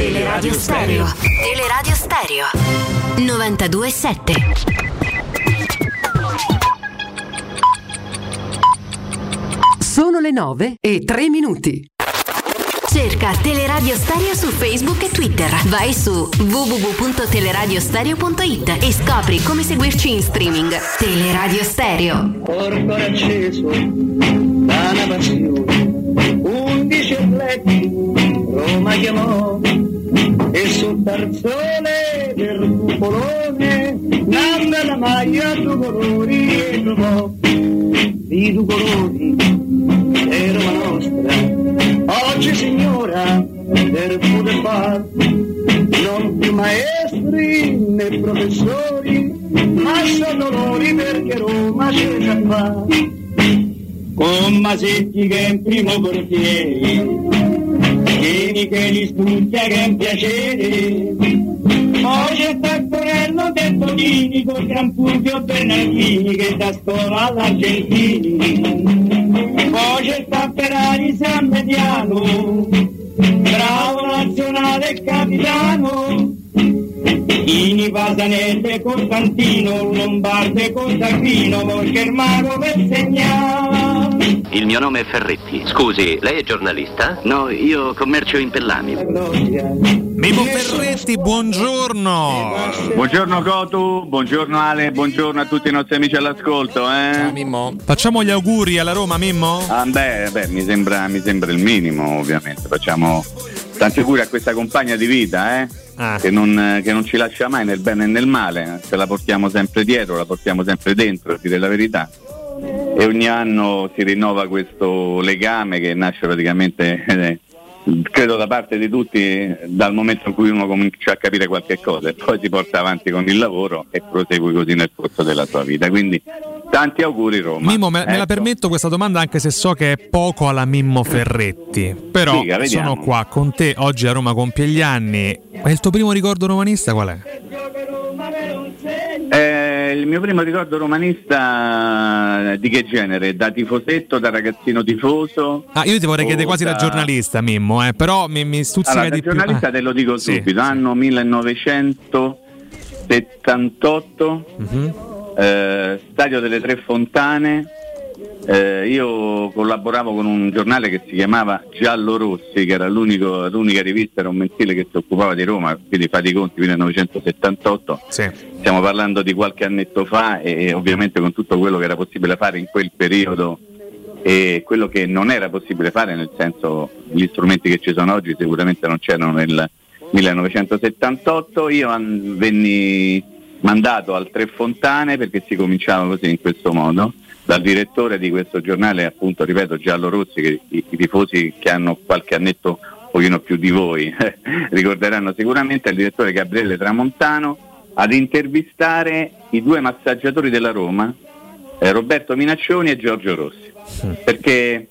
Teleradio Stereo. Teleradio Stereo. 92.7. Sono le 9 e 3 minuti. Cerca Teleradio Stereo su Facebook e Twitter. Vai su www.teleradiostereo.it e scopri come seguirci in streaming. Teleradio Stereo. Corpo acceso da una passione, undici atleti Roma chiamò e sul tarzone del cupolone nanda la maglia due colori e trovò di due colori Roma nostra. Oggi signora per poter far non più maestri né professori ma sono loro perché Roma c'è già fa con Masetti che è in primo portiere Vieni che li è un piacere. Poi c'è Taccorello De Tonini con Gran Fulvio Bernardini che da scuola all'Argentini. Poi c'è sta Ferrari San Mediano, bravo nazionale capitano. Ini Pasanelle Costantino, Lombarde Costagrino, per segnare. Il mio nome è Ferretti. Scusi, lei è giornalista? No, io commercio in pellami. Mimo Ferretti, buongiorno. Buongiorno Cotu, buongiorno Ale, buongiorno a tutti i nostri amici all'ascolto. Eh? Ciao Mimmo. Facciamo gli auguri alla Roma, Mimmo? Ah, beh, beh mi, sembra, mi sembra il minimo, ovviamente. Facciamo tanti auguri a questa compagna di vita, eh? Ah. Che, non, che non ci lascia mai nel bene e nel male, ce la portiamo sempre dietro, la portiamo sempre dentro, a dire la verità. E ogni anno si rinnova questo legame che nasce praticamente, eh, credo da parte di tutti, dal momento in cui uno comincia a capire qualche cosa e poi si porta avanti con il lavoro e prosegue così nel corso della sua vita. Quindi tanti auguri Roma. Mimmo, me, me la Ecco. permetto questa domanda anche se so che è poco alla Mimmo Ferretti. Però vediamo. sono qua con te, oggi a Roma compie gli anni. Ma il tuo primo ricordo romanista qual è? Eh, il mio primo ricordo romanista di che genere? Da tifosetto, da ragazzino tifoso? Ah, io ti vorrei chiedere quasi da giornalista, Mimmo, eh, però mi, mi stuzzica Allora, da di più. giornalista Ah. te lo dico Sì, subito, anno 1978, Mhm. eh, Stadio delle Tre Fontane, eh, io collaboravo con un giornale che si chiamava Giallo Rossi, che era l'unico- l'unica rivista, era un mensile che si occupava di Roma, quindi fate i conti 1978. Stiamo parlando di qualche annetto fa e, e ovviamente con tutto quello che era possibile fare in quel periodo e quello che non era possibile fare, nel senso gli strumenti che ci sono oggi sicuramente non c'erano nel 1978. Io an- venni mandato al Tre Fontane perché si cominciava così in questo modo dal direttore di questo giornale, appunto, ripeto, Giallo Rossi, che i, i tifosi che hanno qualche annetto un pochino più di voi ricorderanno sicuramente, il direttore Gabriele Tramontano, ad intervistare i due massaggiatori della Roma, eh, Roberto Minaccioni e Giorgio Rossi. Perché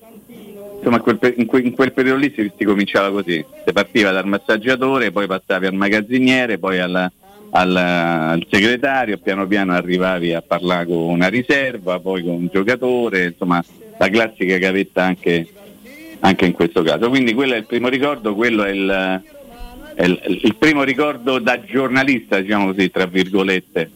insomma, in, quel, periodo lì si, si cominciava così, si partiva dal massaggiatore, poi passavi al magazziniere, poi alla- al, al segretario, piano piano arrivavi a parlare con una riserva, poi con un giocatore, insomma la classica gavetta anche, anche in questo caso. Quindi quello è il primo ricordo, quello è il, è il- il primo ricordo da giornalista, diciamo così, tra virgolette,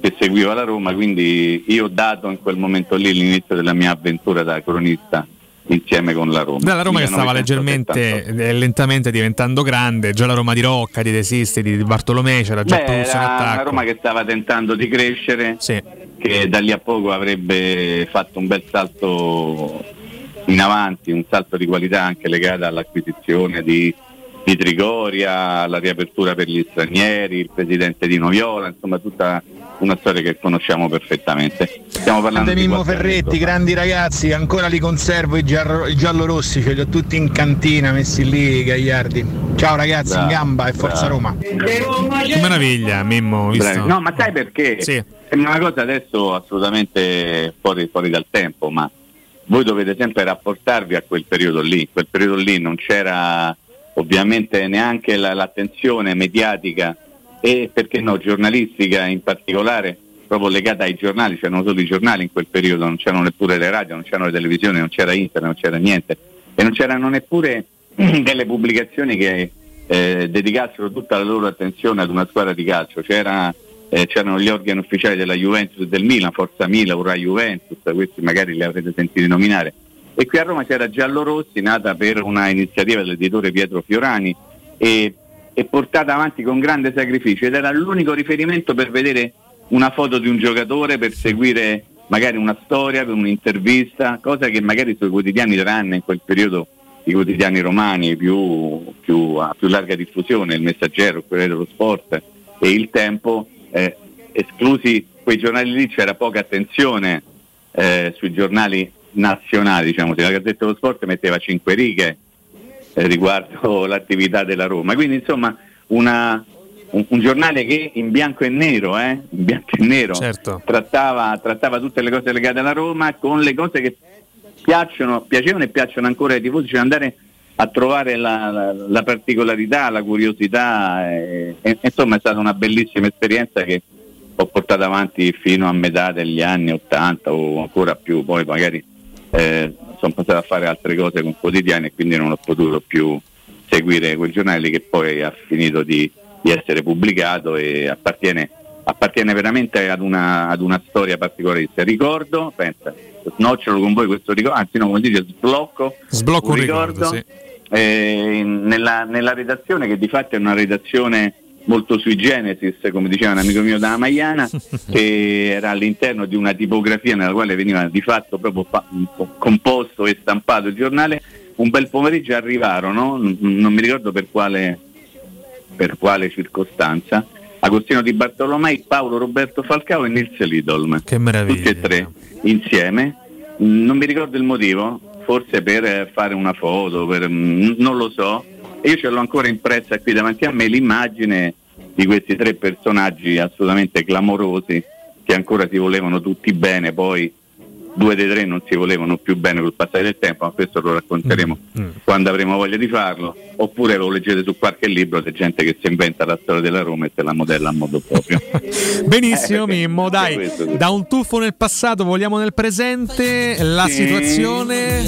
che seguiva la Roma, quindi io ho dato in quel momento lì l'inizio della mia avventura da cronista insieme con la Roma. Dalla Roma che stava 1978. leggermente e lentamente diventando grande, già la Roma di Rocca, di De Sisti, di Bartolomei, c'era già Beh, una attacco. Roma che stava tentando di crescere, che da lì a poco avrebbe fatto un bel salto in avanti, un salto di qualità anche legato all'acquisizione di, di Trigoria, alla riapertura per gli stranieri, il presidente di Noviola, insomma tutta una storia che conosciamo perfettamente. Stiamo parlando Grande di Mimmo Ferretti, grandi ragazzi, ancora li conservo i, giallo, i giallorossi, ce li ho tutti in cantina messi lì, Gagliardi. Ciao ragazzi, in Bravo, gamba e forza bravo. Roma. Che meraviglia, Mimmo. Visto? No, ma sai perché? Sembra una cosa adesso assolutamente fuori, fuori dal tempo, ma voi dovete sempre rapportarvi a quel periodo lì. In quel periodo lì non c'era ovviamente neanche la- l'attenzione mediatica e perché no, giornalistica in particolare, proprio legata ai giornali, c'erano solo i giornali in quel periodo, non c'erano neppure le radio, non c'erano le televisioni, non c'era internet, non c'era niente e non c'erano neppure delle pubblicazioni che eh, dedicassero tutta la loro attenzione ad una squadra di calcio. C'era, eh, c'erano gli organi ufficiali della Juventus e del Milan, Forza Milan, Ura Juventus, questi magari li avrete sentiti nominare. E qui a Roma c'era Giallo Rossi, nata per una iniziativa dell'editore Pietro Fiorani e, e portata avanti con grande sacrificio. Ed era l'unico riferimento per vedere una foto di un giocatore, per seguire magari una storia, per un'intervista, cosa che magari sui quotidiani tranne in quel periodo i quotidiani romani più, più, a più larga diffusione, il Messaggero, Corriere dello Sport e il Tempo, eh, esclusi quei giornali lì c'era poca attenzione eh, sui giornali nazionali, diciamo, la Gazzetta dello Sport metteva cinque righe eh, riguardo l'attività della Roma. Quindi insomma una- un, un giornale che in bianco e nero, eh, bianco e nero trattava, trattava tutte le cose legate alla Roma con le cose che piacciono, piacevano e piacciono ancora ai tifosi, cioè andare a trovare la, la- la particolarità, la curiosità e, e- insomma è stata una bellissima esperienza che ho portato avanti fino a metà degli anni 80 o ancora più, poi magari eh, sono passato a fare altre cose con quotidiani e quindi non ho potuto più seguire quel giornale che poi ha finito di, di essere pubblicato e appartiene, appartiene veramente ad una, ad una storia particolare. Ricordo, pensa, snocciolo con voi questo ricordo, anzi no, come dice, sblocco, Sblocco un ricordo, sì. eh, nella, nella redazione che di fatto è una redazione molto sui generis, come diceva un amico mio da Maiana, che era all'interno di una tipografia nella quale veniva di fatto proprio fa- composto e stampato il giornale. Un bel pomeriggio arrivarono, n- non mi ricordo per quale, per quale circostanza, Agostino Di Bartolomei, Paolo Roberto Falcao e Nils Lidolm. Che meraviglia. Tutti e tre insieme. Non mi ricordo il motivo, forse per fare una foto, per, non lo so. E io ce l'ho ancora impressa qui davanti a me l'immagine di questi tre personaggi assolutamente clamorosi che ancora si volevano tutti bene, poi due dei tre non si volevano più bene col passare del tempo, ma questo lo racconteremo quando avremo voglia di farlo, oppure lo leggete su qualche libro di gente che si inventa la storia della Roma e se la modella a modo proprio. Benissimo, Mimmo. Dai, questo, sì. da un tuffo nel passato vogliamo nel presente la Sì. situazione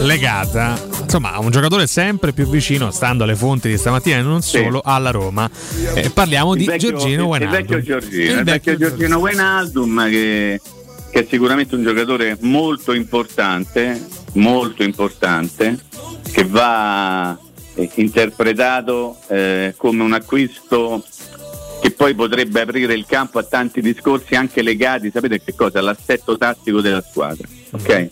legata insomma un giocatore sempre più vicino, stando alle fonti di stamattina e non solo, alla Roma. Eh, parliamo Il di vecchio- Giorgino il- Wijnaldum. Il vecchio Giorgino, Il il vecchio Giorgino Wijnaldum che, che è sicuramente un giocatore molto importante, molto importante, che va eh, interpretato eh, come un acquisto che poi potrebbe aprire il campo a tanti discorsi anche legati, sapete che cosa? All'assetto tattico della squadra. ok?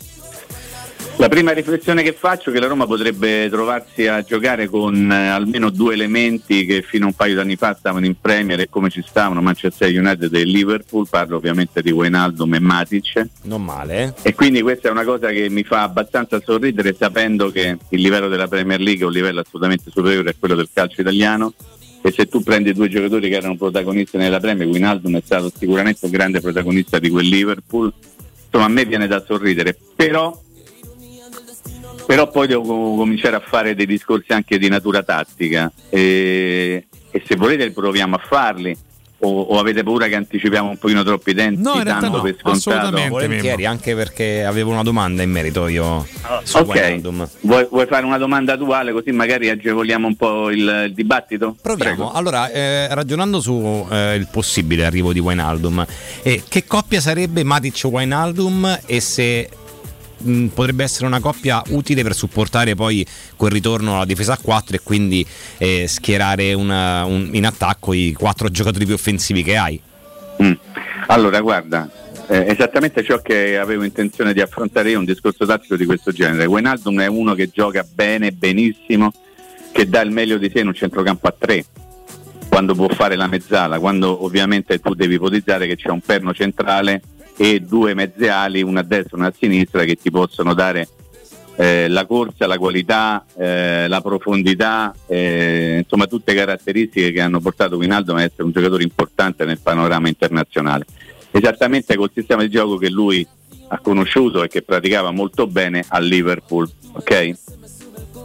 La prima riflessione che faccio è che la Roma potrebbe trovarsi a giocare con eh, almeno due elementi che fino a un paio d'anni fa stavano in Premier e come ci stavano Manchester United e Liverpool, parlo ovviamente di Wijnaldum e Matic. Non male, eh? E quindi questa è una cosa che mi fa abbastanza sorridere sapendo che il livello della Premier League è un livello assolutamente superiore a quello del calcio italiano e se tu prendi due giocatori che erano protagonisti nella Premier, Wijnaldum è stato sicuramente un grande protagonista di quel Liverpool, insomma a me viene da sorridere, però, però poi devo co- cominciare a fare dei discorsi anche di natura tattica e, e se volete proviamo a farli o, o avete paura che anticipiamo un pochino troppo i tempi No, in realtà dando no, per scontato Volentieri, anche perché avevo una domanda in merito io su Ok, Wijnaldum. vuoi, vuoi fare una domanda attuale così magari agevoliamo un po' il, il dibattito? Proviamo. Allora, eh, ragionando sul possibile arrivo di Wijnaldum, eh, che coppia sarebbe Matic-Wijnaldum e se mh, potrebbe essere una coppia utile per supportare poi quel ritorno alla difesa a 4 e quindi eh, schierare una- un- in attacco i quattro giocatori più offensivi che hai? Mm. Allora, guarda, eh, esattamente ciò che avevo intenzione di affrontare io, un discorso tattico di questo genere. Wijnaldum è uno che gioca bene, benissimo, che dà il meglio di sé in un centrocampo a tre, quando può fare la mezzala, quando ovviamente tu devi ipotizzare che c'è un perno centrale e due mezze ali, una a destra e una a sinistra, che ti possono dare eh, la corsa, la qualità, eh, la profondità, eh, insomma tutte caratteristiche che hanno portato Wijnaldum a essere un giocatore importante nel panorama internazionale. Esattamente col sistema di gioco che lui ha conosciuto e che praticava molto bene a Liverpool. ok?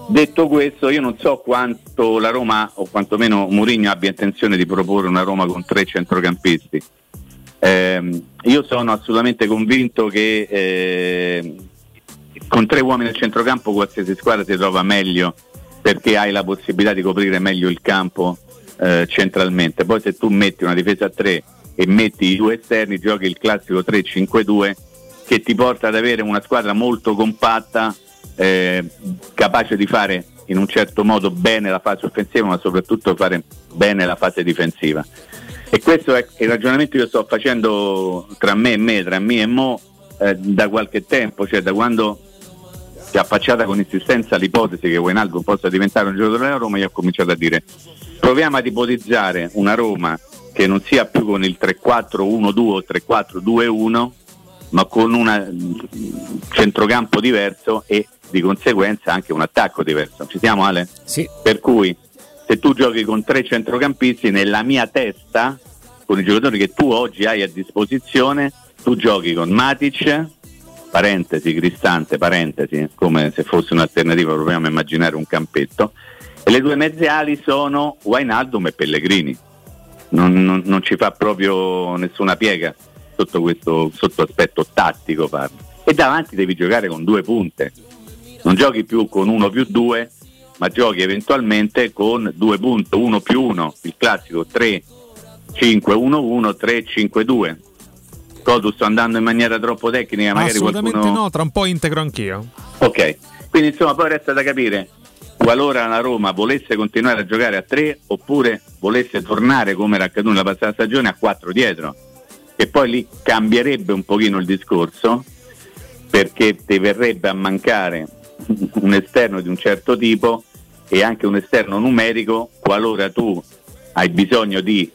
Detto questo, io non so quanto la Roma o quantomeno Mourinho abbia intenzione di proporre una Roma con tre centrocampisti. Ehm, io sono assolutamente convinto che eh, con tre uomini nel centrocampo qualsiasi squadra si trova meglio perché hai la possibilità di coprire meglio il campo eh, centralmente. Poi se tu metti una difesa a tre e metti i due esterni, giochi il classico 3-5-2 che ti porta ad avere una squadra molto compatta, eh, capace di fare in un certo modo bene la fase offensiva, ma soprattutto fare bene la fase difensiva. E questo è il ragionamento che io sto facendo tra me e me, tra me e Mo, eh, da qualche tempo, cioè da quando si è affacciata con insistenza l'ipotesi che Wijnaldum possa diventare un giocatore della Roma, io ho cominciato a dire proviamo ad ipotizzare una Roma che non sia più con il 3-4-1-2 o 3-4-2-1, ma con un centrocampo diverso e di conseguenza anche un attacco diverso. Ci siamo Ale? Sì. Per cui se tu giochi con tre centrocampisti, nella mia testa, con i giocatori che tu oggi hai a disposizione, tu giochi con Matic, parentesi, Cristante, parentesi, come se fosse un'alternativa, proviamo a immaginare un campetto, e le due mezze ali sono Wijnaldum e Pellegrini. Non, non- non ci fa proprio nessuna piega sotto questo sotto aspetto tattico parlo. E davanti devi giocare con due punte. Non giochi più con uno più due, ma giochi eventualmente con due punte, uno più uno, il classico 3 5 1 1 3 5 2. Codu sto andando in maniera troppo tecnica, magari Assolutamente qualcuno no, tra un po' integro anch'io. Ok, quindi insomma poi resta da capire qualora la Roma volesse continuare a giocare a 3 oppure volesse tornare come era accaduto nella passata stagione a 4 dietro, che poi lì cambierebbe un pochino il discorso perché ti verrebbe a mancare un esterno di un certo tipo e anche un esterno numerico qualora tu hai bisogno di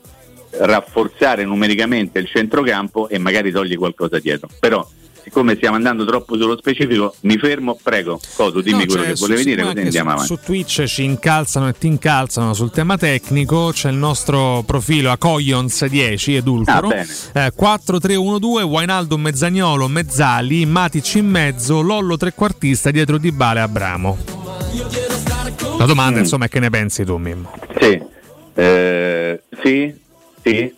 rafforzare numericamente il centrocampo e magari togli qualcosa dietro. Però siccome stiamo andando troppo sullo specifico, mi fermo, prego, Coso, dimmi No, quello cioè, che volevi dire, così andiamo su, avanti. Su Twitch ci incalzano e ti incalzano sul tema tecnico. C'è il nostro profilo a Coglions 10 Edulcoro. Ah. Eh, 4-3-1-2, Wainaldo Mezzagnolo, Mezzali, Matic in mezzo, Lollo trequartista dietro Di Bale Abramo. La domanda Mm. insomma è che ne pensi tu Mimmo? Sì, eh, sì, sì,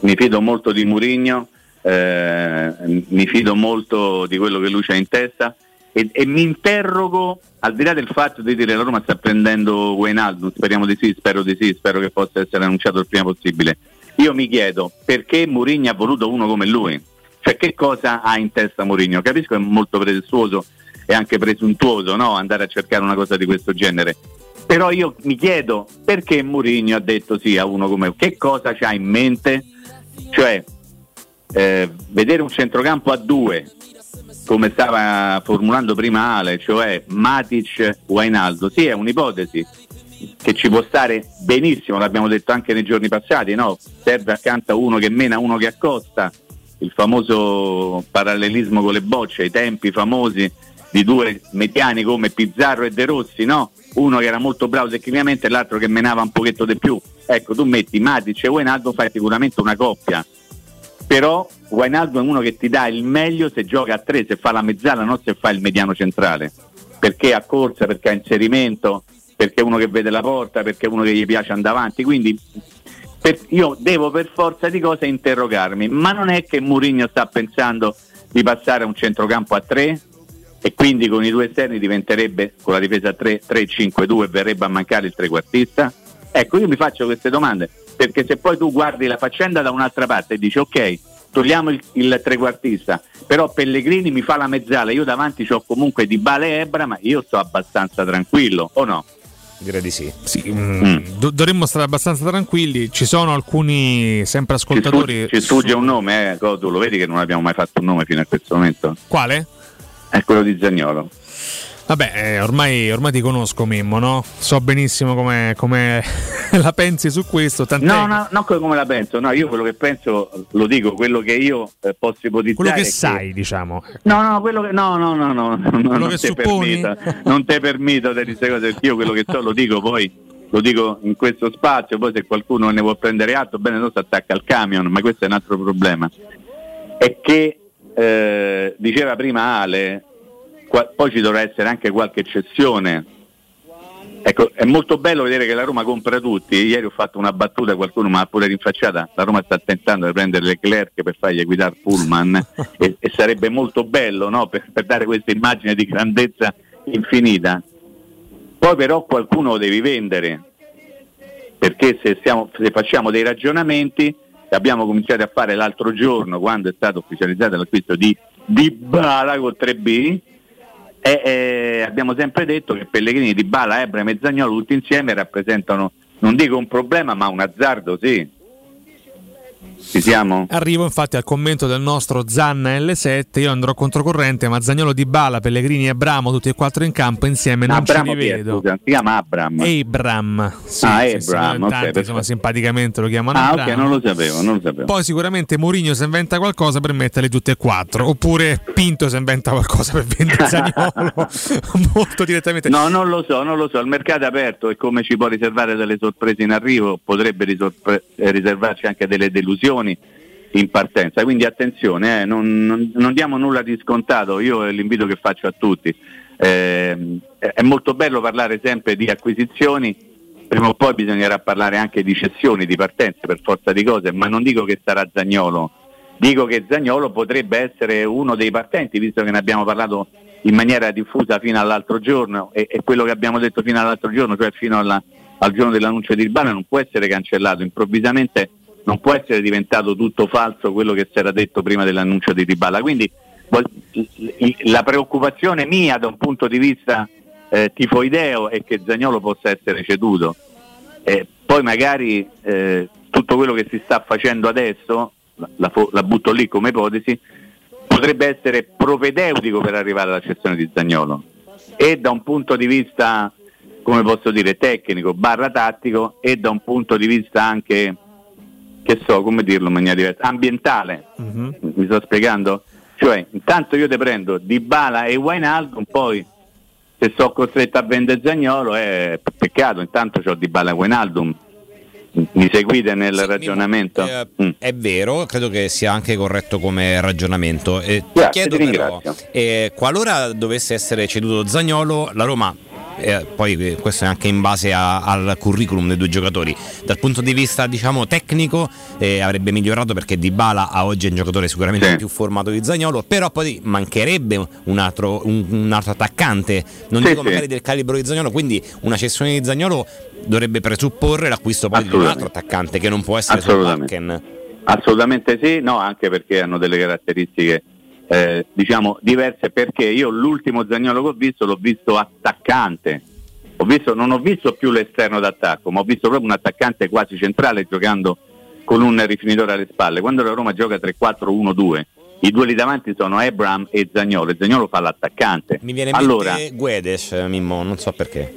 mi fido molto di Murigno, mi fido molto di quello che lui c'ha in testa e, e mi interrogo, al di là del fatto di dire la Roma sta prendendo Wijnaldum, speriamo di sì, spero di sì, spero che possa essere annunciato il prima possibile. Io mi chiedo perché Mourinho ha voluto uno come lui? Cioè che cosa ha in testa Mourinho? Capisco che è molto pretestuoso e anche presuntuoso no? andare a cercare una cosa di questo genere. Però io mi chiedo perché Mourinho ha detto sì a uno come che cosa c'ha in mente? Cioè eh, vedere un centrocampo a due come stava formulando prima Ale, cioè Matic Wainaldo, sì è un'ipotesi che ci può stare benissimo, l'abbiamo detto anche nei giorni passati, no? serve accanto a uno che mena, uno che accosta, il famoso parallelismo con le bocce, i tempi famosi di due mediani come Pizzarro e De Rossi, no? uno che era molto bravo tecnicamente e l'altro che menava un pochetto di più. Ecco, tu metti Matic e Wainaldo, fai sicuramente una coppia. Però Wijnaldum è uno che ti dà il meglio se gioca a tre, se fa la mezzala, non se fa il mediano centrale, perché ha corsa, perché ha inserimento, perché è uno che vede la porta, perché è uno che gli piace andare avanti, quindi per, io devo per forza di cose interrogarmi, ma non è che Mourinho sta pensando di passare a un centrocampo a tre e quindi con i due esterni diventerebbe con la difesa a 3 3-5-2 e verrebbe a mancare il trequartista? Ecco, io mi faccio queste domande perché se poi tu guardi la faccenda da un'altra parte e dici ok, togliamo il, il trequartista, però Pellegrini mi fa la mezzala, io davanti ho comunque Di Bale e Ebra, ma io sto abbastanza tranquillo, o no? Direi di sì. sì mm. mm. Do- dovremmo stare abbastanza tranquilli. Ci sono alcuni sempre ascoltatori. Ci, sfugge, sfugge un nome, eh, tu lo vedi che non abbiamo mai fatto un nome fino a questo momento. Quale? È quello di Zagnolo. Vabbè, eh, ormai, ormai, ti conosco Mimmo, no? So benissimo come, la pensi su questo. Tant'è... No, no, non come la penso, no, io quello che penso lo dico, quello che io eh, posso ipotizzare. Quello che sai, che... diciamo. No, no, quello che no, no, no, no, quello non supponi. Permito, non te permito di queste cose, io quello che so lo dico poi lo dico in questo spazio, poi se qualcuno ne vuole prendere atto, bene, non si attacca al camion, ma questo è un altro problema. È che eh, diceva prima Ale, poi ci dovrà essere anche qualche eccezione. Ecco, è molto bello vedere che la Roma compra tutti. Ieri ho fatto una battuta, qualcuno mi ha pure rinfacciata. La Roma sta tentando di prendere Leclerc per fargli guidare Pullman e, e, sarebbe molto bello no? per, per, dare questa immagine di grandezza infinita. Poi però qualcuno lo devi vendere, perché se, stiamo, se facciamo dei ragionamenti che abbiamo cominciato a fare l'altro giorno quando è stato ufficializzato l'acquisto di Dybala con 3B, e, eh, abbiamo sempre detto che Pellegrini, Di Bala, Ebra e Mezzagnolo tutti insieme rappresentano, non dico un problema, ma un azzardo, sì. Ci siamo? Arrivo infatti al commento del nostro Zanna L7, io andrò controcorrente, ma Zagnolo di Bala, Pellegrini e Abramo, tutti e quattro in campo insieme, non Abramo ci rivedo. Scusa, si chiama Abram. Abram. Sì, ah, sì, Abram, okay, tanti, insomma, simpaticamente lo chiamano ah, Abram. ok, non lo sapevo, non lo sapevo. Poi sicuramente Mourinho se inventa qualcosa per metterli tutti e quattro, oppure Pinto se inventa qualcosa per vendere Zagnolo molto direttamente. No, non lo so, non lo so, il mercato è aperto e come ci può riservare delle sorprese in arrivo, potrebbe risorpre- riservarci anche delle delusioni in partenza. Quindi attenzione, eh, non, non, non, diamo nulla di scontato, io è l'invito che faccio a tutti. Eh, è molto bello parlare sempre di acquisizioni, prima o poi bisognerà parlare anche di cessioni, di partenze per forza di cose, ma non dico che sarà Zagnolo, dico che Zagnolo potrebbe essere uno dei partenti, visto che ne abbiamo parlato in maniera diffusa fino all'altro giorno e, e quello che abbiamo detto fino all'altro giorno, cioè fino alla, al giorno dell'annuncio di Urbana, non può essere cancellato improvvisamente non può essere diventato tutto falso quello che si era detto prima dell'annuncio di Dybala. Quindi la preoccupazione mia da un punto di vista eh, tifoideo è che Zagnolo possa essere ceduto. Eh, poi magari eh, tutto quello che si sta facendo adesso, la, la, la, butto lì come ipotesi, potrebbe essere propedeutico per arrivare alla cessione di Zagnolo. E da un punto di vista, come posso dire, tecnico, barra tattico, e da un punto di vista anche che so come dirlo in maniera diversa, ambientale. Uh-huh. Mi sto spiegando? Cioè, intanto io te prendo Di Bala e Wijnaldum, poi se sono costretto a vendere Zagnolo è peccato, intanto ho Di Bala e Wijnaldum. Mi seguite nel sì, ragionamento? Eh, mm. È vero, credo che sia anche corretto come ragionamento. Eh, Grazie, chiedo però, eh, qualora dovesse essere ceduto Zagnolo, la Roma eh, poi eh, questo è anche in base a- al curriculum dei due giocatori. Dal punto di vista diciamo tecnico eh, avrebbe migliorato perché Dybala a oggi è un giocatore sicuramente Sì. più formato di Zagnolo, però poi mancherebbe un altro, un- un altro attaccante, non Sì, dico sì. magari del calibro di Zagnolo, quindi una cessione di Zagnolo dovrebbe presupporre l'acquisto poi di un altro attaccante che non può essere. Bakken. Assolutamente sì, no, anche perché hanno delle caratteristiche eh, diciamo diverse perché io l'ultimo Zagnolo che ho visto l'ho visto attaccante. Ho visto, non ho visto più l'esterno d'attacco, ma ho visto proprio un attaccante quasi centrale giocando con un rifinitore alle spalle. Quando la Roma gioca 3-4-1-2, i due lì davanti sono Ebram e Zagnolo, e Zagnolo fa l'attaccante. Mi viene in allora, mente Guedes, eh, Mimmo, non so perché.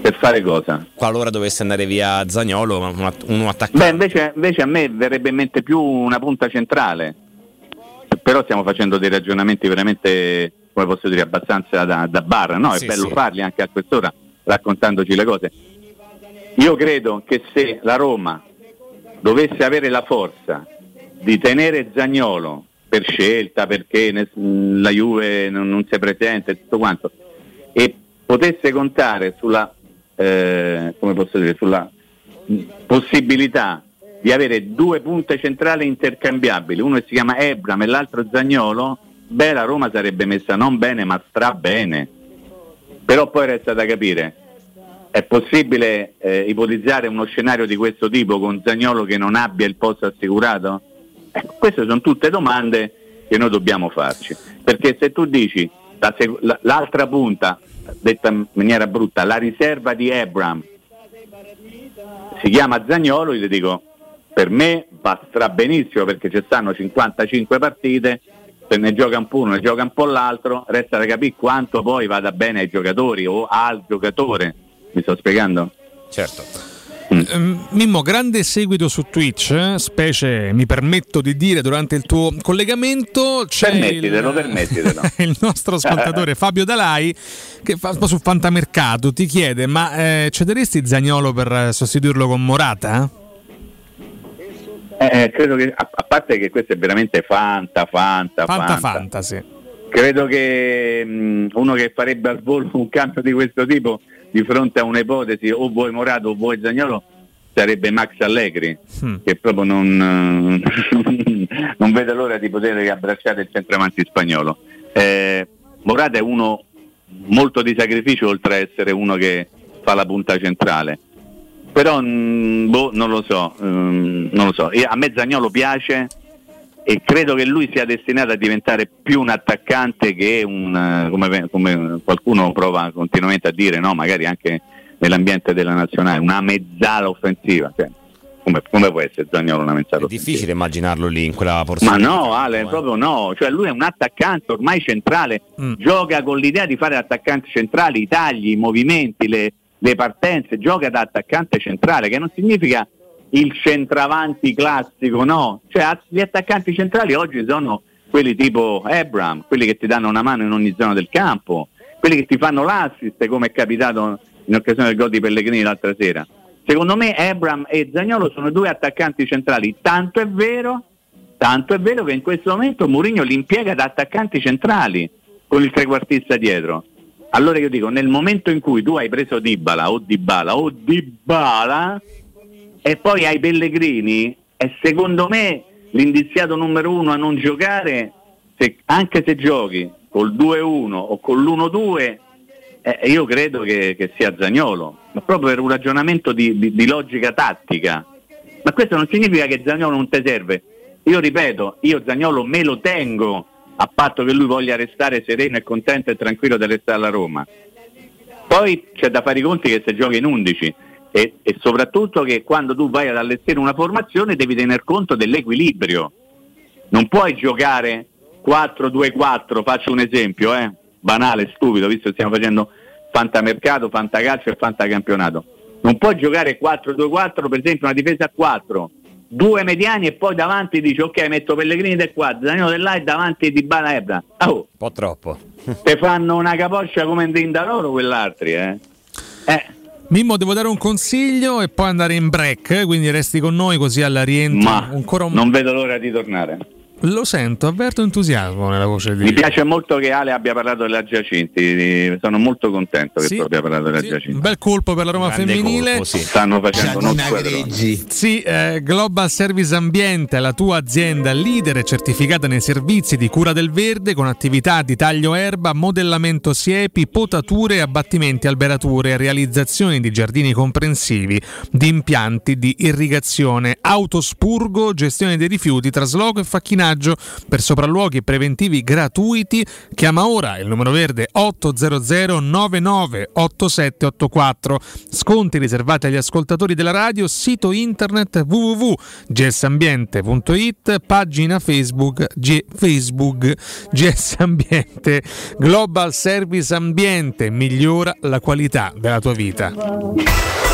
per fare cosa? Qualora dovesse andare via Zagnolo, uno attaccante. Beh, invece, invece a me verrebbe in mente più una punta centrale. Però stiamo facendo dei ragionamenti veramente, come posso dire, abbastanza da, da bar. No, Sì, è bello sì. farli anche a quest'ora, raccontandoci le cose. Io credo che se la Roma dovesse avere la forza di tenere Zagnolo per scelta, perché ne- la Juve non, non si presenta e tutto quanto, e potesse contare sulla, eh, come posso dire, sulla possibilità di avere due punte centrali intercambiabili, uno che si chiama Ebram e l'altro Zagnolo, beh la Roma sarebbe messa non bene ma stra bene. Però poi resta da capire, è possibile eh, ipotizzare uno scenario di questo tipo con Zagnolo che non abbia il posto assicurato? Ecco, queste sono tutte domande che noi dobbiamo farci, perché se tu dici la- l'altra punta, detta in maniera brutta, la riserva di Ebram si chiama Zagnolo, io ti dico, per me va stra benissimo perché ci stanno 55 partite, se ne gioca un po' uno, ne gioca un po' l'altro, resta da capire quanto poi vada bene ai giocatori o al giocatore. Mi sto spiegando? Certo. Ehm, Mimmo, grande seguito su Twitch, eh, specie mi permetto di dire durante il tuo collegamento. C'è Permettitelo, il, permettitelo. il nostro ascoltatore Fabio Dalai che fa su Fantamercato ti chiede: ma eh, cederesti Zagnolo per sostituirlo con Morata? Eh, credo che, a, a parte che questo è veramente fanta, fanta, Fanta fanta. fantasy. Credo che mh, uno che farebbe al volo un cambio di questo tipo di fronte a un'ipotesi o vuoi Morato o vuoi Zagnolo sarebbe Max Allegri Hmm. che proprio non, non vede l'ora di poter abbracciare il centravanti spagnolo. Eh, Morata è uno molto di sacrificio oltre a essere uno che fa la punta centrale. Però mh, boh, non lo so, mm, non lo so. Io- a me Zagnolo piace e credo che lui sia destinato a diventare più un attaccante che un, eh, come, come qualcuno prova continuamente a dire, no? magari anche nell'ambiente della nazionale, una mezzala offensiva. Cioè, come, come può essere Zagnolo una mezzala È offensiva? difficile immaginarlo lì in quella Ma porzione. no, Ale, proprio no. Cioè lui è un attaccante ormai centrale, gioca con l'idea di fare l'attaccante centrale, i tagli, i movimenti, le, le partenze, gioca da attaccante centrale, che non significa il centravanti classico, no. Cioè gli attaccanti centrali oggi sono quelli tipo Ebram, quelli che ti danno una mano in ogni zona del campo, quelli che ti fanno l'assist come è capitato in occasione del gol di Pellegrini l'altra sera. Secondo me Ebram e Zagnolo sono due attaccanti centrali, tanto è vero, tanto è vero che in questo momento Mourinho li impiega da attaccanti centrali con il trequartista dietro. Allora io dico, nel momento in cui tu hai preso Dybala o Dybala o Dybala e poi hai Pellegrini, è secondo me l'indiziato numero uno a non giocare, se- anche se giochi col 2-1 o con l'1-2, eh, io credo che, che sia Zagnolo, ma proprio per un ragionamento di, di- di logica tattica. Ma questo non significa che Zagnolo non ti serve. Io ripeto, io Zagnolo me lo tengo a patto che lui voglia restare sereno e contento e tranquillo di restare alla Roma. Poi c'è da fare i conti che se giochi in 11 e, e soprattutto che quando tu vai ad allestire una formazione devi tener conto dell'equilibrio. Non puoi giocare 4-2-4, faccio un esempio, eh, banale, stupido, visto che stiamo facendo fantamercato, fantacalcio e fantacampionato. Non puoi giocare 4-2-4, per esempio una difesa a 4, due mediani e poi davanti dici ok metto Pellegrini del qua, Danilo del là e davanti di Bala Ebra. Oh, Un po' troppo. te fanno una capoccia come in Dindaloro quell'altri, eh. Eh, Mimmo, devo dare un consiglio e poi andare in break, quindi resti con noi così alla rientro ma ancora un non vedo l'ora di tornare. Lo sento, avverto entusiasmo nella voce di Mi piace molto che Ale abbia parlato della Giacinti, sono molto contento che Sì, tu abbia parlato della Un Giacinti. bel colpo per la Roma Grande femminile. colpo, sì. Stanno facendo uno squadrone. Sì, eh, Global Service Ambiente, la tua azienda leader e certificata nei servizi di cura del verde con attività di taglio erba, modellamento siepi, potature, abbattimenti alberature, realizzazione di giardini comprensivi, di impianti di irrigazione, autospurgo, gestione dei rifiuti, trasloco e facchinaggio per sopralluoghi preventivi gratuiti. Chiama ora il numero verde 800 99 8784. Sconti riservati agli ascoltatori della radio, sito internet www.gsambiente.it, pagina Facebook G- Facebook GS Ambiente Global Service Ambiente migliora la qualità della tua vita.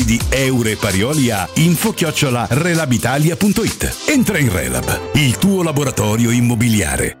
di Eure Parioli a info-relabitalia.it. Entra in Relab, il tuo laboratorio immobiliare.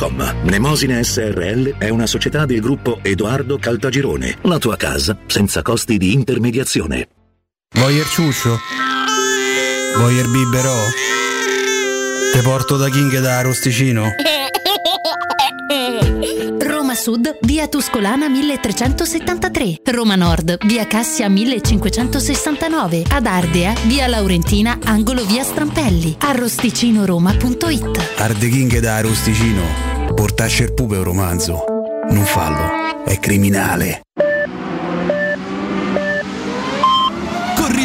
Mnemosine SRL è una società del gruppo Edoardo Caltagirone. La tua casa senza costi di intermediazione. Voyer ciuccio? Voyer biberò? Te porto da King da Arosticino? Roma Sud, via Tuscolana 1373. Roma Nord, via Cassia 1569. Ad Ardea, via Laurentina, angolo via Strampelli. Arrosticinoroma.it. Arde King da Arosticino. Portasce il pupe un romanzo. Non fallo, è criminale.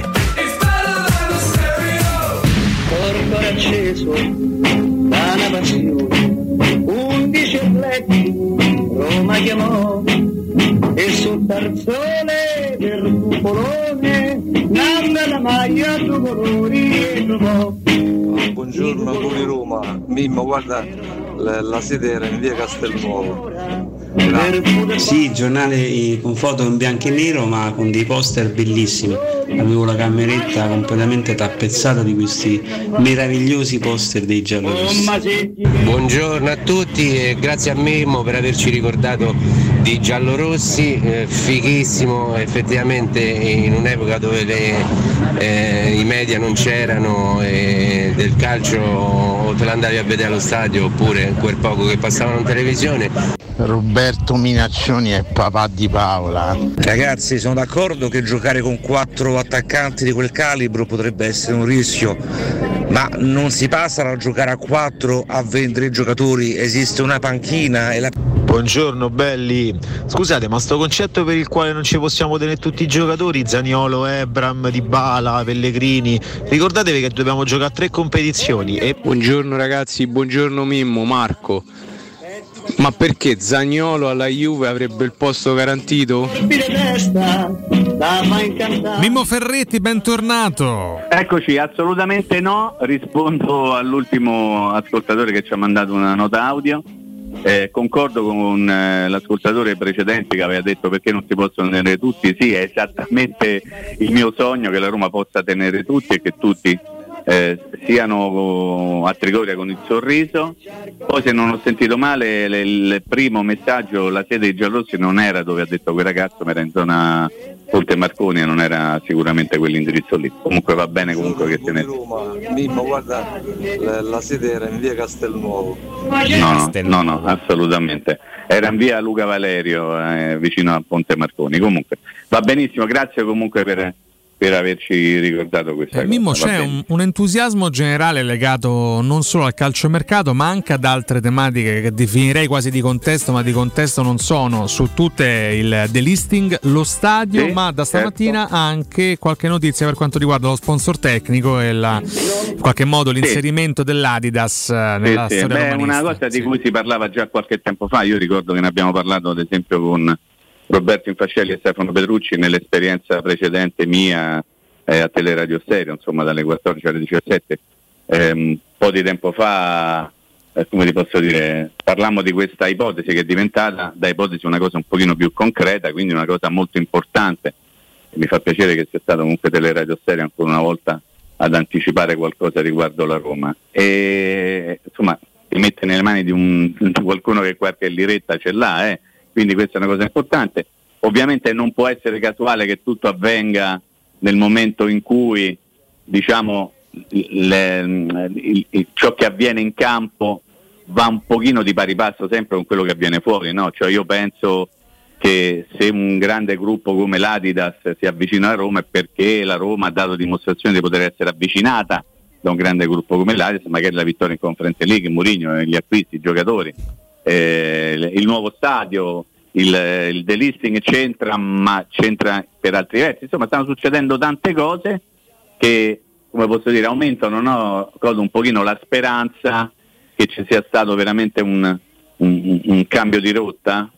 92.7 Corpo acceso da una passione, undici atleti Roma chiamò e sul tarzone del cupolone nanna la maglia due colori e trovò. Buongiorno a voi Roma, Mimmo guarda la, la sede era in via Castelnuovo. Sì, giornale con foto in bianco e nero ma con dei poster bellissimi. Avevo la cameretta completamente tappezzata di questi meravigliosi poster dei giallorossi. Buongiorno a tutti e grazie a Mimmo per averci ricordato di giallorossi, eh, fighissimo effettivamente in un'epoca dove le, eh, i media non c'erano e del calcio te l'andavi a vedere allo stadio oppure quel poco che passavano in televisione. Roberto Minaccioni è papà di Paola. Ragazzi, sono d'accordo che giocare con quattro attaccanti di quel calibro potrebbe essere un rischio, ma non si passa a giocare a quattro a 23 giocatori, esiste una panchina e la... Buongiorno belli, scusate ma sto concetto per il quale non ci possiamo tenere tutti i giocatori, Zaniolo, Ebram, Dybala, Pellegrini, ricordatevi che dobbiamo giocare a tre competizioni e... Buongiorno ragazzi, buongiorno Mimmo, Marco. Ma perché Zagnolo alla Juve avrebbe il posto garantito? Mimmo Ferretti, bentornato. Eccoci, assolutamente no, rispondo all'ultimo ascoltatore che ci ha mandato una nota audio. Eh, concordo con eh, l'ascoltatore precedente che aveva detto perché non si possono tenere tutti, sì è esattamente il mio sogno che la Roma possa tenere tutti e che tutti eh, siano a Trigoria con il sorriso. Poi se non ho sentito male le- il primo messaggio, la sede dei Giallorossi non era dove ha detto quel ragazzo, ma era in zona Ponte Marconi e non era sicuramente quell'indirizzo lì. Comunque va bene comunque che se ne... Roma, Mimmo guarda la, la sede era in via Castelnuovo. No, no, no, no, assolutamente. Era in via Luca Valerio, eh, vicino a Ponte Marconi. Comunque va benissimo, grazie comunque per, per averci ricordato questa Eh, cosa. Mimmo, c'è un, un entusiasmo generale legato non solo al calciomercato, ma anche ad altre tematiche che definirei quasi di contesto, ma di contesto non sono. Su tutte il delisting, lo stadio, Sì, ma da certo. stamattina anche qualche notizia per quanto riguarda lo sponsor tecnico e la- in qualche modo l'inserimento dell'Adidas eh, nella Sì, sì, storia beh, è una cosa di cui si parlava già qualche tempo fa, io ricordo che ne abbiamo parlato ad esempio con Roberto Infascelli e Stefano Petrucci nell'esperienza precedente mia eh, a Teleradio Stereo, insomma dalle 14 alle 17. Ehm, un po' di tempo fa, eh, come ti posso dire, parlammo di questa ipotesi che è diventata da ipotesi una cosa un pochino più concreta, quindi una cosa molto importante. Mi fa piacere che sia stato comunque Teleradio Stereo ancora una volta ad anticipare qualcosa riguardo la Roma. E insomma ti mette nelle mani di, un- di qualcuno che qualche liretta ce l'ha, eh. Quindi questa è una cosa importante. Ovviamente non può essere casuale che tutto avvenga nel momento in cui diciamo, le- il- il- ciò che avviene in campo va un pochino di pari passo sempre con quello che avviene fuori. No? Cioè io penso che se un grande gruppo come l'Adidas si avvicina a Roma è perché la Roma ha dato dimostrazione di poter essere avvicinata da un grande gruppo come l'Adidas, magari la vittoria in Conference League, Mourinho, gli acquisti, i giocatori, eh, il nuovo stadio, il, il delisting c'entra, ma c'entra per altri versi. Insomma, stanno succedendo tante cose che, come posso dire, aumentano no, cosa, un pochino la speranza che ci sia stato veramente un, un- un cambio di rotta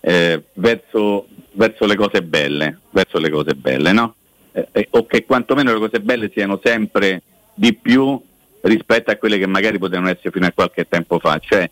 eh, verso verso le cose belle, verso le cose belle, no? Eh, eh, o che quantomeno le cose belle siano sempre di più rispetto a quelle che magari potevano essere fino a qualche tempo fa. Cioè,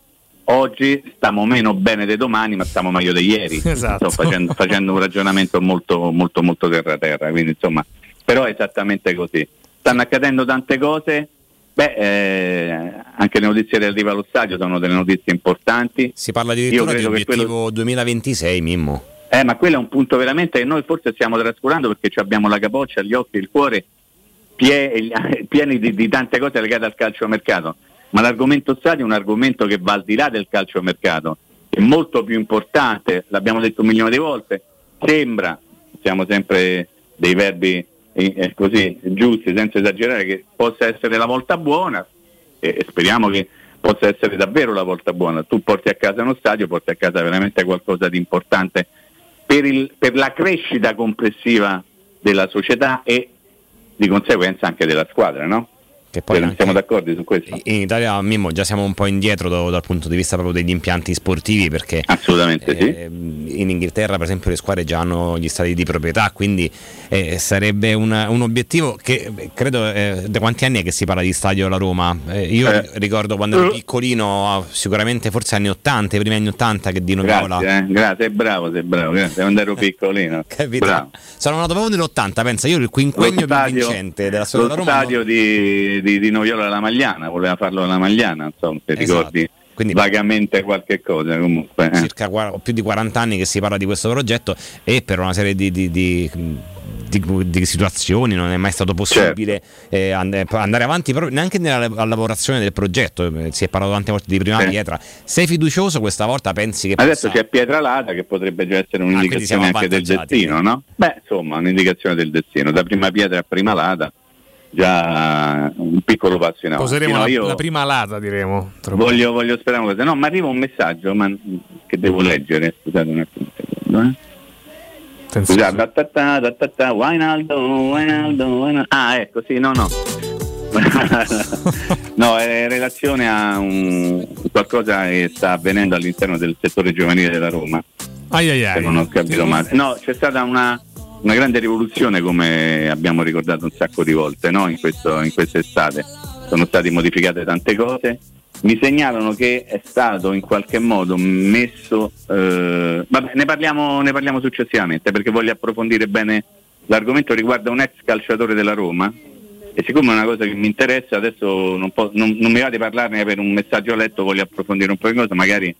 oggi stiamo meno bene di domani, ma stiamo meglio di ieri. Esatto. Sto facendo, facendo un ragionamento molto, molto, molto terra terra, quindi insomma, però è esattamente così. Stanno accadendo tante cose. Beh, eh, anche le notizie relative allo stadio sono delle notizie importanti. Si parla addirittura di che obiettivo quello- 2026, Mimmo. Eh, ma quello è un punto veramente che noi forse stiamo trascurando perché abbiamo la capoccia, gli occhi, il cuore pie- pieni di, di tante cose legate al calciomercato. Ma l'argomento stadio è un argomento che va al di là del calciomercato, è molto più importante, l'abbiamo detto un milione di volte, sembra, siamo sempre dei verbi eh, eh, così giusti, senza esagerare, che possa essere la volta buona e, e speriamo che possa essere davvero la volta buona. Tu porti a casa uno stadio, porti a casa veramente qualcosa di importante per, il- per la crescita complessiva della società e di conseguenza anche della squadra, no? Che poi anche- siamo d'accordo su questo? In Italia, Mimmo, già siamo un po' indietro do- dal punto di vista proprio degli impianti sportivi perché Assolutamente eh, in Inghilterra per esempio le squadre già hanno gli stadi di proprietà, quindi eh, sarebbe un, un obiettivo che eh, credo eh, da quanti anni è che si parla di stadio alla Roma? Eh, io Eh. ricordo quando ero piccolino, ah, sicuramente forse anni 80, i primi anni 80 che Dino Viola Grazie, sei bravo, sei bravo, grazie, quando ero piccolino. Capito? Bravo. Sono nato proprio nell'80, pensa, io il quinquennio più vincente della storia della Roma. stadio di, di, di Noviola alla Magliana, voleva farlo alla Magliana, insomma, se Esatto. ricordi vagamente qualche cosa comunque. eh. circa più di 40 anni che si parla di questo progetto e per una serie di, di- di- di- situazioni non è mai stato possibile Certo. eh, and- andare avanti proprio neanche nella la- lavorazione del progetto Eh, si è parlato tante volte di prima Sì. pietra sei fiducioso questa volta pensi che Adesso possa- c'è Pietralata che potrebbe già essere Ah, quindi un'indicazione siamo anche del destino, no? Beh, insomma, un'indicazione del destino, da prima pietra a prima lata, già un piccolo passo in avanti. Poseremo No, la, la prima alata, diremo. voglio, voglio sperare una cosa. No, ma arriva un messaggio ma, che devo leggere, scusate un attimo. secondo, eh. Scusate, ta ta ta ta ta, Wijnaldum, Wijnaldum, Wijnaldum. Ah, ecco, sì, no, no. no, è in relazione a un- qualcosa che sta avvenendo all'interno del settore giovanile della Roma. Ai ai ai. Se non ho capito male. No, c'è stata una, una grande rivoluzione come abbiamo ricordato un sacco di volte no? in, questo, in quest'estate. Sono state modificate tante cose. Mi segnalano che è stato in qualche modo messo. eh, vabbè, ne parliamo, ne parliamo successivamente perché voglio approfondire bene l'argomento riguarda un ex calciatore della Roma. E siccome è una cosa che mi interessa, adesso non, po- non- non mi va di parlarne per un messaggio letto, voglio approfondire un po' di cosa, magari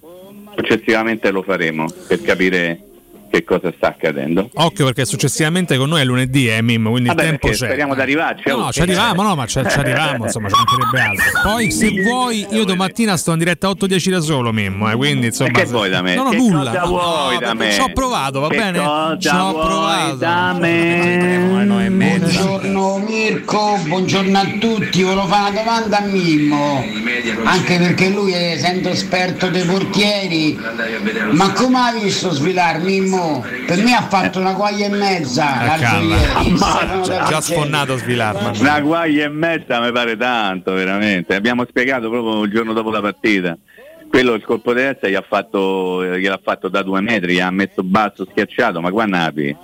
successivamente lo faremo per capire che cosa sta accadendo. Occhio perché successivamente con noi è lunedì, eh, Mim, quindi Vabbè, il tempo c'è. speriamo di arrivarci. No, no, ci arriviamo, no, ma ci, ci arriviamo, insomma, ci mancherebbe altro. Poi se vuoi, io domattina sto in diretta 8-10 da solo, Mimmo, eh, quindi insomma. che vuoi da me? No, no, Che nulla. cosa vuoi no, da me? Ci ho provato, va Che bene? Ci ho provato. da me? Buongiorno Mirko, buongiorno a tutti, volevo fare una domanda a Mimmo, anche perché lui è essendo esperto dei portieri, ma come hai visto svilar Mimmo? Per me ha fatto una quaglia e mezza ieri. Già, già sfonnato Svilar. Una guaglia e mezza mi pare tanto, veramente. Abbiamo spiegato proprio il giorno dopo la partita. Quello il colpo di testa gli ha fatto, gliel'ha fatto da due metri, gli ha messo basso schiacciato, ma qua napi.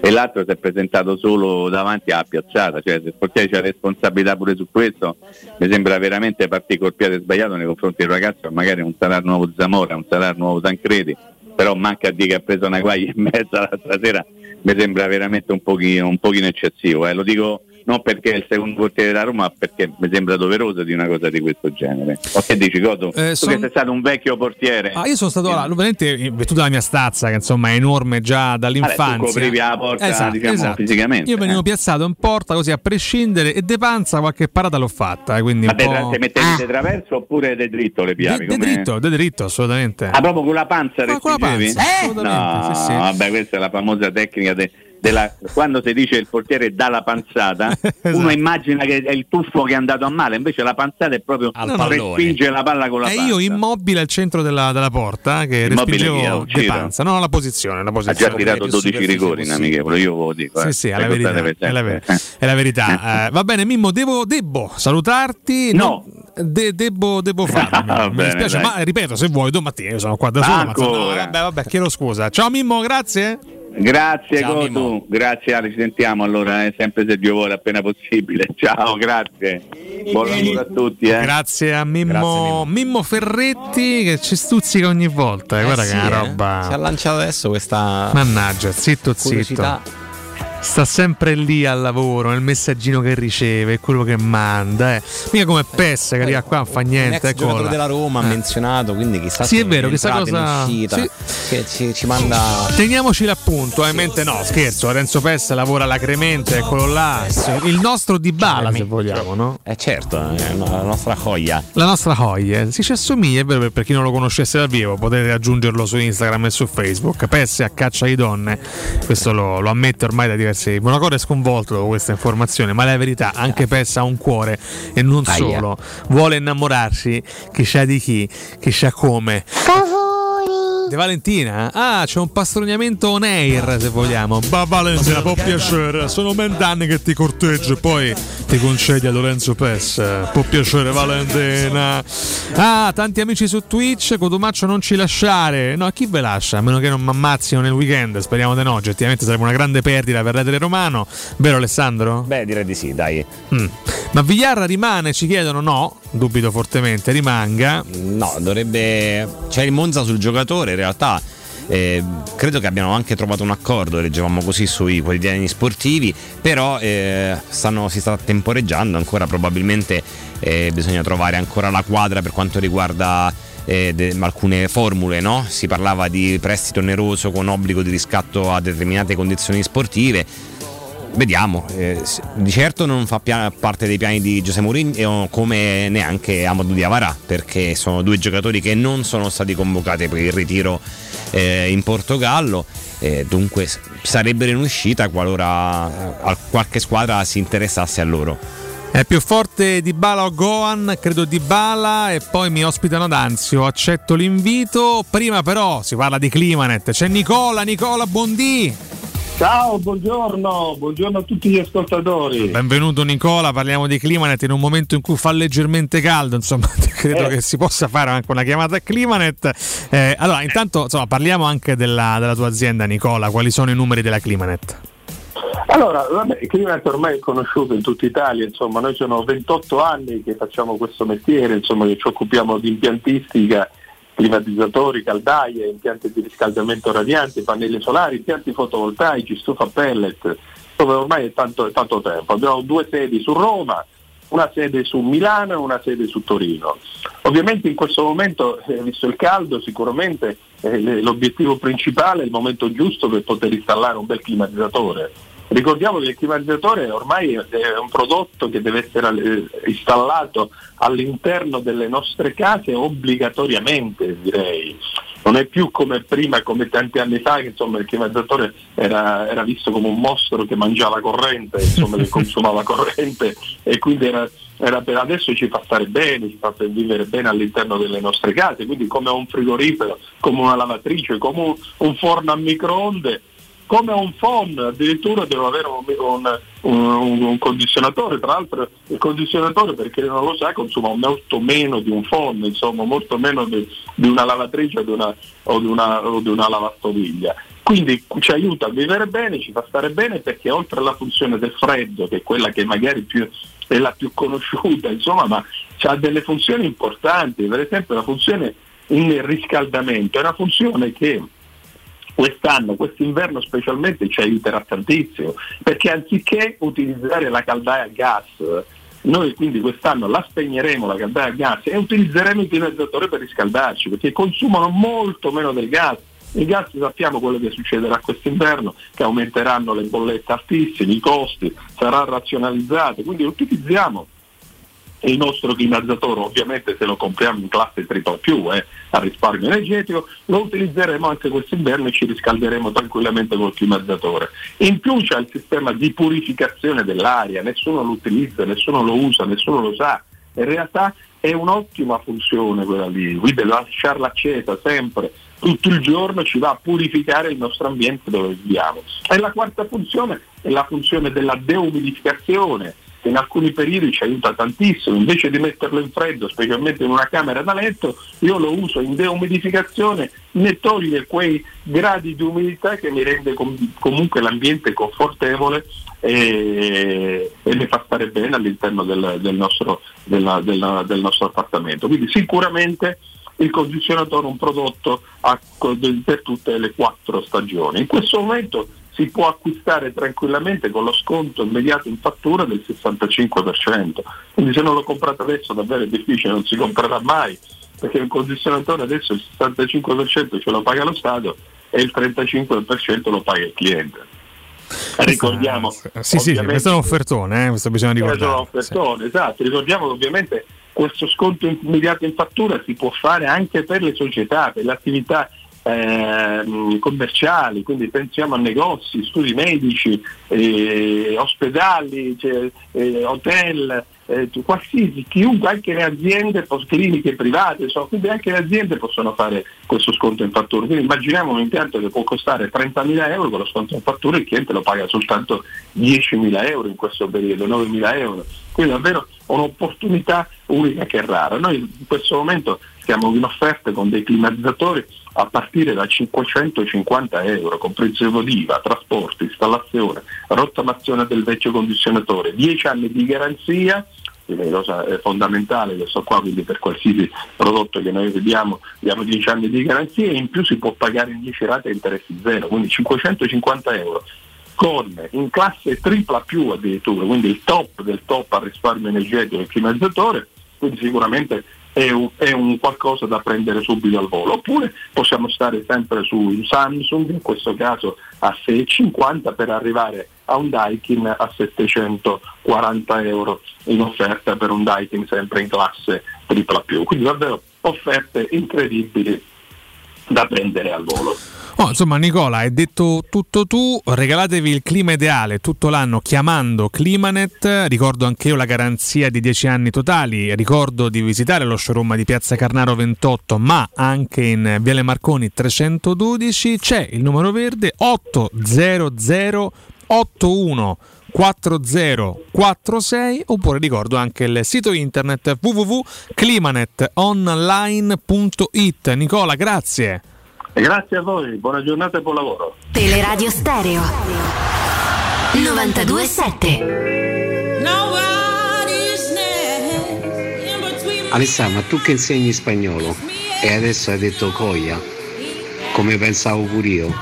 E l'altro si è presentato solo davanti alla piazzata, cioè se il portiere c'è responsabilità pure su questo, mi sembra veramente partire col piede sbagliato nei confronti del ragazzo, magari non sarà il nuovo Zamora, non sarà il nuovo Tancredi, però manca a dire che ha preso una guaglia e mezza l'altra sera, mi sembra veramente un pochino, un pochino eccessivo, eh. lo dico non perché è il secondo portiere della Roma, ma perché mi sembra doveroso di una cosa di questo genere. O che dici Coto? Eh, tu son- che sei stato un vecchio portiere. Ah, io sono stato là, veramente in virtù della mia stazza, che insomma è enorme già dall'infanzia. Tu coprivi la porta, Esatto, diciamo, esatto. fisicamente, Io venivo eh. piazzato in porta così a prescindere e de panza qualche parata l'ho fatta. eh, Quindi un Vabbè, po'... te mettevi di traverso oppure di dritto le piavi? De come- dritto, de dritto, assolutamente. Ah, proprio con la panza Ah, con la panza, assolutamente, no, sì, sì. vabbè, questa è la famosa tecnica de- della, quando si dice il portiere dà la panzata, Esatto. uno immagina che è il tuffo che è andato a male, invece la panzata è proprio respinge la palla con la E panza. io immobile al centro della, della porta che Immobile respingevo de panza. No, no, la posizione, la Ha posizione. già tirato 12 rigori in amichevole, io lo dico. Sì, eh. sì, è la verità. È la, ver- è la verità. Eh, va bene, Mimmo, devo, debbo salutarti. No. de- debbo, debbo farlo. Mi bene, dispiace, dai. ma ripeto, se vuoi, domattina io sono qua da solo. Ancora. vabbè, vabbè, chiedo scusa. Ciao Mimmo, grazie. Grazie Ciao, Godu, Mimmo. grazie Ale, ci sentiamo allora, eh, sempre se Dio vuole appena possibile. Ciao, grazie. Buon lavoro a tutti. Eh. Grazie a Mimmo, Mimmo Ferretti che ci stuzzica ogni volta. eh, guarda sì, che è una eh. roba. Si è lanciato adesso questa. Mannaggia, zitto zitto. Sta sempre lì al lavoro, nel messaggino che riceve, quello che manda. Eh. Mica come Pes che arriva qua, non fa niente. ex ecco giocatore della Roma Eh. menzionato, quindi chissà Sì, se è vero, chissà cosa- sì. che ci, ci manda Teniamoci l'appunto, eh, mente no, scherzo, Renzo Pes lavora alacremente, eccolo là, il nostro Di Bala se vogliamo, no? Eh certo, è la nostra joia. La nostra Hoye si ci assomiglia, è vero, per- chi non lo conoscesse dal vivo, potete aggiungerlo su Instagram e su Facebook. Pes a caccia di donne, questo lo, lo ammette ormai da diversi. Buonacore è sconvolto da questa informazione, ma la verità, anche Pes ha un cuore e non Aia. solo. Vuole innamorarsi, chissà di chi, chissà come. De Valentina? Ah, c'è un pastroniamento on air se vogliamo. Ma Valentina, può piacere. Sono vent'anni che ti corteggio e poi ti concedi a Lorenzo Pes. Può piacere Valentina. Ah, tanti amici su Twitch. Cotumaccio non ci lasciare. No, chi ve lascia? A meno che non mi ammazzino nel weekend. Speriamo di no. Oggettivamente sarebbe una grande perdita per la Romano. Vero Alessandro? Beh, direi di sì, dai. Mm. Ma Vigliarra rimane? Ci chiedono no. Dubito fortemente. Rimanga. No, dovrebbe. C'è il Monza sul giocatore, in realtà. eh, credo che abbiano anche trovato un accordo, leggevamo così sui quotidiani sportivi, però eh, stanno- si sta temporeggiando ancora, probabilmente eh, bisogna trovare ancora la quadra per quanto riguarda eh, de- alcune formule, no? si parlava di prestito oneroso con obbligo di riscatto a determinate condizioni sportive. Vediamo, eh, di certo non fa pia- parte dei piani di Giuseppe Mourinho come neanche Amadou Diavara perché sono due giocatori che non sono stati convocati per il ritiro eh, in Portogallo eh, dunque sarebbero in uscita qualora eh, qualche squadra si interessasse a loro. È più forte di Bala o Gohan, credo di Bala e poi mi ospitano ad Anzio, accetto l'invito. Prima però si parla di Climanet, c'è Nicola, Nicola Bondi. Ciao, buongiorno, buongiorno a tutti gli ascoltatori. Benvenuto Nicola, parliamo di Climanet in un momento in cui fa leggermente caldo, insomma credo Eh. che si possa fare anche una chiamata a Climanet. Eh, allora intanto insomma, parliamo anche della, della tua azienda Nicola, quali sono i numeri della Climanet? Allora, vabbè, Climanet ormai è conosciuto in tutta Italia, insomma, noi sono 28 anni che facciamo questo mestiere, insomma, che ci occupiamo di impiantistica, climatizzatori, caldaie, impianti di riscaldamento radianti, pannelli solari, impianti fotovoltaici, stufa pellet, insomma ormai è tanto, è tanto tempo. Abbiamo due sedi su Roma, una sede su Milano e una sede su Torino. Ovviamente in questo momento, eh, visto il caldo, sicuramente eh, l'obiettivo principale è il momento giusto per poter installare un bel climatizzatore. Ricordiamo che il climatizzatore ormai è un prodotto che deve essere installato all'interno delle nostre case obbligatoriamente, direi. Non è più come prima, come tanti anni fa, che insomma, il climatizzatore era, era visto come un mostro che mangiava corrente, insomma, che consumava corrente e quindi era, era per adesso ci fa stare bene, ci fa vivere bene all'interno delle nostre case, quindi come un frigorifero, come una lavatrice, come un, un forno a microonde come un phon, addirittura devo avere un, un- un- condizionatore, tra l'altro il condizionatore per chi non lo sa consuma molto meno di un phon, insomma molto meno di, di una lavatrice o di una, o di una- o di una lavastoviglie. Quindi ci aiuta a vivere bene, ci fa stare bene perché oltre alla funzione del freddo, che è quella che magari più, è la più conosciuta, insomma, ma ha delle funzioni importanti, per esempio la funzione in riscaldamento, è una funzione che quest'anno, quest'inverno specialmente ci aiuterà tantissimo, perché anziché utilizzare la caldaia a gas, noi quindi quest'anno la spegneremo la caldaia a gas e utilizzeremo il climatizzatore per riscaldarci, perché consumano molto meno del gas. Il gas sappiamo quello che succederà quest'inverno, che aumenteranno le bollette altissime, i costi, sarà razionalizzato, quindi utilizziamo il nostro climatizzatore, ovviamente se lo compriamo in classe tripla più eh, a risparmio energetico, lo utilizzeremo anche quest'inverno e ci riscalderemo tranquillamente col climatizzatore. In più c'è il sistema di purificazione dell'aria, nessuno lo utilizza, nessuno lo usa, nessuno lo sa. In realtà è un'ottima funzione quella lì, quindi lasciarla accesa sempre, tutto il giorno ci va a purificare il nostro ambiente dove viviamo. E la quarta funzione è la funzione della deumidificazione in alcuni periodi ci aiuta tantissimo, invece di metterlo in freddo, specialmente in una camera da letto, io lo uso in deumidificazione, ne toglie quei gradi di umidità che mi rende com- comunque l'ambiente confortevole e, e mi fa stare bene all'interno del, del, nostro, della, della, del nostro appartamento. Quindi sicuramente il condizionatore è un prodotto a, per tutte le quattro stagioni. In questo momento si può acquistare tranquillamente con lo sconto immediato in fattura del 65%. Quindi se non lo comprate adesso davvero è difficile, non si comprerà mai, perché il condizionatore adesso il 65% ce lo paga lo Stato e il 35% lo paga il cliente. Ricordiamo, sì, sì, questo è un offertone, eh, questo bisogna ricordare. Questo è un offertone, sì. esatto. Ricordiamo che ovviamente questo sconto immediato in fattura si può fare anche per le società, per le attività eh, commerciali, quindi pensiamo a negozi, studi medici, eh, ospedali, cioè, eh, hotel, eh, qualsiasi, chiunque, anche le aziende, cliniche private, insomma, quindi anche le aziende possono fare questo sconto in fattura. Quindi immaginiamo un impianto che può costare 30.000 euro, con lo sconto in fattura il cliente lo paga soltanto 10.000 euro in questo periodo, 9.000 euro. Quindi davvero un'opportunità unica che rara. Noi in questo momento siamo in offerte con dei climatizzatori a partire da 550 euro, comprensivo di IVA, trasporto, installazione, rottamazione del vecchio condizionatore, 10 anni di garanzia, una cosa fondamentale questo qua, quindi per qualsiasi prodotto che noi vediamo diamo 10 anni di garanzia e in più si può pagare in 10 rate a interessi zero, quindi 550 euro. Con in classe tripla più addirittura, quindi il top del top al risparmio energetico del climatizzatore, quindi sicuramente è un, è un, qualcosa da prendere subito al volo. Oppure possiamo stare sempre su Samsung, in questo caso a 6,50 per arrivare a un Daikin a 740 euro in offerta per un Daikin sempre in classe tripla più. Quindi davvero offerte incredibili da prendere al volo. Oh, insomma, Nicola, hai detto tutto tu. Regalatevi il clima ideale tutto l'anno chiamando Climanet. Ricordo anche io la garanzia di 10 anni totali. Ricordo di visitare lo showroom di Piazza Carnaro 28, ma anche in Viale Marconi 312. C'è il numero verde 800 81 4046 oppure ricordo anche il sito internet www.climanetonline.it Nicola grazie Grazie a voi, buona giornata e buon lavoro. Teleradio Stereo 927 Alessandro, ma tu che insegni spagnolo? E adesso hai detto coia, come pensavo pure io,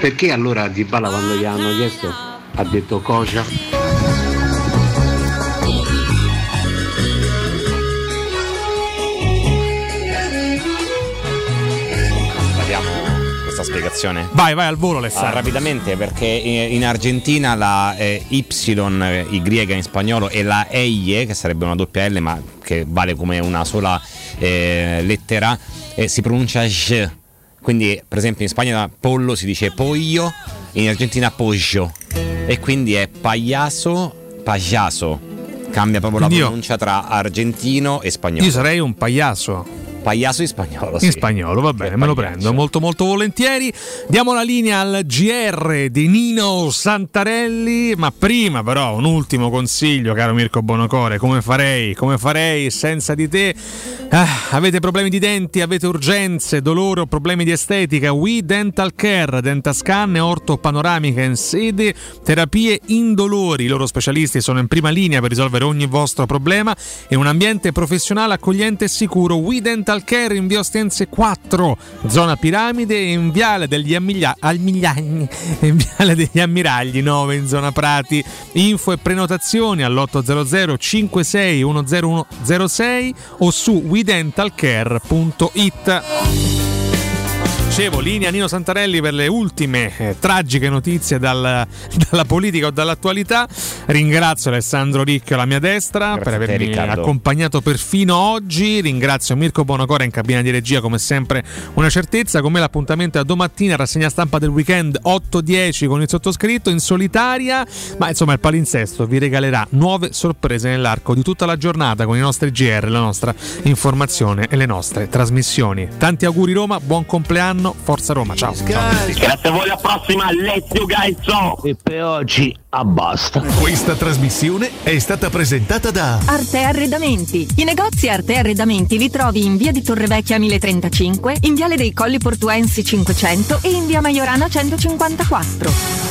perché allora a Dybala quando gli hanno chiesto ha detto cosa? spiegazione? Vai, vai al volo, Alessandro. Ah, rapidamente, perché in Argentina la eh, Y, Y in spagnolo e la EIE, che sarebbe una doppia L, ma che vale come una sola eh, lettera, eh, si pronuncia J. Quindi, per esempio, in Spagna pollo si dice poglio, in Argentina poggio. E quindi è pagliaso, pagliaso. Cambia proprio quindi la pronuncia io, tra argentino e spagnolo. Io sarei un pagliaso pagliasso in spagnolo. In spagnolo, va bene, me lo prendo molto molto volentieri. Diamo la linea al GR di Nino Santarelli, ma prima però un ultimo consiglio, caro Mirko Bonocore, come farei? Come farei senza di te? Ah, avete problemi di denti, avete urgenze, dolore o problemi di estetica? We Dental Care, Dentascan e orto panoramica in sede, terapie indolori. I loro specialisti sono in prima linea per risolvere ogni vostro problema e un ambiente professionale accogliente e sicuro. We Dental Care in via Ostense 4, zona Piramide in viale degli, Ammiglia- in viale degli Ammiragli 9 in zona Prati. Info e prenotazioni all'800 56 10106 o su widentalcare.it. Dicevo, linea Nino Santarelli per le ultime eh, tragiche notizie dal, dalla politica o dall'attualità. Ringrazio Alessandro Ricchio alla mia destra Grazie per avermi te, accompagnato perfino oggi. Ringrazio Mirko Bonocore in cabina di regia, come sempre una certezza. Con me l'appuntamento è a domattina, rassegna stampa del weekend 8-10 con il sottoscritto in solitaria. Ma insomma il palinsesto vi regalerà nuove sorprese nell'arco di tutta la giornata con i nostri GR, la nostra informazione e le nostre trasmissioni. Tanti auguri Roma, buon compleanno anno, Forza Roma. Ciao. Grazie a voi, alla prossima, let's go guys! E per oggi abbasta. Questa trasmissione è stata presentata da Arte Arredamenti. I negozi Arte Arredamenti li trovi in via di Torrevecchia 1035, in viale dei Colli Portuensi 500 e in via Maiorana 154.